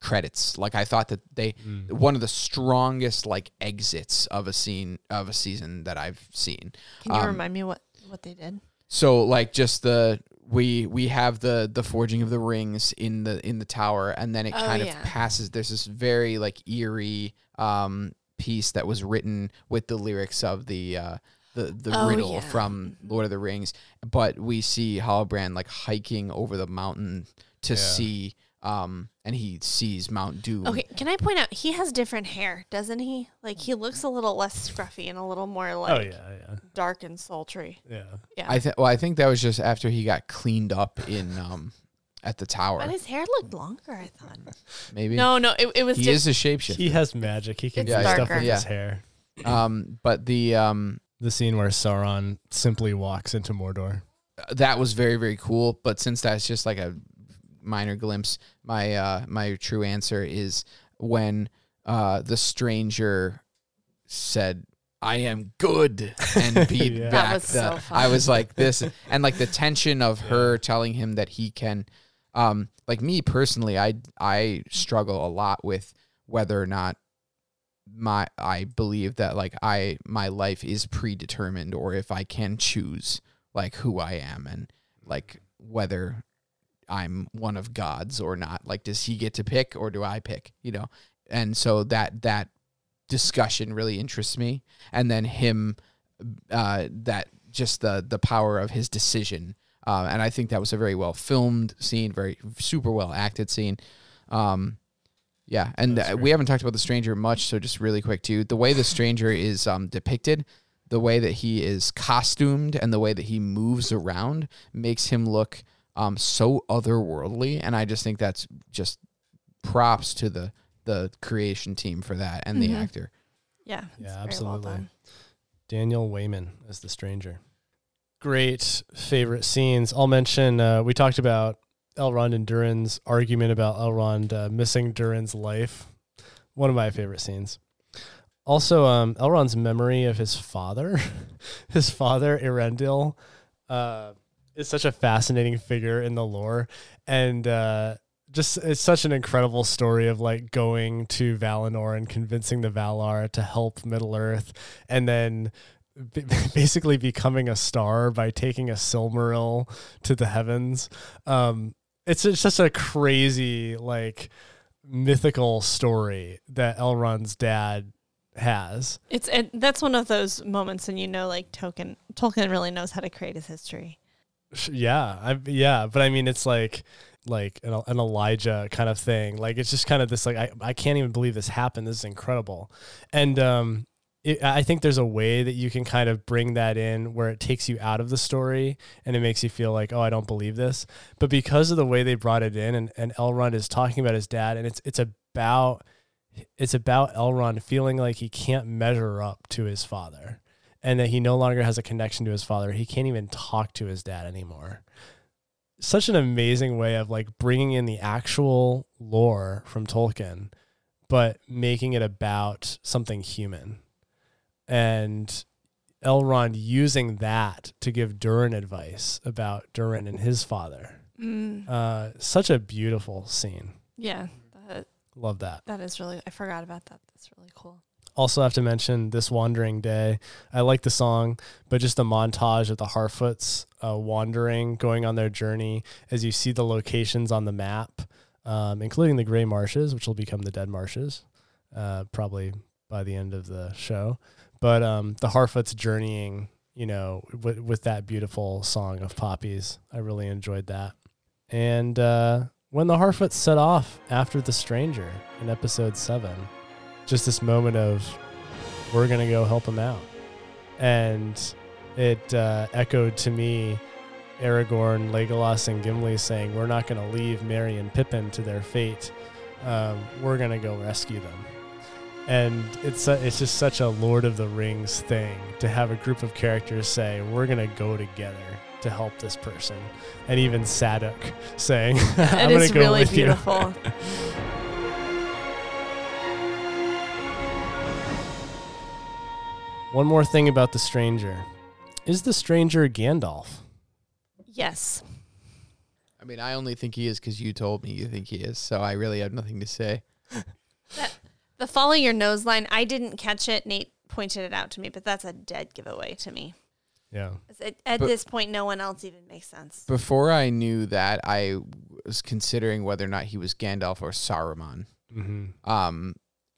Speaker 2: credits. Like I thought that they
Speaker 1: Mm.
Speaker 2: one of the strongest like exits of a scene of a season that I've seen.
Speaker 3: Can you
Speaker 2: Um,
Speaker 3: remind me what, what they did?
Speaker 2: So like just the we we have the the forging of the rings in the in the tower and then it
Speaker 3: Oh,
Speaker 2: kind
Speaker 3: yeah.
Speaker 2: of passes there's this very like eerie um piece that was written with the lyrics of the uh the the
Speaker 3: Oh,
Speaker 2: riddle
Speaker 3: yeah.
Speaker 2: from Lord of the Rings but we see Halbrand like hiking over the mountain to
Speaker 1: Yeah.
Speaker 2: see um and he sees Mount Doom.
Speaker 3: Okay, can I point out he has different hair, doesn't he? Like he looks a little less scruffy and a little more like
Speaker 1: oh yeah, yeah,
Speaker 3: dark and sultry.
Speaker 1: yeah.
Speaker 3: Yeah.
Speaker 2: I think well I think that was just after he got cleaned up in um at the tower.
Speaker 3: but his hair looked longer, I thought.
Speaker 2: Maybe.
Speaker 3: No, no, it, it was
Speaker 2: He
Speaker 3: just
Speaker 2: is a shapeshifter.
Speaker 1: He has magic. He can
Speaker 3: It's
Speaker 1: do stuff
Speaker 3: darker.
Speaker 1: with
Speaker 2: Yeah.
Speaker 1: his hair.
Speaker 2: Um, but the um,
Speaker 1: The scene where Sauron simply walks into Mordor.
Speaker 2: that was very very cool. But since that's just like a minor glimpse. My uh, my true answer is when uh, the stranger said, "I am good," and beat
Speaker 1: Yeah.
Speaker 3: That
Speaker 2: back
Speaker 3: was
Speaker 2: the.
Speaker 3: so.
Speaker 2: I was like this, and like the tension of her telling him that he can. Um, like me personally, I I struggle a lot with whether or not my I believe that like I my life is predetermined or if I can choose like who I am and like whether I'm one of God's or not. Like does he get to pick or do I pick, you know? And so that that discussion really interests me and then him uh that just the the power of his decision. Uh, and I think that was a very well filmed scene, very super well acted scene. Um yeah, and uh, we haven't talked about the stranger much, so just really quick too. The way the stranger is um, depicted, the way that he is costumed, and the way that he moves around makes him look um, so otherworldly, and I just think that's just props to the the creation team for that and the
Speaker 3: Mhm.
Speaker 2: actor.
Speaker 3: Yeah.
Speaker 1: Yeah, absolutely.
Speaker 3: Well.
Speaker 1: Daniel Weyman as the stranger. Great favorite scenes. I'll mention uh, we talked about Elrond and Durin's argument about Elrond uh, missing Durin's life. One of my favorite scenes. Also, um, Elrond's memory of his father, his father Eärendil, uh, is such a fascinating figure in the lore, and uh, just it's such an incredible story of like going to Valinor and convincing the Valar to help Middle Earth, and then basically becoming a star by taking a Silmaril to the heavens. Um, it's it's just a crazy like mythical story that Elrond's dad has.
Speaker 3: It's and that's one of those moments, and you know, like Tolkien. Tolkien really knows how to create his history.
Speaker 1: Yeah, I yeah, but I mean, it's like like an, an Elijah kind of thing. Like it's just kind of this like I I can't even believe this happened. This is incredible, and um, it, I think there's a way that you can kind of bring that in where it takes you out of the story and it makes you feel like oh I don't believe this, but because of the way they brought it in and and Elrond is talking about his dad and it's it's about it's about Elrond feeling like he can't measure up to his father and that he no longer has a connection to his father. He can't even talk to his dad anymore. Such an amazing way of like bringing in the actual lore from Tolkien, but making it about something human. And Elrond using that to give Durin advice about Durin and his father.
Speaker 3: Mm.
Speaker 1: Uh, such a beautiful scene.
Speaker 3: Yeah, that,
Speaker 1: Love that.
Speaker 3: that is really. I forgot about that. That's really cool.
Speaker 1: Also have to mention this wandering day. I like the song but just the montage of the harfoots uh, wandering going on their journey as you see the locations on the map um, including the gray marshes which will become the dead marshes uh, probably by the end of the show. But um, the harfoots journeying you know with, with that beautiful song of poppies i really enjoyed that. And uh, when the harfoots set off after the stranger in episode 7 just this moment of we're gonna go help him out. And it uh, echoed to me aragorn legolas and gimli saying we're not gonna leave merry and pippin to their fate. Um, we're gonna go rescue them. And it's su- it's just such a lord of the rings thing to have a group of characters say we're gonna go together to help this person. And even Sadoc saying i'm gonna go
Speaker 3: really
Speaker 1: with you One more thing about the stranger. Is the stranger Gandalf?
Speaker 3: yes.
Speaker 2: I mean, I only think he is because you told me you think he is, so I really have nothing to say.
Speaker 3: The follow your nose line. I didn't catch it. Nate pointed it out to me, but that's a dead giveaway to me.
Speaker 1: Yeah.
Speaker 3: At, at
Speaker 2: But-
Speaker 3: this point, no one else even makes sense.
Speaker 2: Before I knew that, I was considering whether or not he was Gandalf or Saruman.
Speaker 1: Mm-hmm.
Speaker 2: um,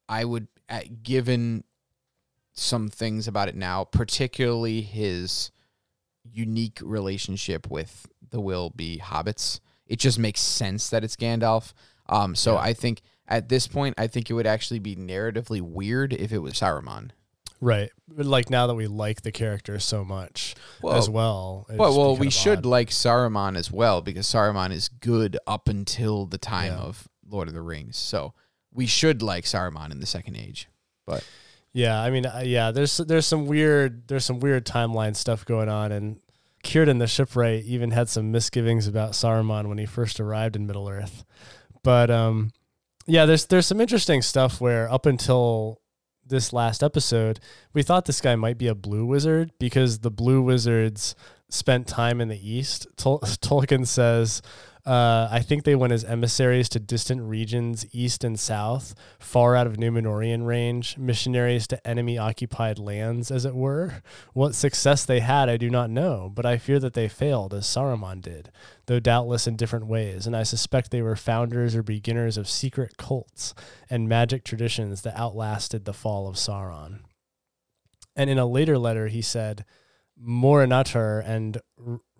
Speaker 2: I would, uh, given some things about it now, particularly his unique relationship with the will be hobbits, it just makes sense that it's Gandalf. Um, so
Speaker 1: Yeah.
Speaker 2: I think at this point, I think it would actually be narratively weird if it was Saruman.
Speaker 1: Right. But like now that we like the character so much
Speaker 2: Well,
Speaker 1: as well.
Speaker 2: Well, well, we should
Speaker 1: odd.
Speaker 2: like Saruman as well because Saruman is good up until the time
Speaker 1: Yeah.
Speaker 2: of Lord of the Rings. So we should like Saruman in the Second Age.
Speaker 1: Yeah, I mean, uh, yeah. There's there's some weird there's some weird timeline stuff going on, and Círdan the shipwright even had some misgivings about Saruman when he first arrived in Middle Earth. But um, yeah, there's there's some interesting stuff where up until this last episode, we thought this guy might be a blue wizard because the blue wizards spent time in the east. Tol- Tolkien says uh, I think they went as emissaries to distant regions east and south, far out of Numenorian range, missionaries to enemy occupied lands, as it were. What success they had, I do not know, but I fear that they failed, as Saruman did, though doubtless in different ways, and I suspect they were founders or beginners of secret cults and magic traditions that outlasted the fall of Sauron. And in a later letter, he said, Morinehtar and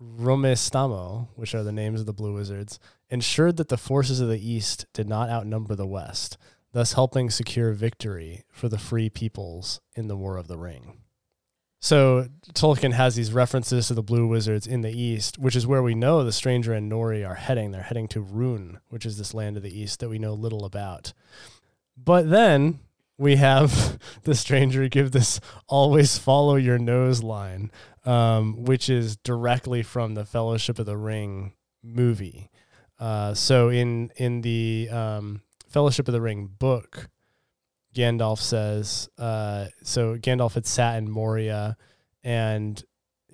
Speaker 1: Rómestámo, which are the names of the Blue Wizards, ensured that the forces of the East did not outnumber the West, thus helping secure victory for the free peoples in the War of the Ring. So Tolkien has these references to the Blue Wizards in the East, which is where we know the Stranger and Nori are heading. They're heading to Rhûn, which is this land of the East that we know little about. But then we have the stranger give this always follow your nose line um, which is directly from the Fellowship of the Ring movie. Uh, so in in the um, Fellowship of the Ring book, Gandalf says, uh, so Gandalf had sat in Moria, and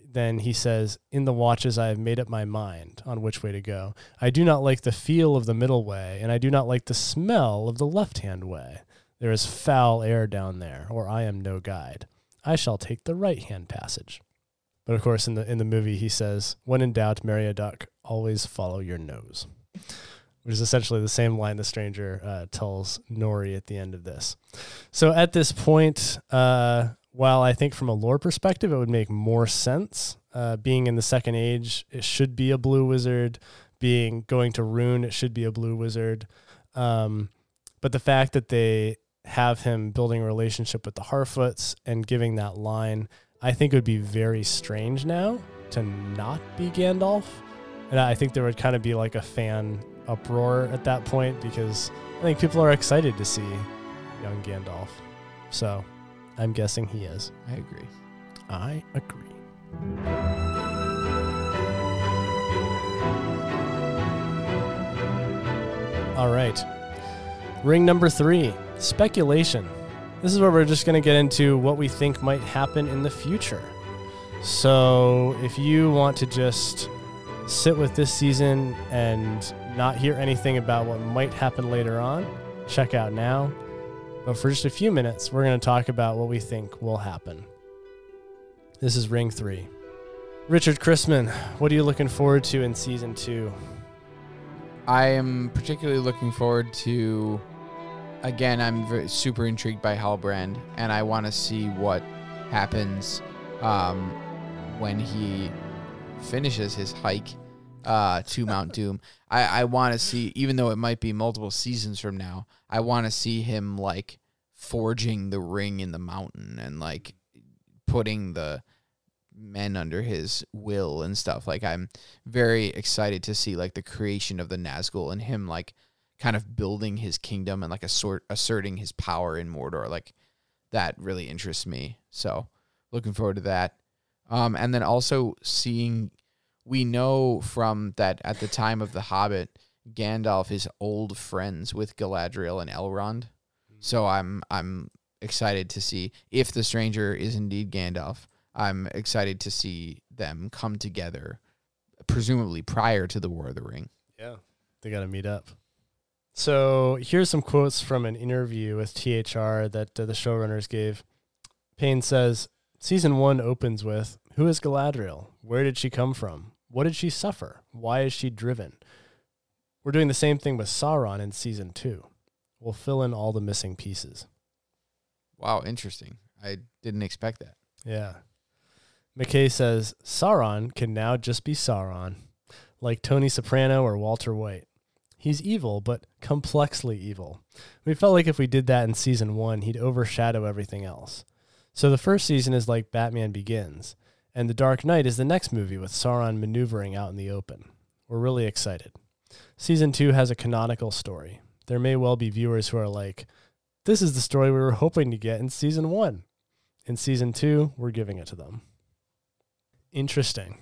Speaker 1: then he says, In the watches I have made up my mind on which way to go. I do not like the feel of the middle way, and I do not like the smell of the left hand way. There is foul air down there, or I am no guide. I shall take the right hand passage. But of course, in the in the movie, he says, "When in doubt, marry a duck. Always follow your nose," which is essentially the same line the stranger uh, tells Nori at the end of this. So at this point, uh, while I think from a lore perspective, it would make more sense. Uh, being in the Second Age, it should be a blue wizard. Being going to Rhûn, it should be a blue wizard. Um, but the fact that they have him building a relationship with the Harfoots and giving that line I think it would be very strange now to not be Gandalf. And I think there would kind of be like a fan uproar at that point because I think people are excited to see young Gandalf. So I'm guessing he is.
Speaker 2: I agree.
Speaker 1: I agree. All right. Ring number three speculation. This is where we're just going to get into what we think might happen in the future. So, if you want to just sit with this season and not hear anything about what might happen later on, check out now. But for just a few minutes, we're going to talk about what we think will happen. This is Ring 3. Richard Chrisman, what are you looking forward to in season 2?
Speaker 2: I am particularly looking forward to again, I'm very, super intrigued by Halbrand, and I want to see what happens um, when he finishes his hike uh, to Mount Doom. I, I want to see, even though it might be multiple seasons from now, I want to see him like forging the ring in the mountain and like putting the men under his will and stuff. Like I'm very excited to see like the creation of the Nazgul and him like kind of building his kingdom and like assert, asserting his power in Mordor. Like that really interests me. So looking forward to that. Um, and then also seeing, we know from that at the time of the Hobbit, Gandalf is old friends with Galadriel and Elrond. So I'm I'm excited to see if the stranger is indeed Gandalf. I'm excited to see them come together, presumably prior to the War of the Ring.
Speaker 1: Yeah, they got to meet up. So here's some quotes from an interview with THR that uh, the showrunners gave. Payne says, Season one opens with Who is Galadriel? Where did she come from? What did she suffer? Why is she driven? We're doing the same thing with Sauron in season two. We'll fill in all the missing pieces.
Speaker 2: Wow, interesting. I didn't expect that.
Speaker 1: Yeah. McKay says Sauron can now just be Sauron, like Tony Soprano or Walter White. He's evil, but complexly evil. We felt like if we did that in season one, he'd overshadow everything else. So the first season is like Batman Begins, and The Dark Knight is the next movie with Sauron maneuvering out in the open. We're really excited. Season two has a canonical story. There may well be viewers who are like, this is the story we were hoping to get in season one. In season two, we're giving it to them. Interesting.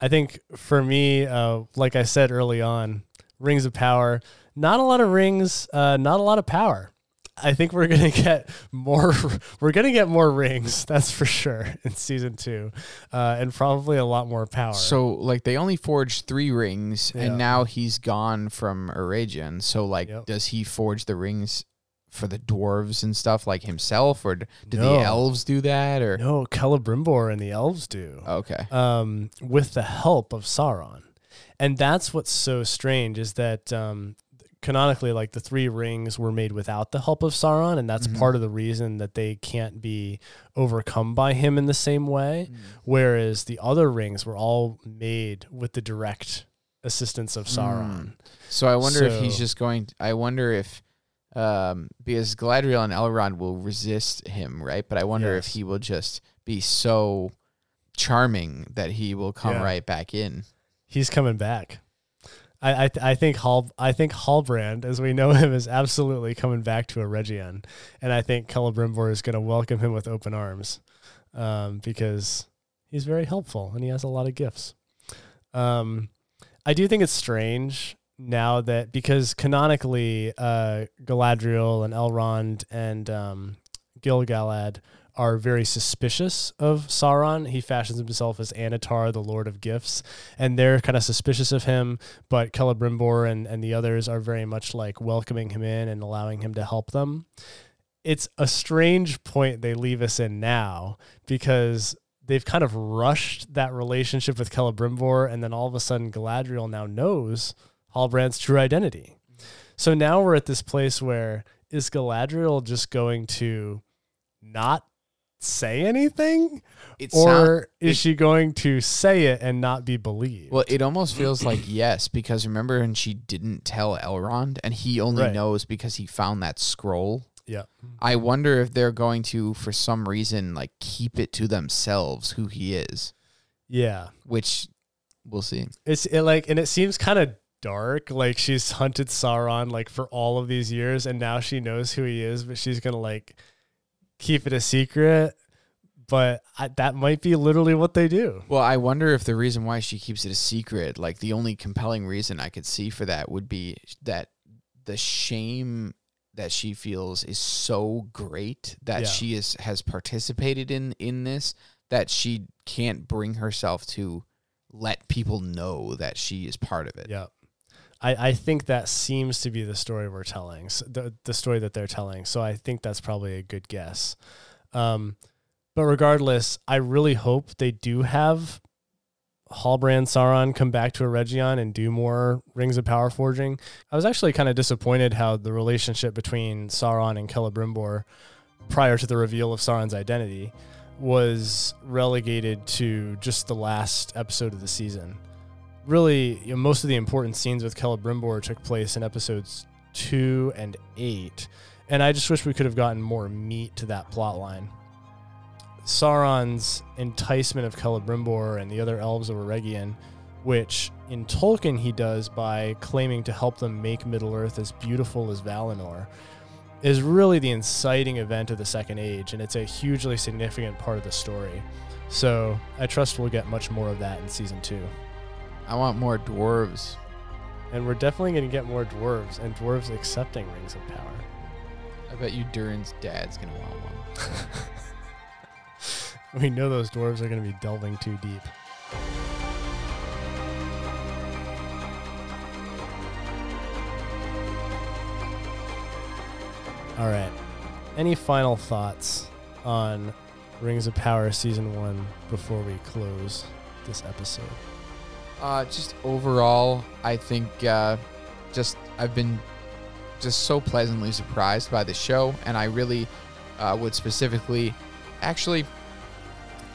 Speaker 1: I think for me, uh, like I said early on, rings of power. Not a lot of rings. Uh, not a lot of power. I think we're gonna get more. We're gonna get more rings, that's for sure, in season two, uh, and probably a lot more power.
Speaker 2: So like they only forged three rings,
Speaker 1: Yeah.
Speaker 2: and now he's gone from Eregion. So like,
Speaker 1: Yep.
Speaker 2: does he forge the rings for the dwarves and stuff like himself, or do
Speaker 1: No.
Speaker 2: the elves do that? Or
Speaker 1: no, Celebrimbor and the elves do,
Speaker 2: okay,
Speaker 1: um, with the help of Sauron, and that's what's so strange is that um, canonically, like the three rings were made without the help of Sauron, and that's
Speaker 2: Mhm.
Speaker 1: part of the reason that they can't be overcome by him in the same way.
Speaker 2: Mm.
Speaker 1: whereas the other rings were all made with the direct assistance of Sauron.
Speaker 2: so I wonder if he's just going. I wonder if. Um, because Galadriel and Elrond will resist him, right? But I wonder if he will just be so charming that he will come
Speaker 1: Yeah.
Speaker 2: right back in.
Speaker 1: He's coming back. I I, I think Hall I think Halbrand, as we know him, is absolutely coming back to Eregion, and I think Celebrimbor is going to welcome him with open arms, um, because he's very helpful and he has a lot of gifts. Um, I do think it's strange now that because canonically, uh, Galadriel and Elrond and um, Gil-galad are very suspicious of Sauron. He fashions himself as Annatar, the Lord of Gifts, and they're kind of suspicious of him. But Celebrimbor and, and the others are very much like welcoming him in and allowing him to help them. It's a strange point they leave us in now because they've kind of rushed that relationship with Celebrimbor, and then all of a sudden Galadriel now knows Halbrand's true identity. So now we're at this place where is Galadriel just going to not say anything?
Speaker 2: It
Speaker 1: or
Speaker 2: sound-
Speaker 1: is
Speaker 2: it-
Speaker 1: she going to say it and not be believed?
Speaker 2: Well, it almost feels like yes, because remember, and she didn't tell Elrond, and he only
Speaker 1: Right.
Speaker 2: knows because he found that scroll.
Speaker 1: yeah.
Speaker 2: I wonder if they're going to, for some reason, like keep it to themselves who he is,
Speaker 1: Yeah.
Speaker 2: which we'll see.
Speaker 1: It's it like and it seems kind of dark like she's hunted Sauron like for all of these years and now she knows who he is but she's going to like keep it a secret but I, that might be literally what they do.
Speaker 2: Well, I wonder if the reason why she keeps it a secret, like the only compelling reason I could see for that would be that the shame that she feels is so great that
Speaker 1: Yeah.
Speaker 2: she is has participated in in this that she can't bring herself to let people know that she is part of it.
Speaker 1: Yeah. I, I think that seems to be the story we're telling, s the, the story that they're telling. So I think that's probably a good guess. Um, but regardless, I really hope they do have Halbrand Sauron come back to Eregion and do more Rings of Power forging. I was actually kind of disappointed how the relationship between Sauron and Celebrimbor prior to the reveal of Sauron's identity was relegated to just the last episode of the season really you know, most of the important scenes with Celebrimbor took place in episodes two and eight, and I just wish we could have gotten more meat to that plot line. Sauron's enticement of Celebrimbor and the other elves of Eregion, which in Tolkien he does by claiming to help them make Middle Earth as beautiful as Valinor, is really the inciting event of the Second Age, and it's a hugely significant part of the story. So I trust we'll get much more of that in season two.
Speaker 2: I want more dwarves.
Speaker 1: And we're definitely going to get more dwarves and dwarves accepting rings of power.
Speaker 2: I bet you Durin's dad's gonna want one.
Speaker 1: we know those dwarves are going to be delving too deep. All right. Any final thoughts on Rings of Power season 1 before we close this episode?
Speaker 2: Uh, just overall, I think uh, just I've been just so pleasantly surprised by the show, and I really uh, would specifically, actually,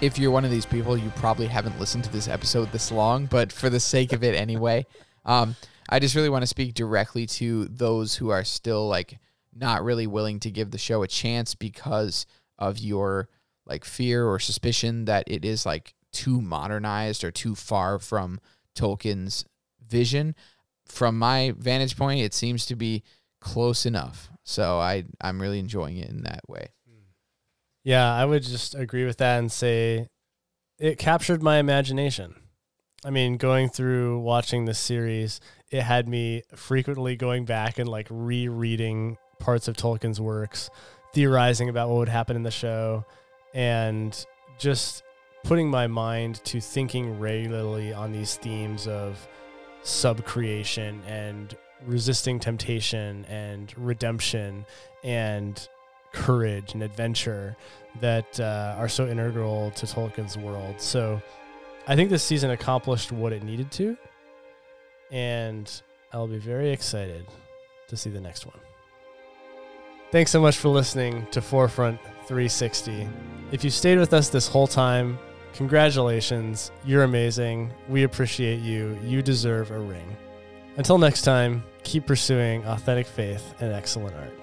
Speaker 2: if you're one of these people, you probably haven't listened to this episode this long, but for the sake of it anyway, um, I just really want to speak directly to those who are still like not really willing to give the show a chance because of your like fear or suspicion that it is like too modernized or too far from Tolkien's vision. From my vantage point, it seems to be close enough. So I I'm really enjoying it in that way.
Speaker 1: Yeah, I would just agree with that and say it captured my imagination. I mean, going through watching this series, it had me frequently going back and like rereading parts of Tolkien's works, theorizing about what would happen in the show, and just putting my mind to thinking regularly on these themes of subcreation and resisting temptation and redemption and courage and adventure that uh, are so integral to Tolkien's world. So I think this season accomplished what it needed to, and I'll be very excited to see the next one. Thanks so much for listening to Forefront 360. If you stayed with us this whole time, congratulations. You're amazing. We appreciate you. You deserve a ring. Until next time, keep pursuing authentic faith and excellent art.